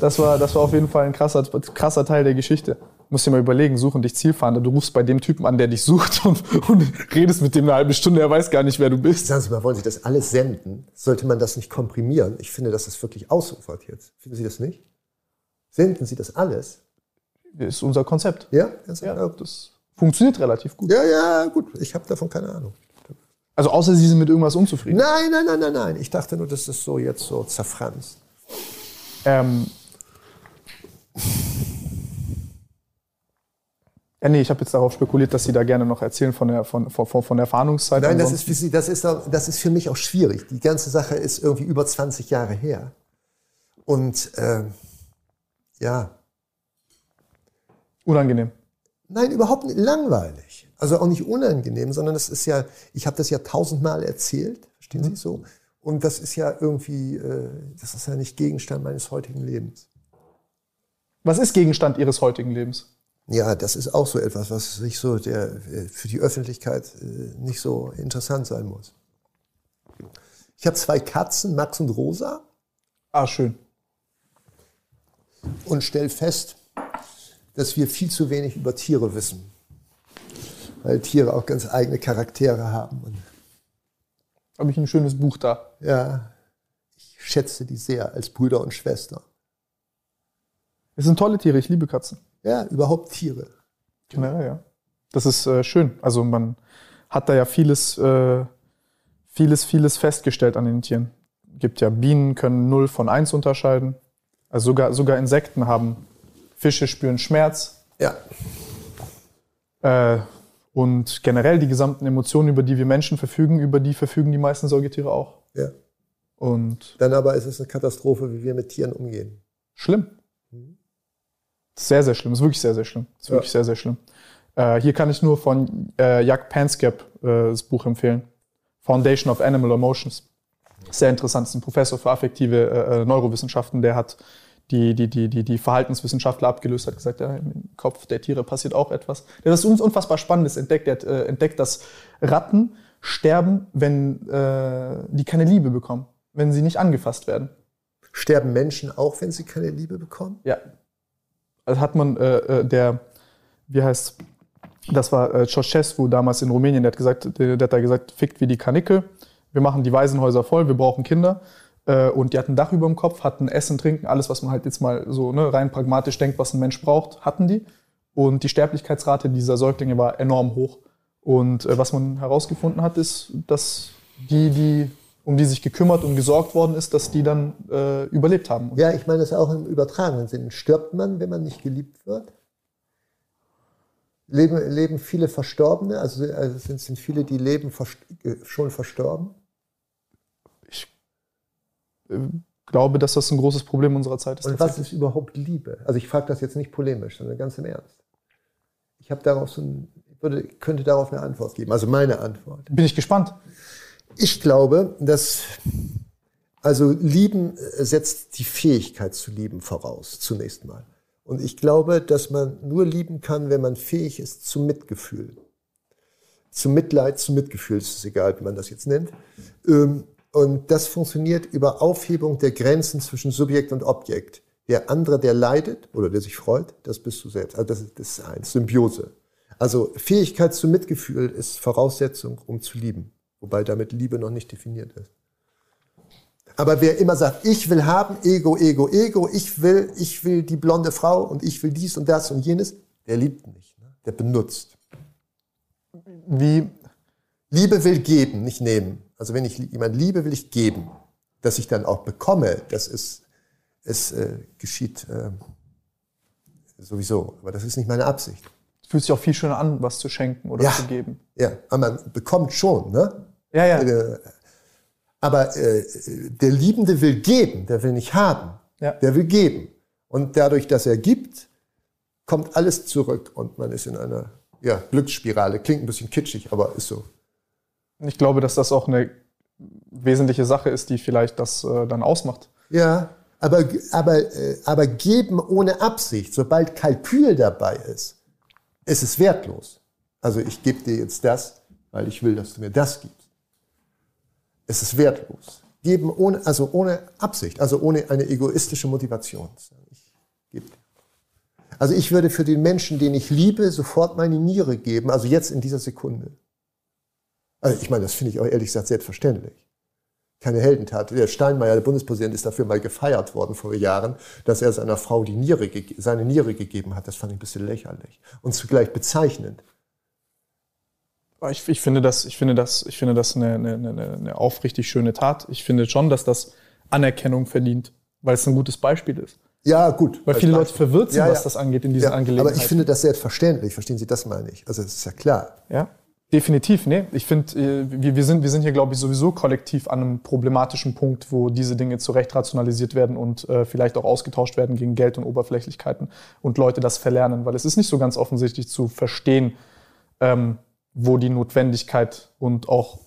das war, das war auf jeden Fall ein krasser, krasser Teil der Geschichte. Musst dir mal überlegen, suchen dich Zielfahnder. Du rufst bei dem Typen an, der dich sucht und, und redest mit dem eine halbe Stunde. Er weiß gar nicht, wer du bist. Sagen Sie mal, wollen Sie das alles senden? Sollte man das nicht komprimieren? Ich finde, das ist wirklich ausufert jetzt. Finden Sie das nicht? Senden Sie das alles? Das ist unser Konzept. Ja? Ganz Ja, genau. das funktioniert relativ gut. ja, ja, gut. Ich habe davon keine Ahnung. Also außer sie sind mit irgendwas unzufrieden. Nein, nein, nein, nein, nein. Ich dachte nur, das ist so jetzt so zerfranst. Ähm, ja, nee, ich habe jetzt darauf spekuliert, dass Sie da gerne noch erzählen von der, von, von, von der Fahndungszeit. Nein, das ist, für Sie, das, ist, das ist für mich auch schwierig. Die ganze Sache ist irgendwie über 20 Jahre her. Und ähm, ja, unangenehm. Nein, überhaupt nicht langweilig. Also auch nicht unangenehm, sondern es ist ja, ich habe das ja tausendmal erzählt, verstehen Sie so? Und das ist ja irgendwie, äh, das ist ja nicht Gegenstand meines heutigen Lebens. Was ist Gegenstand Ihres heutigen Lebens? Ja, das ist auch so etwas, was nicht so der, äh, für die Öffentlichkeit äh, nicht so interessant sein muss. Ich habe zwei Katzen, Max und Rosa, Ah, schön. und stelle fest, dass wir viel zu wenig über Tiere wissen. Weil Tiere auch ganz eigene Charaktere haben. Habe ich ein schönes Buch da. ja, ich schätze die sehr als Brüder und Schwester. Es sind tolle Tiere, ich liebe Katzen. Ja, überhaupt Tiere. Generell, ja. Das ist äh, schön. Also man hat da ja vieles, äh, vieles, vieles festgestellt an den Tieren. Gibt ja Bienen können 0 von 1 unterscheiden. Also sogar, sogar Insekten haben. Fische spüren Schmerz. Ja, Äh, und generell die gesamten Emotionen, über die wir Menschen verfügen, über die verfügen die meisten Säugetiere auch. ja. Und Dann aber ist es eine Katastrophe, wie wir mit Tieren umgehen. schlimm. Sehr, sehr schlimm. Ist wirklich sehr, sehr schlimm. Ist wirklich sehr, sehr schlimm. Äh, hier kann ich nur von äh, Jack Panskep äh, das Buch empfehlen. Foundation of Animal Emotions. Sehr interessant. Ist ein Professor für affektive äh, äh, Neurowissenschaften. Der hat die, die, die, die, die Verhaltenswissenschaftler abgelöst, hat gesagt, ja, im Kopf der Tiere passiert auch etwas. Der hat das uns unfassbar Spannendes entdeckt. Der hat äh, entdeckt, dass Ratten sterben, wenn äh, die keine Liebe bekommen, wenn sie nicht angefasst werden. Sterben Menschen auch, wenn sie keine Liebe bekommen? Ja. Also hat man, äh, äh, der, wie heißt, das war äh, Ceausescu damals in Rumänien, der hat gesagt, der, der hat da gesagt, fickt wie die Kanickel, wir machen die Waisenhäuser voll, wir brauchen Kinder. Äh, und die hatten ein Dach über dem Kopf, hatten Essen, Trinken, alles, was man halt jetzt mal so ne, rein pragmatisch denkt, was ein Mensch braucht, hatten die. Und die Sterblichkeitsrate dieser Säuglinge war enorm hoch. Und äh, was man herausgefunden hat, ist, dass die, die, um die sich gekümmert und gesorgt worden ist, dass die dann äh, überlebt haben. Ja, ich meine das auch im übertragenen Sinn. Stirbt man, wenn man nicht geliebt wird? Leben, leben viele Verstorbene? Also, also sind, sind viele, die leben, verst äh, schon verstorben? Glaube, dass das ein großes Problem unserer Zeit ist. Und was ist überhaupt Liebe? Also ich frage das jetzt nicht polemisch, sondern ganz im Ernst. Ich habe darauf so ein, würde, könnte darauf eine Antwort geben. Also meine Antwort. Bin ich gespannt. Ich glaube, dass also Lieben äh, setzt die Fähigkeit zu lieben voraus, zunächst mal. Und ich glaube, dass man nur lieben kann, wenn man fähig ist zum Mitgefühl. Zum Mitleid, zum Mitgefühl, ist es egal, wie man das jetzt nennt. Ähm, Und das funktioniert über Aufhebung der Grenzen zwischen Subjekt und Objekt. Der andere, der leidet oder der sich freut, das bist du selbst. Also das ist, das ist eins, Symbiose. Also Fähigkeit zum Mitgefühl ist Voraussetzung, um zu lieben. Wobei damit Liebe noch nicht definiert ist. Aber wer immer sagt, ich will haben, Ego, Ego, Ego, ich will, ich will die blonde Frau und ich will dies und das und jenes, der liebt nicht. Ne? Der benutzt. Wie? Liebe will geben, nicht nehmen. Also wenn ich jemand liebe, will ich geben. Dass ich dann auch bekomme, das ist, es äh, geschieht äh, sowieso. Aber das ist nicht meine Absicht. Es fühlt sich auch viel schöner an, was zu schenken oder Ja. zu geben. Ja, aber man bekommt schon, ne? Ja, ja. Äh, Aber äh, der Liebende will geben, der will nicht haben. Ja. Der will geben. Und dadurch, dass er gibt, kommt alles zurück und man ist in einer ja, Glücksspirale. Klingt ein bisschen kitschig, aber ist so. Ich glaube, dass das auch eine wesentliche Sache ist, die vielleicht das äh, dann ausmacht. Ja, aber, aber, äh, aber geben ohne Absicht, sobald Kalkül dabei ist, ist es wertlos. Also ich gebe dir jetzt das, weil ich will, dass du mir das gibst. Es ist wertlos. Geben ohne, also ohne Absicht, also ohne eine egoistische Motivation. Ich gebe. Also ich würde für den Menschen, den ich liebe, sofort meine Niere geben, also jetzt in dieser Sekunde. Also ich meine, das finde ich auch ehrlich gesagt selbstverständlich keine Heldentat. Der Steinmeier, der Bundespräsident, ist dafür mal gefeiert worden vor Jahren, dass er seiner Frau die Niere, seine Niere gegeben hat. Das fand ich ein bisschen lächerlich und zugleich bezeichnend. Ich, ich finde das, ich finde das, ich finde das eine, eine, eine, aufrichtig schöne Tat. Ich finde schon, dass das Anerkennung verdient, weil es ein gutes Beispiel ist. Ja, gut. Weil viele Leute verwirrt sind, Ja, was ja. das angeht in diesen Ja, Angelegenheiten. aber ich finde das selbstverständlich. Verstehen Sie, das meine ich. Also es ist ja klar. Ja, definitiv. Nee, ich finde, äh, wir, wir, sind, wir sind hier, glaube ich, sowieso kollektiv an einem problematischen Punkt, wo diese Dinge zu Recht rationalisiert werden und äh, vielleicht auch ausgetauscht werden gegen Geld und Oberflächlichkeiten und Leute das verlernen, weil es ist nicht so ganz offensichtlich zu verstehen, ähm, wo die Notwendigkeit und auch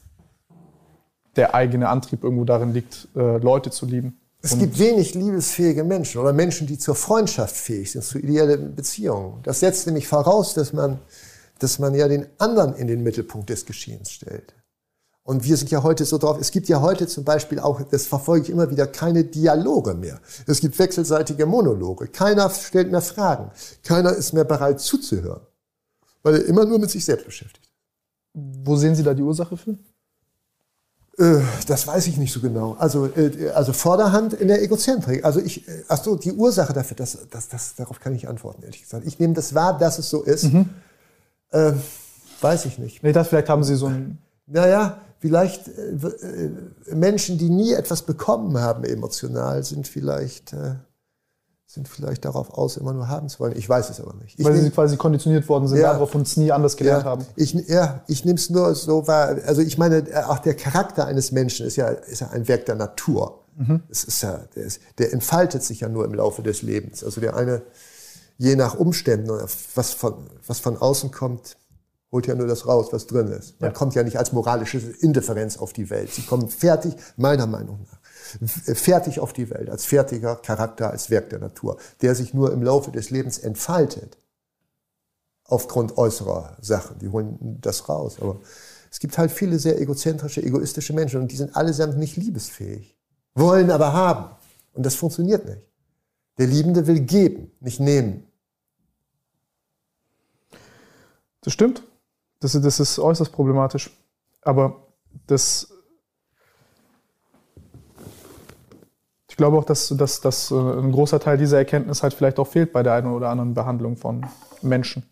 der eigene Antrieb irgendwo darin liegt, äh, Leute zu lieben. Es gibt wenig liebesfähige Menschen oder Menschen, die zur Freundschaft fähig sind, zu ideellen Beziehungen. Das setzt nämlich voraus, dass man, dass man ja den anderen in den Mittelpunkt des Geschehens stellt. Und wir sind ja heute so drauf, es gibt ja heute zum Beispiel auch, das verfolge ich immer wieder, keine Dialoge mehr. Es gibt wechselseitige Monologe. Keiner stellt mehr Fragen. Keiner ist mehr bereit zuzuhören. Weil er immer nur mit sich selbst beschäftigt. Wo sehen Sie da die Ursache für? Äh, Das weiß ich nicht so genau. Also, äh, also Vorderhand in der Egozentrik. Also ich, äh, ach so, die Ursache dafür, das, das, das, darauf kann ich antworten, ehrlich gesagt. Ich nehme das wahr, dass es so ist. Äh, weiß ich nicht. Nee, das vielleicht haben Sie so ein. Naja, vielleicht äh, äh, Menschen, die nie etwas bekommen haben emotional, sind vielleicht, äh, sind vielleicht darauf aus, immer nur haben zu wollen. Ich weiß es aber nicht. Ich Weil nehm- sie quasi konditioniert worden sind, Ja. darauf uns nie anders gelernt haben. Ich, ja, ich nehme es nur so wahr. Also ich meine, auch der Charakter eines Menschen ist ja, ist ja ein Werk der Natur. Es ist ja, der, ist, der entfaltet sich ja nur im Laufe des Lebens. Also der eine, je nach Umständen, oder was von, was von außen kommt, holt ja nur das raus, was drin ist. Man Ja. kommt ja nicht als moralische Indifferenz auf die Welt. Sie kommen fertig, meiner Meinung nach, f- fertig auf die Welt, als fertiger Charakter, als Werk der Natur, der sich nur im Laufe des Lebens entfaltet aufgrund äußerer Sachen. Die holen das raus. Aber es gibt halt viele sehr egozentrische, egoistische Menschen und die sind allesamt nicht liebesfähig, wollen aber haben. Und das funktioniert nicht. Der Liebende will geben, nicht nehmen. Das stimmt. Das, das ist äußerst problematisch. Aber das. Ich glaube auch, dass, dass, dass äh, ein großer Teil dieser Erkenntnis halt vielleicht auch fehlt bei der einen oder anderen Behandlung von Menschen.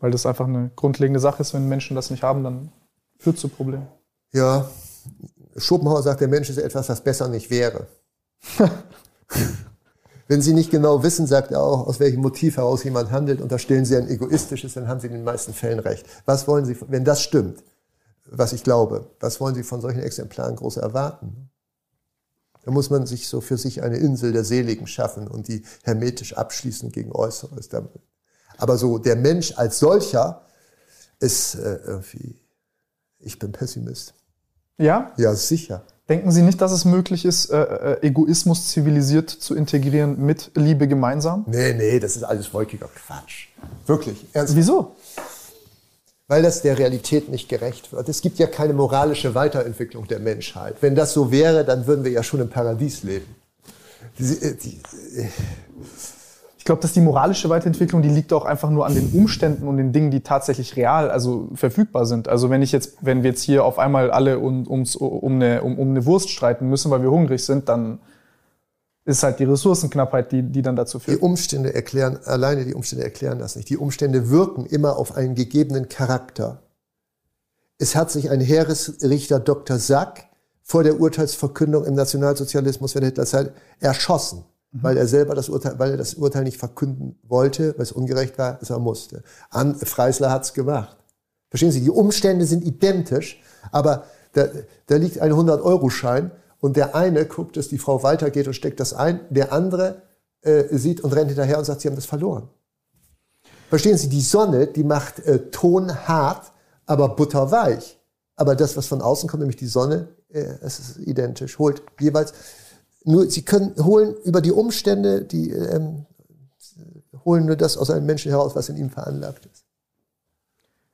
Weil das einfach eine grundlegende Sache ist. Wenn Menschen das nicht haben, dann führt es zu Problemen. Ja, Schopenhauer sagt, der Mensch ist etwas, was besser nicht wäre. Wenn Sie nicht genau wissen, sagt er auch, aus welchem Motiv heraus jemand handelt, unterstellen Sie ein egoistisches, dann haben Sie in den meisten Fällen recht. Was wollen Sie, wenn das stimmt, was ich glaube, was wollen Sie von solchen Exemplaren groß erwarten? Da muss man sich so für sich eine Insel der Seligen schaffen und die hermetisch abschließen gegen Äußeres. Aber so der Mensch als solcher ist äh, irgendwie, ich bin Pessimist. Ja? Ja, sicher. Denken Sie nicht, dass es möglich ist, äh, äh, Egoismus zivilisiert zu integrieren mit Liebe gemeinsam? Nee, nee, das ist alles wolkiger Quatsch. Wirklich. Ernst. Wieso? Weil das der Realität nicht gerecht wird. Es gibt ja keine moralische Weiterentwicklung der Menschheit. Wenn das so wäre, dann würden wir ja schon im Paradies leben. Die, die, ich glaube, dass die moralische Weiterentwicklung, die liegt auch einfach nur an den Umständen und den Dingen, die tatsächlich real, also verfügbar sind. Also wenn ich jetzt, wenn wir jetzt hier auf einmal alle um, um, eine, um, um eine Wurst streiten müssen, weil wir hungrig sind, dann ist halt die Ressourcenknappheit, die, die dann dazu führt. Die Umstände erklären, alleine die Umstände erklären das nicht. Die Umstände wirken immer auf einen gegebenen Charakter. Es hat sich ein Heeresrichter Dr. Sack vor der Urteilsverkündung im Nationalsozialismus während Hitlerzeit erschossen, mhm. Weil er selber das Urteil, weil er das Urteil nicht verkünden wollte, weil es ungerecht war, dass er musste. An, Freisler hat's gemacht. Verstehen Sie, die Umstände sind identisch, aber da, da liegt ein 100-Euro-Schein und der eine guckt, dass die Frau weitergeht und steckt das ein, der andere äh, sieht und rennt hinterher und sagt, sie haben das verloren. Verstehen Sie, die Sonne, die macht äh, tonhart, aber butterweich. Aber das, was von außen kommt, nämlich die Sonne, äh, es ist identisch, holt jeweils. Nur, Sie können holen über die Umstände, die ähm, holen nur das aus einem Menschen heraus, was in ihm veranlagt ist.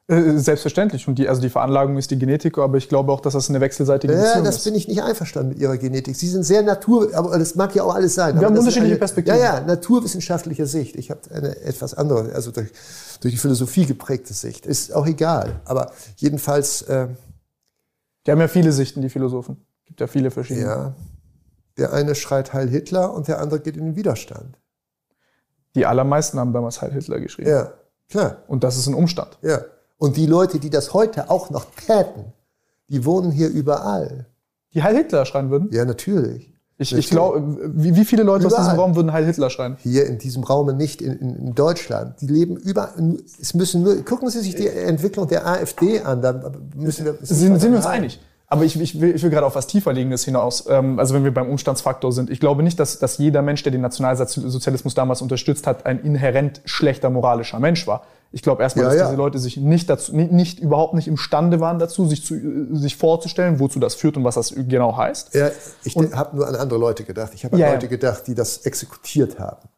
Äh, selbstverständlich. Und die, also die Veranlagung ist die Genetik, aber ich glaube auch, dass das eine wechselseitige Beziehung ist. Ja, das bin ich nicht einverstanden mit Ihrer Genetik. Sie sind sehr natur, aber das mag ja auch alles sein. Wir haben unterschiedliche eine, Perspektiven. Ja, ja, naturwissenschaftliche Sicht. Ich habe eine etwas andere, also durch, durch die Philosophie geprägte Sicht. Ist auch egal. Aber jedenfalls. Äh, die haben ja viele Sichten, die Philosophen. Gibt ja viele verschiedene. Ja. Der eine schreit Heil Hitler und der andere geht in den Widerstand. Die allermeisten haben damals Heil Hitler geschrieben. Ja, klar. Und das ist ein Umstand. Ja. Und die Leute, die das heute auch noch täten, die wohnen hier überall. Die Heil Hitler schreien würden? Ja, natürlich. Ich, ich glaube, wie, wie, viele Leute überall. aus diesem Raum würden Heil Hitler schreien? Hier in diesem Raum nicht, in, in, in, Deutschland. Die leben überall. Es müssen nur, gucken Sie sich die Entwicklung der AfD an. Da müssen wir, sind, sind wir uns einig? Aber ich, ich, will, will gerade auf was tieferliegendes hinaus. Ähm, also wenn wir beim Umstandsfaktor sind. Ich glaube nicht, dass, dass jeder Mensch, der den Nationalsozialismus damals unterstützt hat, ein inhärent schlechter moralischer Mensch war. Ich glaube erstmal, ja, dass ja. diese Leute sich nicht dazu, nicht, nicht, überhaupt nicht imstande waren dazu, sich, zu, sich vorzustellen, wozu das führt und was das genau heißt. Ja, ich habe nur an andere Leute gedacht. Ich habe an ja, Leute gedacht, die das exekutiert haben.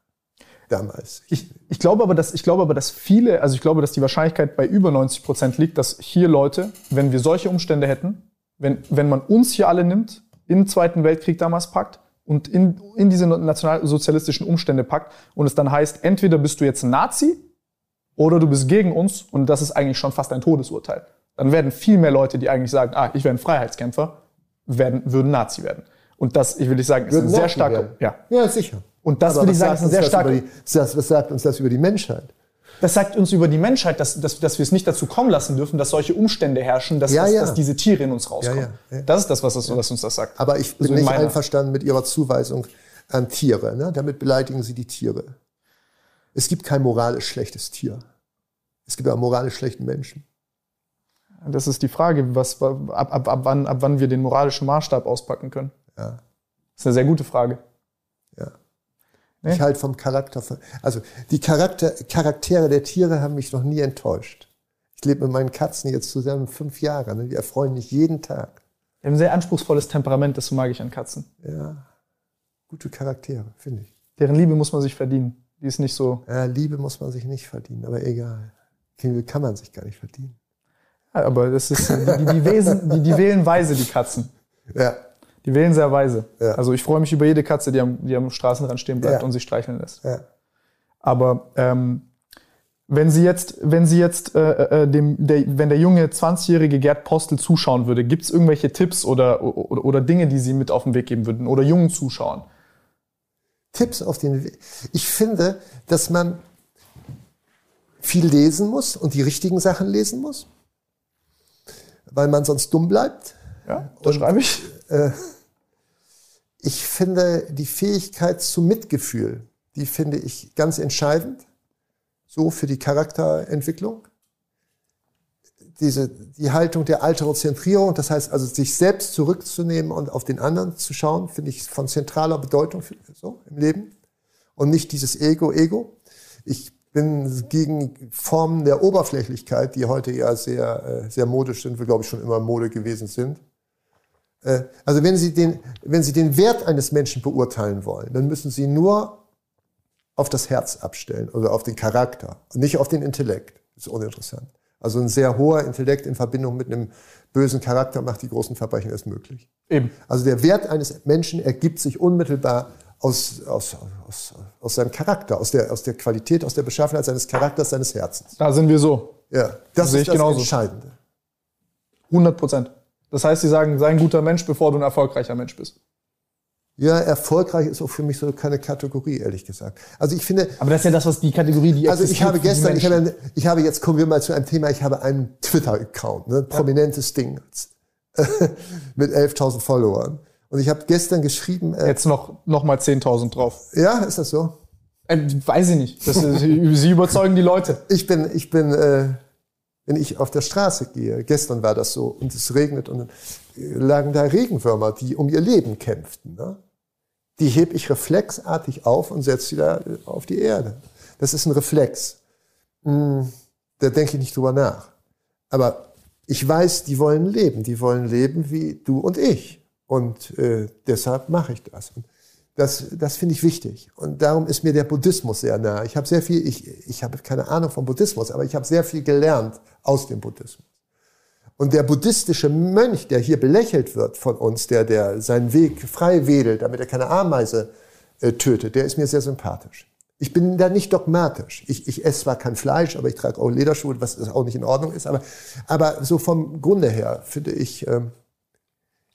Damals. Ich, ich, glaube aber, dass, ich glaube aber, dass viele, also ich glaube, dass die Wahrscheinlichkeit bei über 90 Prozent liegt, dass hier Leute, wenn wir solche Umstände hätten, wenn, wenn man uns hier alle nimmt, im Zweiten Weltkrieg damals packt und in, in diese nationalsozialistischen Umstände packt und es dann heißt, entweder bist du jetzt ein Nazi oder du bist gegen uns und das ist eigentlich schon fast ein Todesurteil. Dann werden viel mehr Leute, die eigentlich sagen, ah, ich wäre ein Freiheitskämpfer, werden, würden Nazi werden. Und das, ich will nicht sagen, ist ein sehr starker. Ja. ja, sicher. Und das würde ich sagen, ist ein sehr starker. Was sagt uns das über die Menschheit? Das sagt uns über die Menschheit, dass, dass, dass wir es nicht dazu kommen lassen dürfen, dass solche Umstände herrschen, dass, ja, dass, ja. dass diese Tiere in uns rauskommen. Ja, das ist das, was, das, was uns das sagt. Aber ich bin also nicht einverstanden mit Ihrer Zuweisung an Tiere. Ne? Damit beleidigen Sie die Tiere. Es gibt kein moralisch schlechtes Tier. Es gibt auch moralisch schlechten Menschen. Das ist die Frage, was, ab, ab, ab, wann, ab wann wir den moralischen Maßstab auspacken können. Ja. Das ist eine sehr gute Frage. Ja. Nee? Ich halte vom Charakter. Von, also die Charakter, Charaktere der Tiere haben mich noch nie enttäuscht. Ich lebe mit meinen Katzen jetzt zusammen fünf Jahre. Ne? Die erfreuen mich jeden Tag. Die haben ein sehr anspruchsvolles Temperament, das mag ich an Katzen. Ja. Gute Charaktere, finde ich. Deren Liebe muss man sich verdienen. Die ist nicht so. Ja, Liebe muss man sich nicht verdienen, aber egal. Kann man sich gar nicht verdienen. Ja, aber das ist, die, die, Wesen, die, die wählen weise, die Katzen. Ja. Die wählen sehr weise. Ja. Also ich freue mich über jede Katze, die am, die am Straßenrand stehen bleibt ja. und sich streicheln lässt. Ja. Aber ähm, wenn Sie jetzt, wenn Sie jetzt äh, äh, dem, der, wenn der junge 20-jährige Gerd Postel zuschauen würde, gibt es irgendwelche Tipps oder, oder, oder Dinge, die Sie mit auf den Weg geben würden oder jungen Zuschauern? Tipps auf den Weg. Ich finde, dass man viel lesen muss und die richtigen Sachen lesen muss, weil man sonst dumm bleibt. Ja, das schreibe ich. Äh, ich finde die Fähigkeit zum Mitgefühl, die finde ich ganz entscheidend, so für die Charakterentwicklung. Diese, die Haltung der Alterozentrierung, das heißt also sich selbst zurückzunehmen und auf den anderen zu schauen, finde ich von zentraler Bedeutung für, so, im Leben. Und nicht dieses Ego, Ego. Ich bin gegen Formen der Oberflächlichkeit, die heute ja sehr, äh, sehr modisch sind, wir glaube ich schon immer Mode gewesen sind. Äh, also wenn Sie, den, wenn Sie den Wert eines Menschen beurteilen wollen, dann müssen Sie nur auf das Herz abstellen oder auf den Charakter, nicht auf den Intellekt. Das ist uninteressant. Also ein sehr hoher Intellekt in Verbindung mit einem bösen Charakter macht die großen Verbrechen erst möglich. Eben. Also der Wert eines Menschen ergibt sich unmittelbar aus, aus, aus, aus seinem Charakter, aus der, aus der Qualität, aus der Beschaffenheit seines Charakters, seines Herzens. Da sind wir so. Ja, das Sehe ist das genauso. Entscheidende. 100 Prozent. Das heißt, sie sagen, sei ein guter Mensch, bevor du ein erfolgreicher Mensch bist. Ja, erfolgreich ist auch für mich so keine Kategorie, ehrlich gesagt. Also ich finde, Aber das ist ja das, was die Kategorie, die also ich habe gestern, ich habe, ich habe jetzt kommen wir mal zu einem Thema, ich habe einen Twitter-Account, ne, ein prominentes Ding mit 11.000 Followern. Und ich habe gestern geschrieben, äh, Jetzt noch, noch mal 10.000 drauf. ja, ist das so? Äh, weiß ich nicht. Das, sie überzeugen die Leute. Ich bin, ich bin, äh, wenn ich auf der Straße gehe, gestern war das so, und es regnet und dann lagen da Regenwürmer, die um ihr Leben kämpften. Ne? Die heb ich reflexartig auf und setze sie da äh, auf die Erde. Das ist ein Reflex. Hm, da denke ich nicht drüber nach. Aber ich weiß, die wollen leben. Die wollen leben wie du und ich. Und äh, deshalb mache ich das. Und das, das finde ich wichtig. Und darum ist mir der Buddhismus sehr nah. Ich habe sehr viel, ich, ich habe keine Ahnung vom Buddhismus, aber ich habe sehr viel gelernt aus dem Buddhismus. Und der buddhistische Mönch, der hier belächelt wird von uns, der, der seinen Weg frei wedelt, damit er keine Ameise äh, tötet, der ist mir sehr sympathisch. Ich bin da nicht dogmatisch. Ich, ich esse zwar kein Fleisch, aber ich trage auch Lederschuhe, was auch nicht in Ordnung ist. Aber, aber so vom Grunde her finde ich, ähm,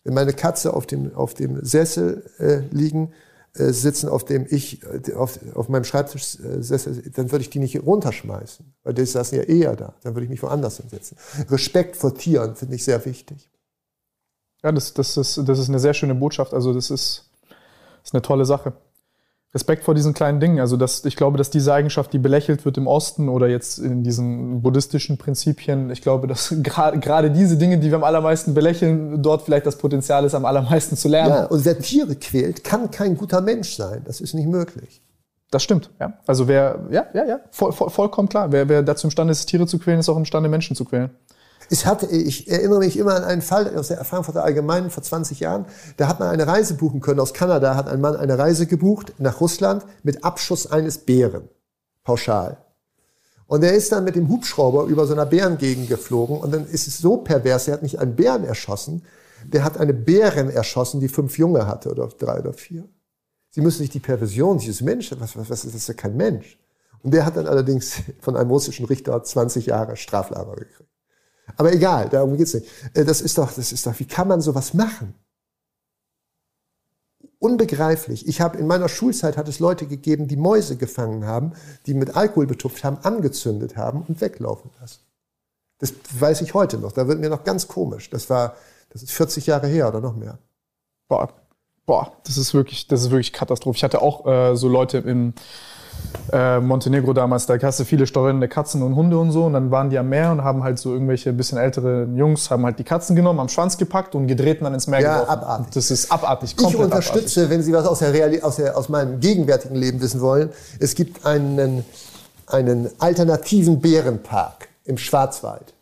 wenn meine Katze auf dem, auf dem Sessel äh, liegen, sitzen, auf dem ich, äh, auf, auf meinem Schreibtisch äh, sessel, dann würde ich die nicht runterschmeißen, weil die saßen ja eher da. Dann würde ich mich woanders hinsetzen. Respekt vor Tieren finde ich sehr wichtig. Ja, das, das, ist, das ist eine sehr schöne Botschaft. Also das ist, das ist eine tolle Sache. Respekt vor diesen kleinen Dingen. Also das, ich glaube, dass diese Eigenschaft, die belächelt wird im Osten oder jetzt in diesen buddhistischen Prinzipien, ich glaube, dass gerade diese Dinge, die wir am allermeisten belächeln, dort vielleicht das Potenzial ist, am allermeisten zu lernen. Ja, und wer Tiere quält, kann kein guter Mensch sein. Das ist nicht möglich. Das stimmt. Ja. Also wer, ja, ja, ja, voll, voll, vollkommen klar. Wer, wer dazu imstande ist, Tiere zu quälen, ist auch imstande, Menschen zu quälen. Ich, hatte, ich erinnere mich immer an einen Fall aus der Frankfurter Allgemeinen vor 20 Jahren. Da hat man eine Reise buchen können. Aus Kanada hat ein Mann eine Reise gebucht nach Russland mit Abschuss eines Bären. Pauschal. Und er ist dann mit dem Hubschrauber über so einer Bärengegend geflogen. Und dann ist es so pervers, er hat nicht einen Bären erschossen, der hat eine Bärin erschossen, die fünf Junge hatte oder drei oder vier. Sie müssen sich die Perversion dieses Menschen, was, was, was ist das ja kein Mensch. Und der hat dann allerdings von einem russischen Richter 20 Jahre Straflager gekriegt. Aber egal, darum geht's nicht. Äh, Das ist doch, das ist doch, wie kann man sowas machen? Unbegreiflich. Ich habe in meiner Schulzeit hat es Leute gegeben, die Mäuse gefangen haben, die mit Alkohol betupft haben, angezündet haben und weglaufen lassen. Das weiß ich heute noch. Da wird mir noch ganz komisch. Das war, das ist 40 Jahre her oder noch mehr. Boah, boah, das ist wirklich, das ist wirklich Katastrophe. Ich hatte auch äh, so Leute in äh, Montenegro damals, da hast du viele streunende Katzen und Hunde und so. Und dann waren die am Meer und haben halt so irgendwelche bisschen ältere Jungs, haben halt die Katzen genommen, am Schwanz gepackt und gedreht und dann ins Meer Ja, geworfen. abartig. Das ist abartig, Ich komplett unterstütze, wenn Sie was aus, der Reali aus, der, aus meinem gegenwärtigen Leben wissen wollen, es gibt einen, einen alternativen Bärenpark im Schwarzwald.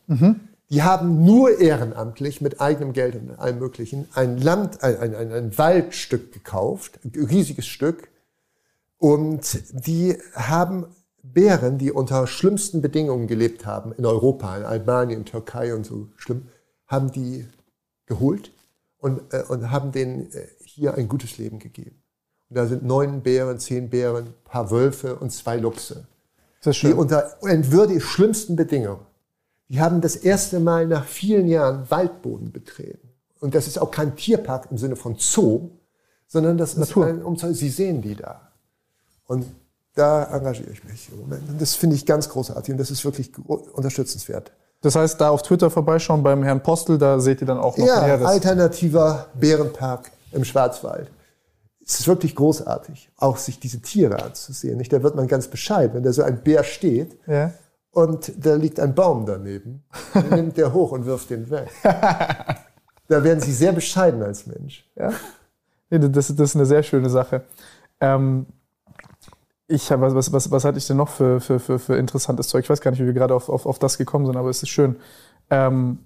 Die haben nur ehrenamtlich mit eigenem Geld und allem Möglichen ein Land, ein, ein, ein, ein Waldstück gekauft, ein riesiges Stück. Und die haben Bären, die unter schlimmsten Bedingungen gelebt haben, in Europa, in Albanien, Türkei und so schlimm, haben die geholt und, äh, und haben denen äh, hier ein gutes Leben gegeben. Und da sind neun Bären, zehn Bären, ein paar Wölfe und zwei Luchse, Das ist die schön. unter entwürdig schlimmsten Bedingungen, die haben das erste Mal nach vielen Jahren Waldboden betreten. Und das ist auch kein Tierpark im Sinne von Zoo, sondern das Natur. ist ein Umzeug. Sie sehen die da. Und da engagiere ich mich im Moment. Und das finde ich ganz großartig und das ist wirklich unterstützenswert. Das heißt, da auf Twitter vorbeischauen beim Herrn Postel, da seht ihr dann auch noch Ja, alternativer Bärenpark im Schwarzwald. Es ist wirklich großartig, auch sich diese Tiere anzusehen. Nicht? Da wird man ganz bescheiden, wenn da so ein Bär steht Ja. und da liegt ein Baum daneben. Den nimmt der hoch und wirft den weg. Da werden sie sehr bescheiden als Mensch. Ja. Nee, das, das ist eine sehr schöne Sache. Ähm, ich habe, was, was, was hatte ich denn noch für, für, für, für interessantes Zeug? Ich weiß gar nicht, wie wir gerade auf, auf, auf das gekommen sind, aber es ist schön. Ähm,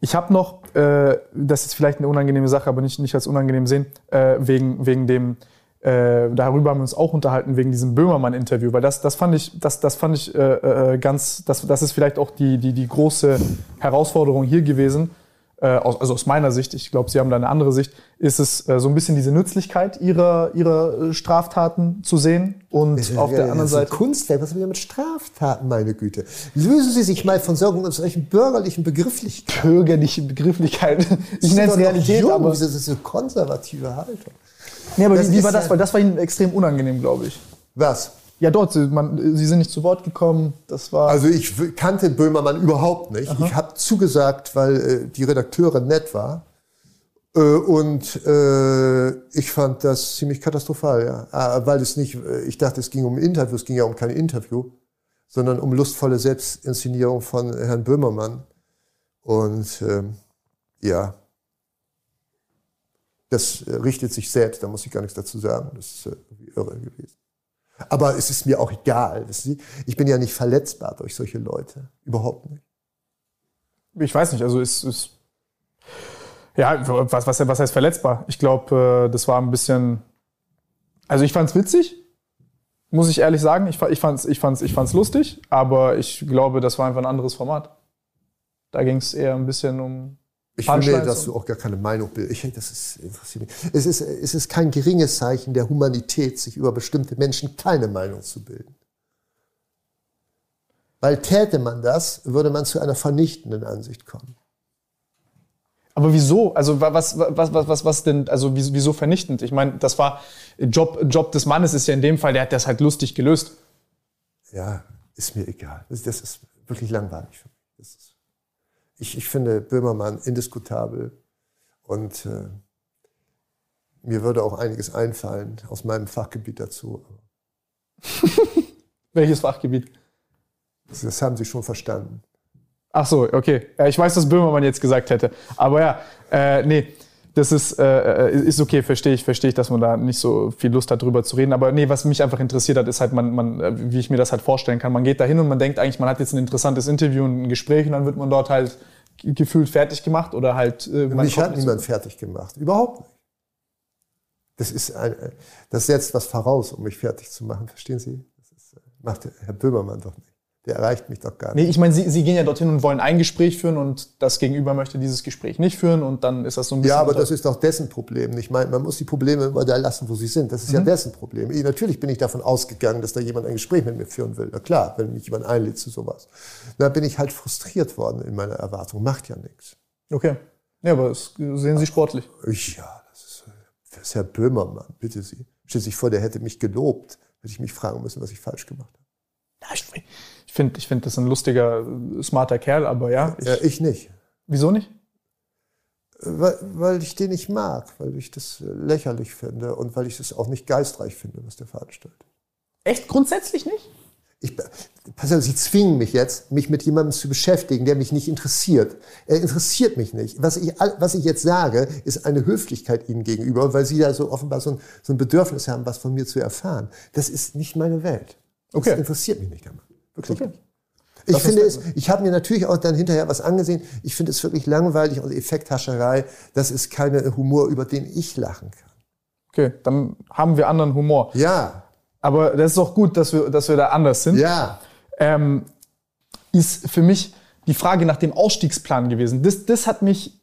ich habe noch, äh, das ist vielleicht eine unangenehme Sache, aber nicht, nicht als unangenehm sehen, äh, wegen, wegen dem, äh, darüber haben wir uns auch unterhalten, wegen diesem Böhmermann-Interview, weil das, das fand ich, das, das fand ich äh, äh, ganz, das, das ist vielleicht auch die, die, die große Herausforderung hier gewesen, also aus meiner Sicht, ich glaube, Sie haben da eine andere Sicht, ist es äh, so ein bisschen diese Nützlichkeit ihrer, ihrer äh, Straftaten zu sehen und Das auf der anderen Seite. Kunstwerk, was haben wir mit Straftaten, meine Güte? Lösen Sie sich mal von solchen, solchen bürgerlichen Begrifflichkeiten. Bürgerliche Begrifflichkeit. Ich nenne es Realität, jung, aber. Das ist eine konservative Haltung. Nee, aber das wie, wie war das? Weil das war Ihnen extrem unangenehm, glaube ich. Was? Ja, dort, Sie, man, Sie sind nicht zu Wort gekommen. Das war. Also ich kannte Böhmermann überhaupt nicht. Ich habe zugesagt, weil äh, die Redakteurin nett war. Äh, und äh, ich fand das ziemlich katastrophal, ja. Ah, weil es nicht, äh, ich dachte, es ging um ein Interview, es ging ja um kein Interview, sondern um lustvolle Selbstinszenierung von Herrn Böhmermann. Und ähm, ja, das äh, richtet sich selbst, da muss ich gar nichts dazu sagen. Das ist irgendwie irre gewesen. Aber es ist mir auch egal. Ich bin ja nicht verletzbar durch solche Leute. Überhaupt nicht. ich weiß nicht, also ist. ist ja, was, was, was heißt verletzbar? Ich glaube, äh, das war ein bisschen. Also ich fand's witzig, muss ich ehrlich sagen. Ich, ich fand's, ich fand's, ich fand's lustig, aber ich glaube, das war einfach ein anderes Format. Da ging es eher ein bisschen um. Ich Punchlines dazu und- auch gar keine Meinung bilden. Ich, das ist, interessiert mich. Es, ist, es ist kein geringes Zeichen der Humanität, sich über bestimmte Menschen keine Meinung zu bilden. Weil täte man das, würde man zu einer vernichtenden Ansicht kommen. Aber wieso? Also wa- was, was, was, was, was denn, also wieso, wieso vernichtend? Ich meine, das war Job, Job des Mannes ist ja in dem Fall, der hat das halt lustig gelöst. Ja, ist mir egal. Das, das ist wirklich langweilig für mich. Ich, ich finde Böhmermann indiskutabel und äh, mir würde auch einiges einfallen aus meinem Fachgebiet dazu. Welches Fachgebiet? Das, das haben Sie schon verstanden. Ach so, okay. Ja, ich weiß, dass Böhmermann jetzt gesagt hätte. Aber ja, äh, nee, das ist, äh, äh, ist okay, verstehe ich, verstehe ich, dass man da nicht so viel Lust hat, drüber zu reden. Aber nee, was mich einfach interessiert hat, ist halt, man, man, äh, wie ich mir das halt vorstellen kann. Man geht da hin und man denkt eigentlich, man hat jetzt ein interessantes Interview und ein Gespräch und dann wird man dort halt ge- gefühlt fertig gemacht oder halt. Äh, Mich hat niemand fertig gemacht. Überhaupt nicht. Das, ist ein, äh, das setzt was voraus, um mich fertig zu machen. Verstehen Sie? Das ist, macht Herr Böhmermann doch nicht. Der erreicht mich doch gar Nee, nicht. ich meine, Sie, Sie gehen ja dorthin und wollen ein Gespräch führen und das Gegenüber möchte dieses Gespräch nicht führen und dann ist das so ein bisschen. Ja, aber das ist doch dessen Problem. Ich meine, man muss die Probleme immer da lassen, wo sie sind. Das ist ja dessen Problem. Ich, natürlich bin ich davon ausgegangen, dass da jemand ein Gespräch mit mir führen will. Na klar, wenn mich jemand einlädt zu sowas. Da bin ich halt frustriert worden in meiner Erwartung. Macht ja nichts. Okay. Ja, aber das sehen Sie sportlich. Ich, ja, das ist, äh, das ist Herr Böhmermann, bitte Sie. Stellen Sie sich vor, der hätte mich gelobt. Hätte ich mich fragen müssen, was ich falsch gemacht habe. Ich finde, ich find, das ist ein lustiger, smarter Kerl, aber ja. Ich, Ja, ich nicht. Wieso nicht? Weil, weil ich den nicht mag, weil ich das lächerlich finde und weil ich es auch nicht geistreich finde, was der veranstaltet. Echt grundsätzlich nicht? Ich, pass auf, Sie zwingen mich jetzt, mich mit jemandem zu beschäftigen, der mich nicht interessiert. Er interessiert mich nicht. Was ich, was ich jetzt sage, ist eine Höflichkeit Ihnen gegenüber, weil Sie da so offenbar so ein, so ein Bedürfnis haben, was von mir zu erfahren. Das ist nicht meine Welt. Das Okay. interessiert mich nicht einmal. Wirklich Okay. Ich Das finde ist- es, ich habe mir natürlich auch dann hinterher was angesehen. Ich finde es wirklich langweilig und Effekthascherei. Das ist keine Humor, über den ich lachen kann. Okay, dann haben wir anderen Humor. Ja, Aber das ist auch gut, dass wir, dass wir da anders sind. ja. ähm, ist für mich die Frage nach dem Ausstiegsplan gewesen. Das, das hat mich,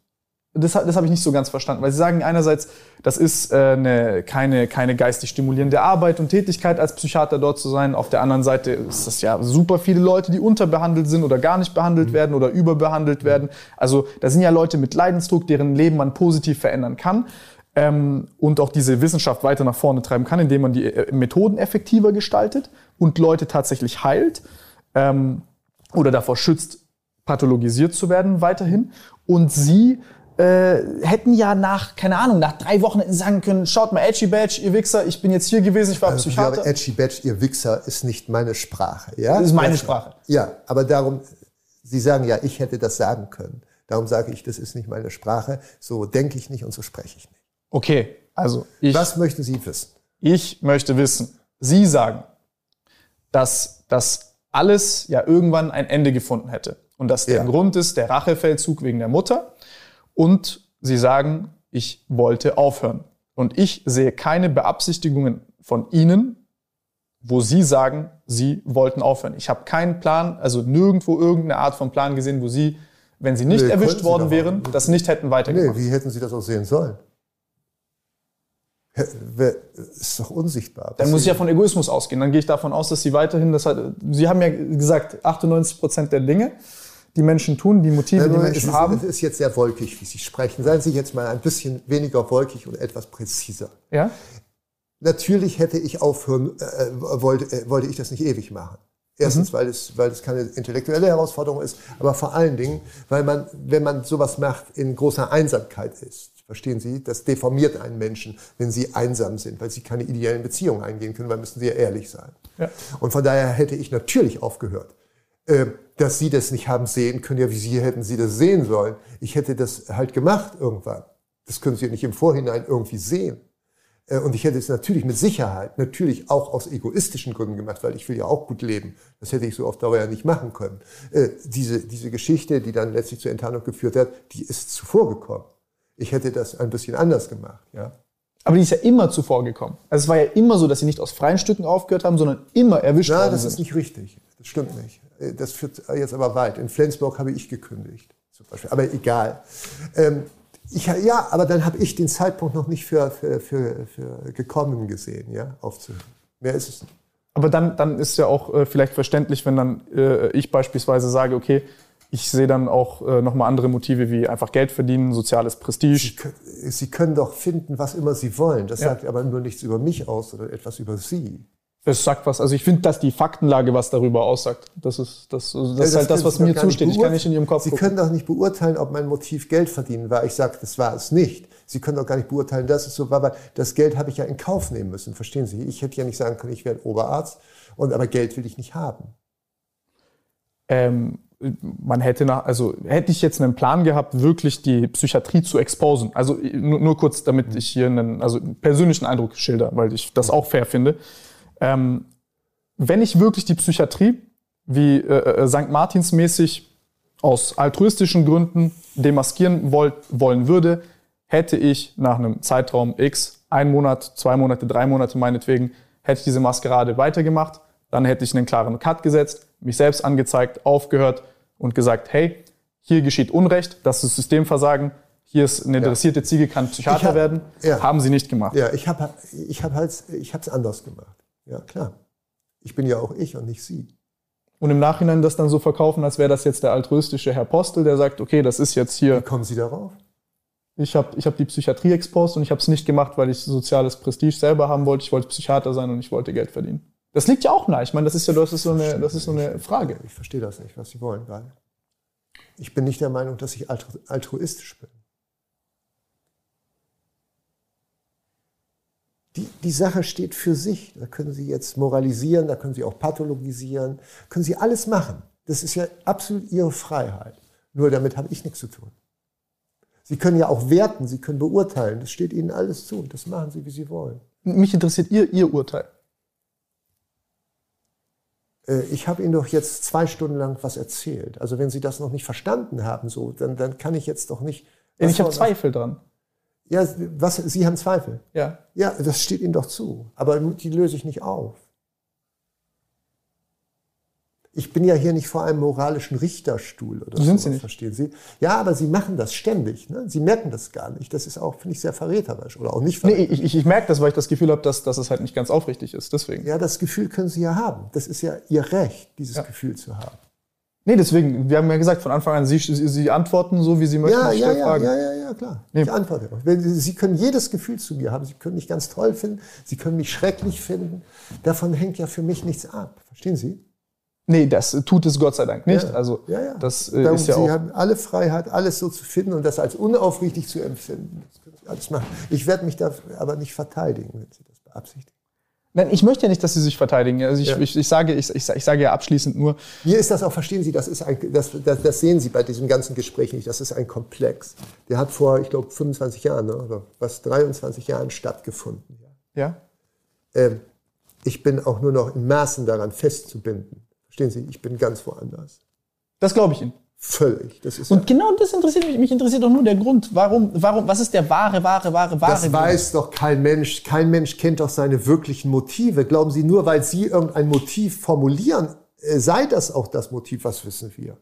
das, das habe ich nicht so ganz verstanden, weil sie sagen einerseits, das ist äh, eine, keine, keine geistig stimulierende Arbeit und Tätigkeit als Psychiater dort zu sein. Auf der anderen Seite ist das ja super viele Leute, die unterbehandelt sind oder gar nicht behandelt werden oder überbehandelt werden. Also da sind ja Leute mit Leidensdruck, deren Leben man positiv verändern kann ähm, und auch diese Wissenschaft weiter nach vorne treiben kann, indem man die äh, Methoden effektiver gestaltet und Leute tatsächlich heilt ähm, oder davor schützt, pathologisiert zu werden weiterhin. Und sie äh, hätten ja nach, keine Ahnung, nach drei Wochen hätten sagen können, schaut mal, Edgy Badge, ihr Wichser, ich bin jetzt hier gewesen, ich war Ja, Psychiater. aber Edgy Badge, ihr Wichser, ist nicht meine Sprache. Ja? Das ist meine Sprache. Ja, aber darum, Sie sagen ja, ich hätte das sagen können. Darum sage ich, das ist nicht meine Sprache. So denke ich nicht und so spreche ich nicht. Okay, also ich, Was möchten Sie wissen? ich möchte wissen, Sie sagen, dass das alles ja irgendwann ein Ende gefunden hätte. Und dass der Ja. Grund ist der Rachefeldzug wegen der Mutter. Und Sie sagen, ich wollte aufhören. Und ich sehe keine Beabsichtigungen von Ihnen, wo Sie sagen, Sie wollten aufhören. Ich habe keinen Plan, also nirgendwo irgendeine Art von Plan gesehen, wo Sie wenn sie nicht Nee, erwischt worden wären, das nicht hätten weitergemacht. Nee, wie hätten Sie das auch sehen sollen? Ist doch unsichtbar. Dann muss ich ja von Egoismus ausgehen. Dann gehe ich davon aus, dass sie weiterhin, das Sie haben ja gesagt, 98 Prozent der Dinge, die Menschen tun, die Motive, die Nein, Menschen es, haben. es ist jetzt sehr wolkig, wie Sie sprechen. Seien Sie jetzt mal ein bisschen weniger wolkig und etwas präziser. Ja? Natürlich hätte ich aufhören, äh, wollte, äh, wollte ich das nicht ewig machen. Erstens, weil, es, weil es keine intellektuelle Herausforderung ist, aber vor allen Dingen, weil man, wenn man sowas macht, in großer Einsamkeit ist. Verstehen Sie? Das deformiert einen Menschen, wenn sie einsam sind, weil sie keine ideellen Beziehungen eingehen können, weil müssen sie ja ehrlich sein. Ja. Und von daher hätte ich natürlich aufgehört. Äh, Dass Sie das nicht haben sehen können, ja, wie Sie hätten Sie das sehen sollen. Ich hätte das halt gemacht irgendwann. Das können Sie ja nicht im Vorhinein irgendwie sehen. Äh, Und ich hätte es natürlich mit Sicherheit, natürlich auch aus egoistischen Gründen gemacht, weil ich will ja auch gut leben. Das hätte ich so auf Dauer ja nicht machen können. Äh, Diese, diese Geschichte, die dann letztlich zur Enttarnung geführt hat, die ist zuvor gekommen. Ich hätte das ein bisschen anders gemacht, ja. Aber die ist ja immer zuvor gekommen. Also es war ja immer so, dass sie nicht aus freien Stücken aufgehört haben, sondern immer erwischt Na, worden das sind. ist nicht richtig. Das stimmt nicht. Äh, Das führt jetzt aber weit. In Flensburg habe ich gekündigt, zum Beispiel. Aber egal. Ähm, ich, ja, aber dann habe ich den Zeitpunkt noch nicht für, für, für, für gekommen gesehen, ja, aufzuhören. Mehr ist es nicht. Aber dann, dann ist ja auch äh, vielleicht verständlich, wenn dann äh, ich beispielsweise sage, okay, ich sehe dann auch äh, nochmal andere Motive wie einfach Geld verdienen, soziales Prestige. Sie können, Sie können doch finden, was immer Sie wollen. Das sagt aber nur nichts über mich aus, sondern etwas über Sie. Es sagt was. Also ich finde, dass die Faktenlage was darüber aussagt. Das ist das, also das, ist halt das, was mir zusteht. Ich kann nicht in Ihrem Kopf Sie gucken. können doch nicht beurteilen, ob mein Motiv Geld verdienen war. Ich sage, das war es nicht. Sie können doch gar nicht beurteilen, dass es so war, weil das Geld habe ich ja in Kauf nehmen müssen. Verstehen Sie? Ich hätte ja nicht sagen können, ich werde Oberarzt, und aber Geld will ich nicht haben. ähm, man hätte nach, also hätte ich jetzt einen Plan gehabt, wirklich die Psychiatrie zu exposen. Also nur, nur kurz, damit ich hier einen, also einen persönlichen Eindruck schilder, weil ich das auch fair finde. Ähm, wenn ich wirklich die Psychiatrie wie äh, äh, St. Martins mäßig aus altruistischen Gründen demaskieren wollt, wollen würde, hätte ich nach einem Zeitraum X, ein Monat, zwei Monate, drei Monate meinetwegen, hätte ich diese Maskerade weitergemacht, dann hätte ich einen klaren Cut gesetzt, mich selbst angezeigt, aufgehört und gesagt, hey, hier geschieht Unrecht, das ist Systemversagen, hier ist eine dressierte Ziege, kann Psychiater hab- werden. ja. Haben sie nicht gemacht. Ja, ich habe ich hab halt, ich habe es anders gemacht. Ja, klar. Ich bin ja auch ich und nicht Sie. Und im Nachhinein das dann so verkaufen, als wäre das jetzt der altruistische Herr Postel, der sagt, okay, das ist jetzt Wie hier, kommen Sie darauf? ich habe ich hab die Psychiatrie exposed und ich habe es nicht gemacht, weil ich soziales Prestige selber haben wollte. Ich wollte Psychiater sein und ich wollte Geld verdienen. Das liegt ja auch nahe. Ich meine, das ist ja das ist so eine, das ist so eine Frage. Ich verstehe das nicht, was Sie wollen gerade. Ich bin nicht der Meinung, dass ich altru altruistisch bin. Die, die Sache steht für sich. Da können Sie jetzt moralisieren, da können Sie auch pathologisieren, können Sie alles machen. Das ist ja absolut Ihre Freiheit. Nur damit habe ich nichts zu tun. Sie können ja auch werten, Sie können beurteilen. Das steht Ihnen alles zu. Das machen Sie, wie Sie wollen. Mich interessiert Ihr, Ihr Urteil. Äh, Ich habe Ihnen doch jetzt zwei Stunden lang was erzählt. Also wenn Sie das noch nicht verstanden haben, so, dann, dann kann ich jetzt doch nicht. Ich habe Zweifel dran. Ja, was, Sie haben Zweifel. Ja. Ja, das steht Ihnen doch zu. Aber die löse ich nicht auf. Ich bin ja hier nicht vor einem moralischen Richterstuhl oder so. Sind Sie nicht. Verstehen Sie? Ja, aber Sie machen das ständig. Ne? Sie merken das gar nicht. Das ist auch, finde ich, sehr verräterisch oder auch nicht Nee, verräterisch. ich, ich, ich merke das, weil ich das Gefühl habe, dass, dass es halt nicht ganz aufrichtig ist. Deswegen. Ja, das Gefühl können Sie ja haben. Das ist ja Ihr Recht, dieses Ja. Gefühl zu haben. Nee, deswegen, wir haben ja gesagt, von Anfang an, Sie, Sie, antworten so, wie Sie möchten. Ja, ja, ja, ja, ja, ja, klar. Nee. Ich antworte. auch. Wenn Sie, Sie können jedes Gefühl zu mir haben. Sie können mich ganz toll finden. Sie können mich schrecklich finden. Davon hängt ja für mich nichts ab. Verstehen Sie? Nee, das tut es Gott sei Dank nicht. Ja. Also, ja, ja. das äh, Darum, ist ja Sie auch. haben alle Freiheit, alles so zu finden und das als unaufrichtig zu empfinden. Das können Sie alles machen. Ich werde mich da aber nicht verteidigen, wenn Sie das beabsichtigen. Nein, ich möchte ja nicht, dass Sie sich verteidigen. Also ich, Ja. ich, ich, sage, ich, ich, ich sage ja abschließend nur, Hier ist das auch, verstehen Sie, das, ist ein, das, das, das sehen Sie bei diesem ganzen Gespräch nicht. Das ist ein Komplex. Der hat vor, ich glaube, 25 Jahren ne, oder was, 23 Jahren stattgefunden. Ja. ja, Ähm, ich bin auch nur noch in Maßen daran festzubinden. Verstehen Sie? Ich bin ganz woanders. das glaube ich Ihnen. Völlig. Das ist Und genau das interessiert mich. Mich interessiert doch nur der Grund. Warum, warum, was ist der wahre, wahre, wahre, wahre Das Grund? weiß doch kein Mensch. Kein Mensch kennt doch seine wirklichen Motive. Glauben Sie, nur weil Sie irgendein Motiv formulieren, äh, sei das auch das Motiv, was wissen wir?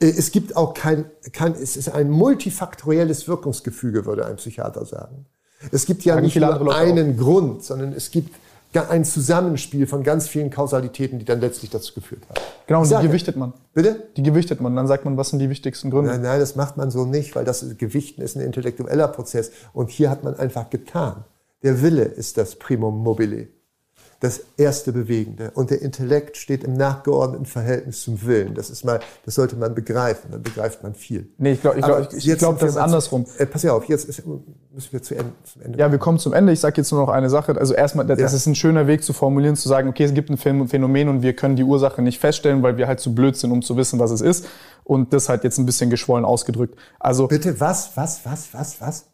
Äh, Es gibt auch kein, kein, es ist ein multifaktorielles Wirkungsgefüge, würde ein Psychiater sagen. Es gibt ja Sagen nicht nur einen Grund, sondern es gibt ein Zusammenspiel von ganz vielen Kausalitäten, die dann letztlich dazu geführt haben. Genau, und die gewichtet man. Bitte? Die gewichtet man. Dann sagt man, was sind die wichtigsten Gründe. Nein, nein, das macht man so nicht, weil das Gewichten ist ein intellektueller Prozess. Und hier hat man einfach getan. Der Wille ist das Primum mobile, das erste Bewegende. Und der Intellekt steht im nachgeordneten Verhältnis zum Willen. Das ist mal, das sollte man begreifen. Dann begreift man viel. Nee, ich glaube, ich Aber glaub, ich, ich glaub, das ist andersrum. Zu, äh, pass ja auf, jetzt ist, müssen wir zu Ende, zum Ende. Ja, wir kommen zum Ende. Ich sage jetzt nur noch eine Sache. Also erstmal, das Ja. ist ein schöner Weg zu formulieren, zu sagen, okay, es gibt ein Phän- Phänomen und wir können die Ursache nicht feststellen, weil wir halt zu blöd sind, um zu wissen, was es ist. Und das halt jetzt ein bisschen geschwollen ausgedrückt. Also Bitte, was, was, was, was, was?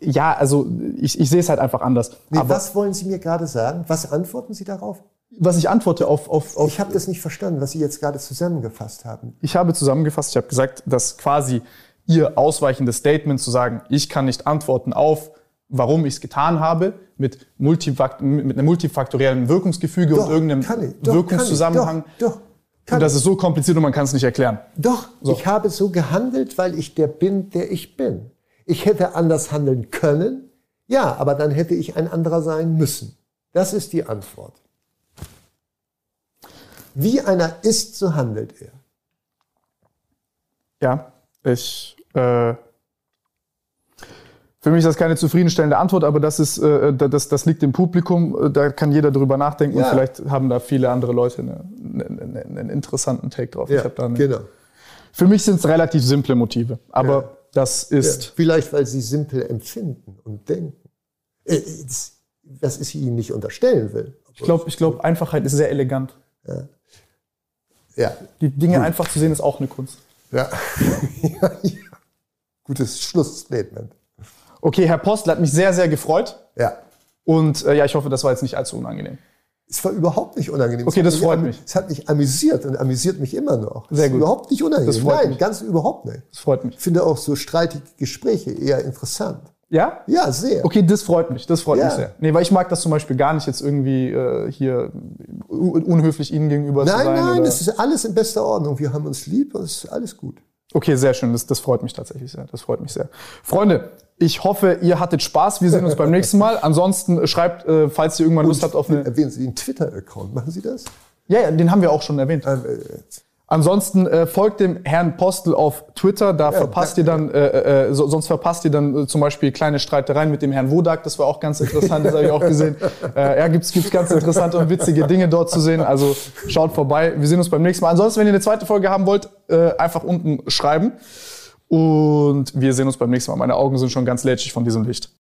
Ja, also ich, ich sehe es halt einfach anders. Nee, Aber was wollen Sie mir gerade sagen? Was antworten Sie darauf? was ich antworte auf, auf, auf Ich habe das nicht verstanden, was Sie jetzt gerade zusammengefasst haben. Ich habe zusammengefasst, ich habe gesagt, dass quasi Ihr ausweichendes Statement zu sagen, ich kann nicht antworten auf, warum ich es getan habe, mit, Multifakt mit einem multifaktoriellen Wirkungsgefüge Doch, und irgendeinem ich, doch, Wirkungszusammenhang. ich, doch, doch, kann und das ist so kompliziert und man kann es nicht erklären. Doch, ich habe so gehandelt, weil ich der bin, der ich bin. Ich hätte anders handeln können, ja, aber dann hätte ich ein anderer sein müssen. Das ist die Antwort. Wie einer ist, so handelt er. Ja, ich. Äh, für mich ist das keine zufriedenstellende Antwort, aber das, ist, äh, das, das liegt im Publikum. Äh, Da kann jeder drüber nachdenken Ja. und vielleicht haben da viele andere Leute eine, eine, eine, einen interessanten Take drauf. eine, genau. Für mich sind es relativ simple Motive, aber Ja. Das ist. Ja, vielleicht, weil sie simpel empfinden und denken. Äh, das- Was ich ihnen nicht unterstellen will. Ich glaube, ich glaub, Einfachheit ist sehr elegant. Ja, Die Dinge einfach zu sehen, ist auch eine Kunst. ja. ja, ja. Gutes Schlussstatement. Okay, Herr Postel hat mich sehr, sehr gefreut. Ja. Und äh, ja, ich hoffe, das war jetzt nicht allzu unangenehm. Es war überhaupt nicht unangenehm. Okay, Es das freut mich. Es hat mich amüsiert und amüsiert mich immer noch. Es Sehr gut. Überhaupt nicht unangenehm. Das freut Nein, mich. ganz überhaupt nicht. Das freut mich. Ich finde auch so streitige Gespräche eher interessant. Ja? Ja, sehr. Okay, das freut mich. Das freut Ja. mich sehr. Nee, weil ich mag das zum Beispiel gar nicht jetzt irgendwie äh, hier un- unhöflich Ihnen gegenüber zu Nein, sein. nein, oder das ist alles in bester Ordnung. Wir haben uns lieb und es ist alles gut. Okay, sehr schön. Das, das freut mich tatsächlich sehr. Das freut mich sehr. Freunde, ich hoffe, ihr hattet Spaß. Wir sehen uns beim nächsten Mal. Ansonsten schreibt, äh, falls ihr irgendwann Lust habt auf eine. Erwähnen Sie den Twitter-Account. Machen Sie das? Ja, ja, den haben wir auch schon erwähnt. Ähm, äh, Ansonsten äh, folgt dem Herrn Postel auf Twitter, da verpasst ihr dann, äh, äh, so, sonst verpasst ihr dann äh, zum Beispiel kleine Streitereien mit dem Herrn Wodak, das war auch ganz interessant, das habe ich auch gesehen. Äh, ja, gibt's gibt's ganz interessante und witzige Dinge dort zu sehen, also schaut vorbei, wir sehen uns beim nächsten Mal. Ansonsten, wenn ihr eine zweite Folge haben wollt, äh, einfach unten schreiben und wir sehen uns beim nächsten Mal. Meine Augen sind schon ganz lätschig von diesem Licht.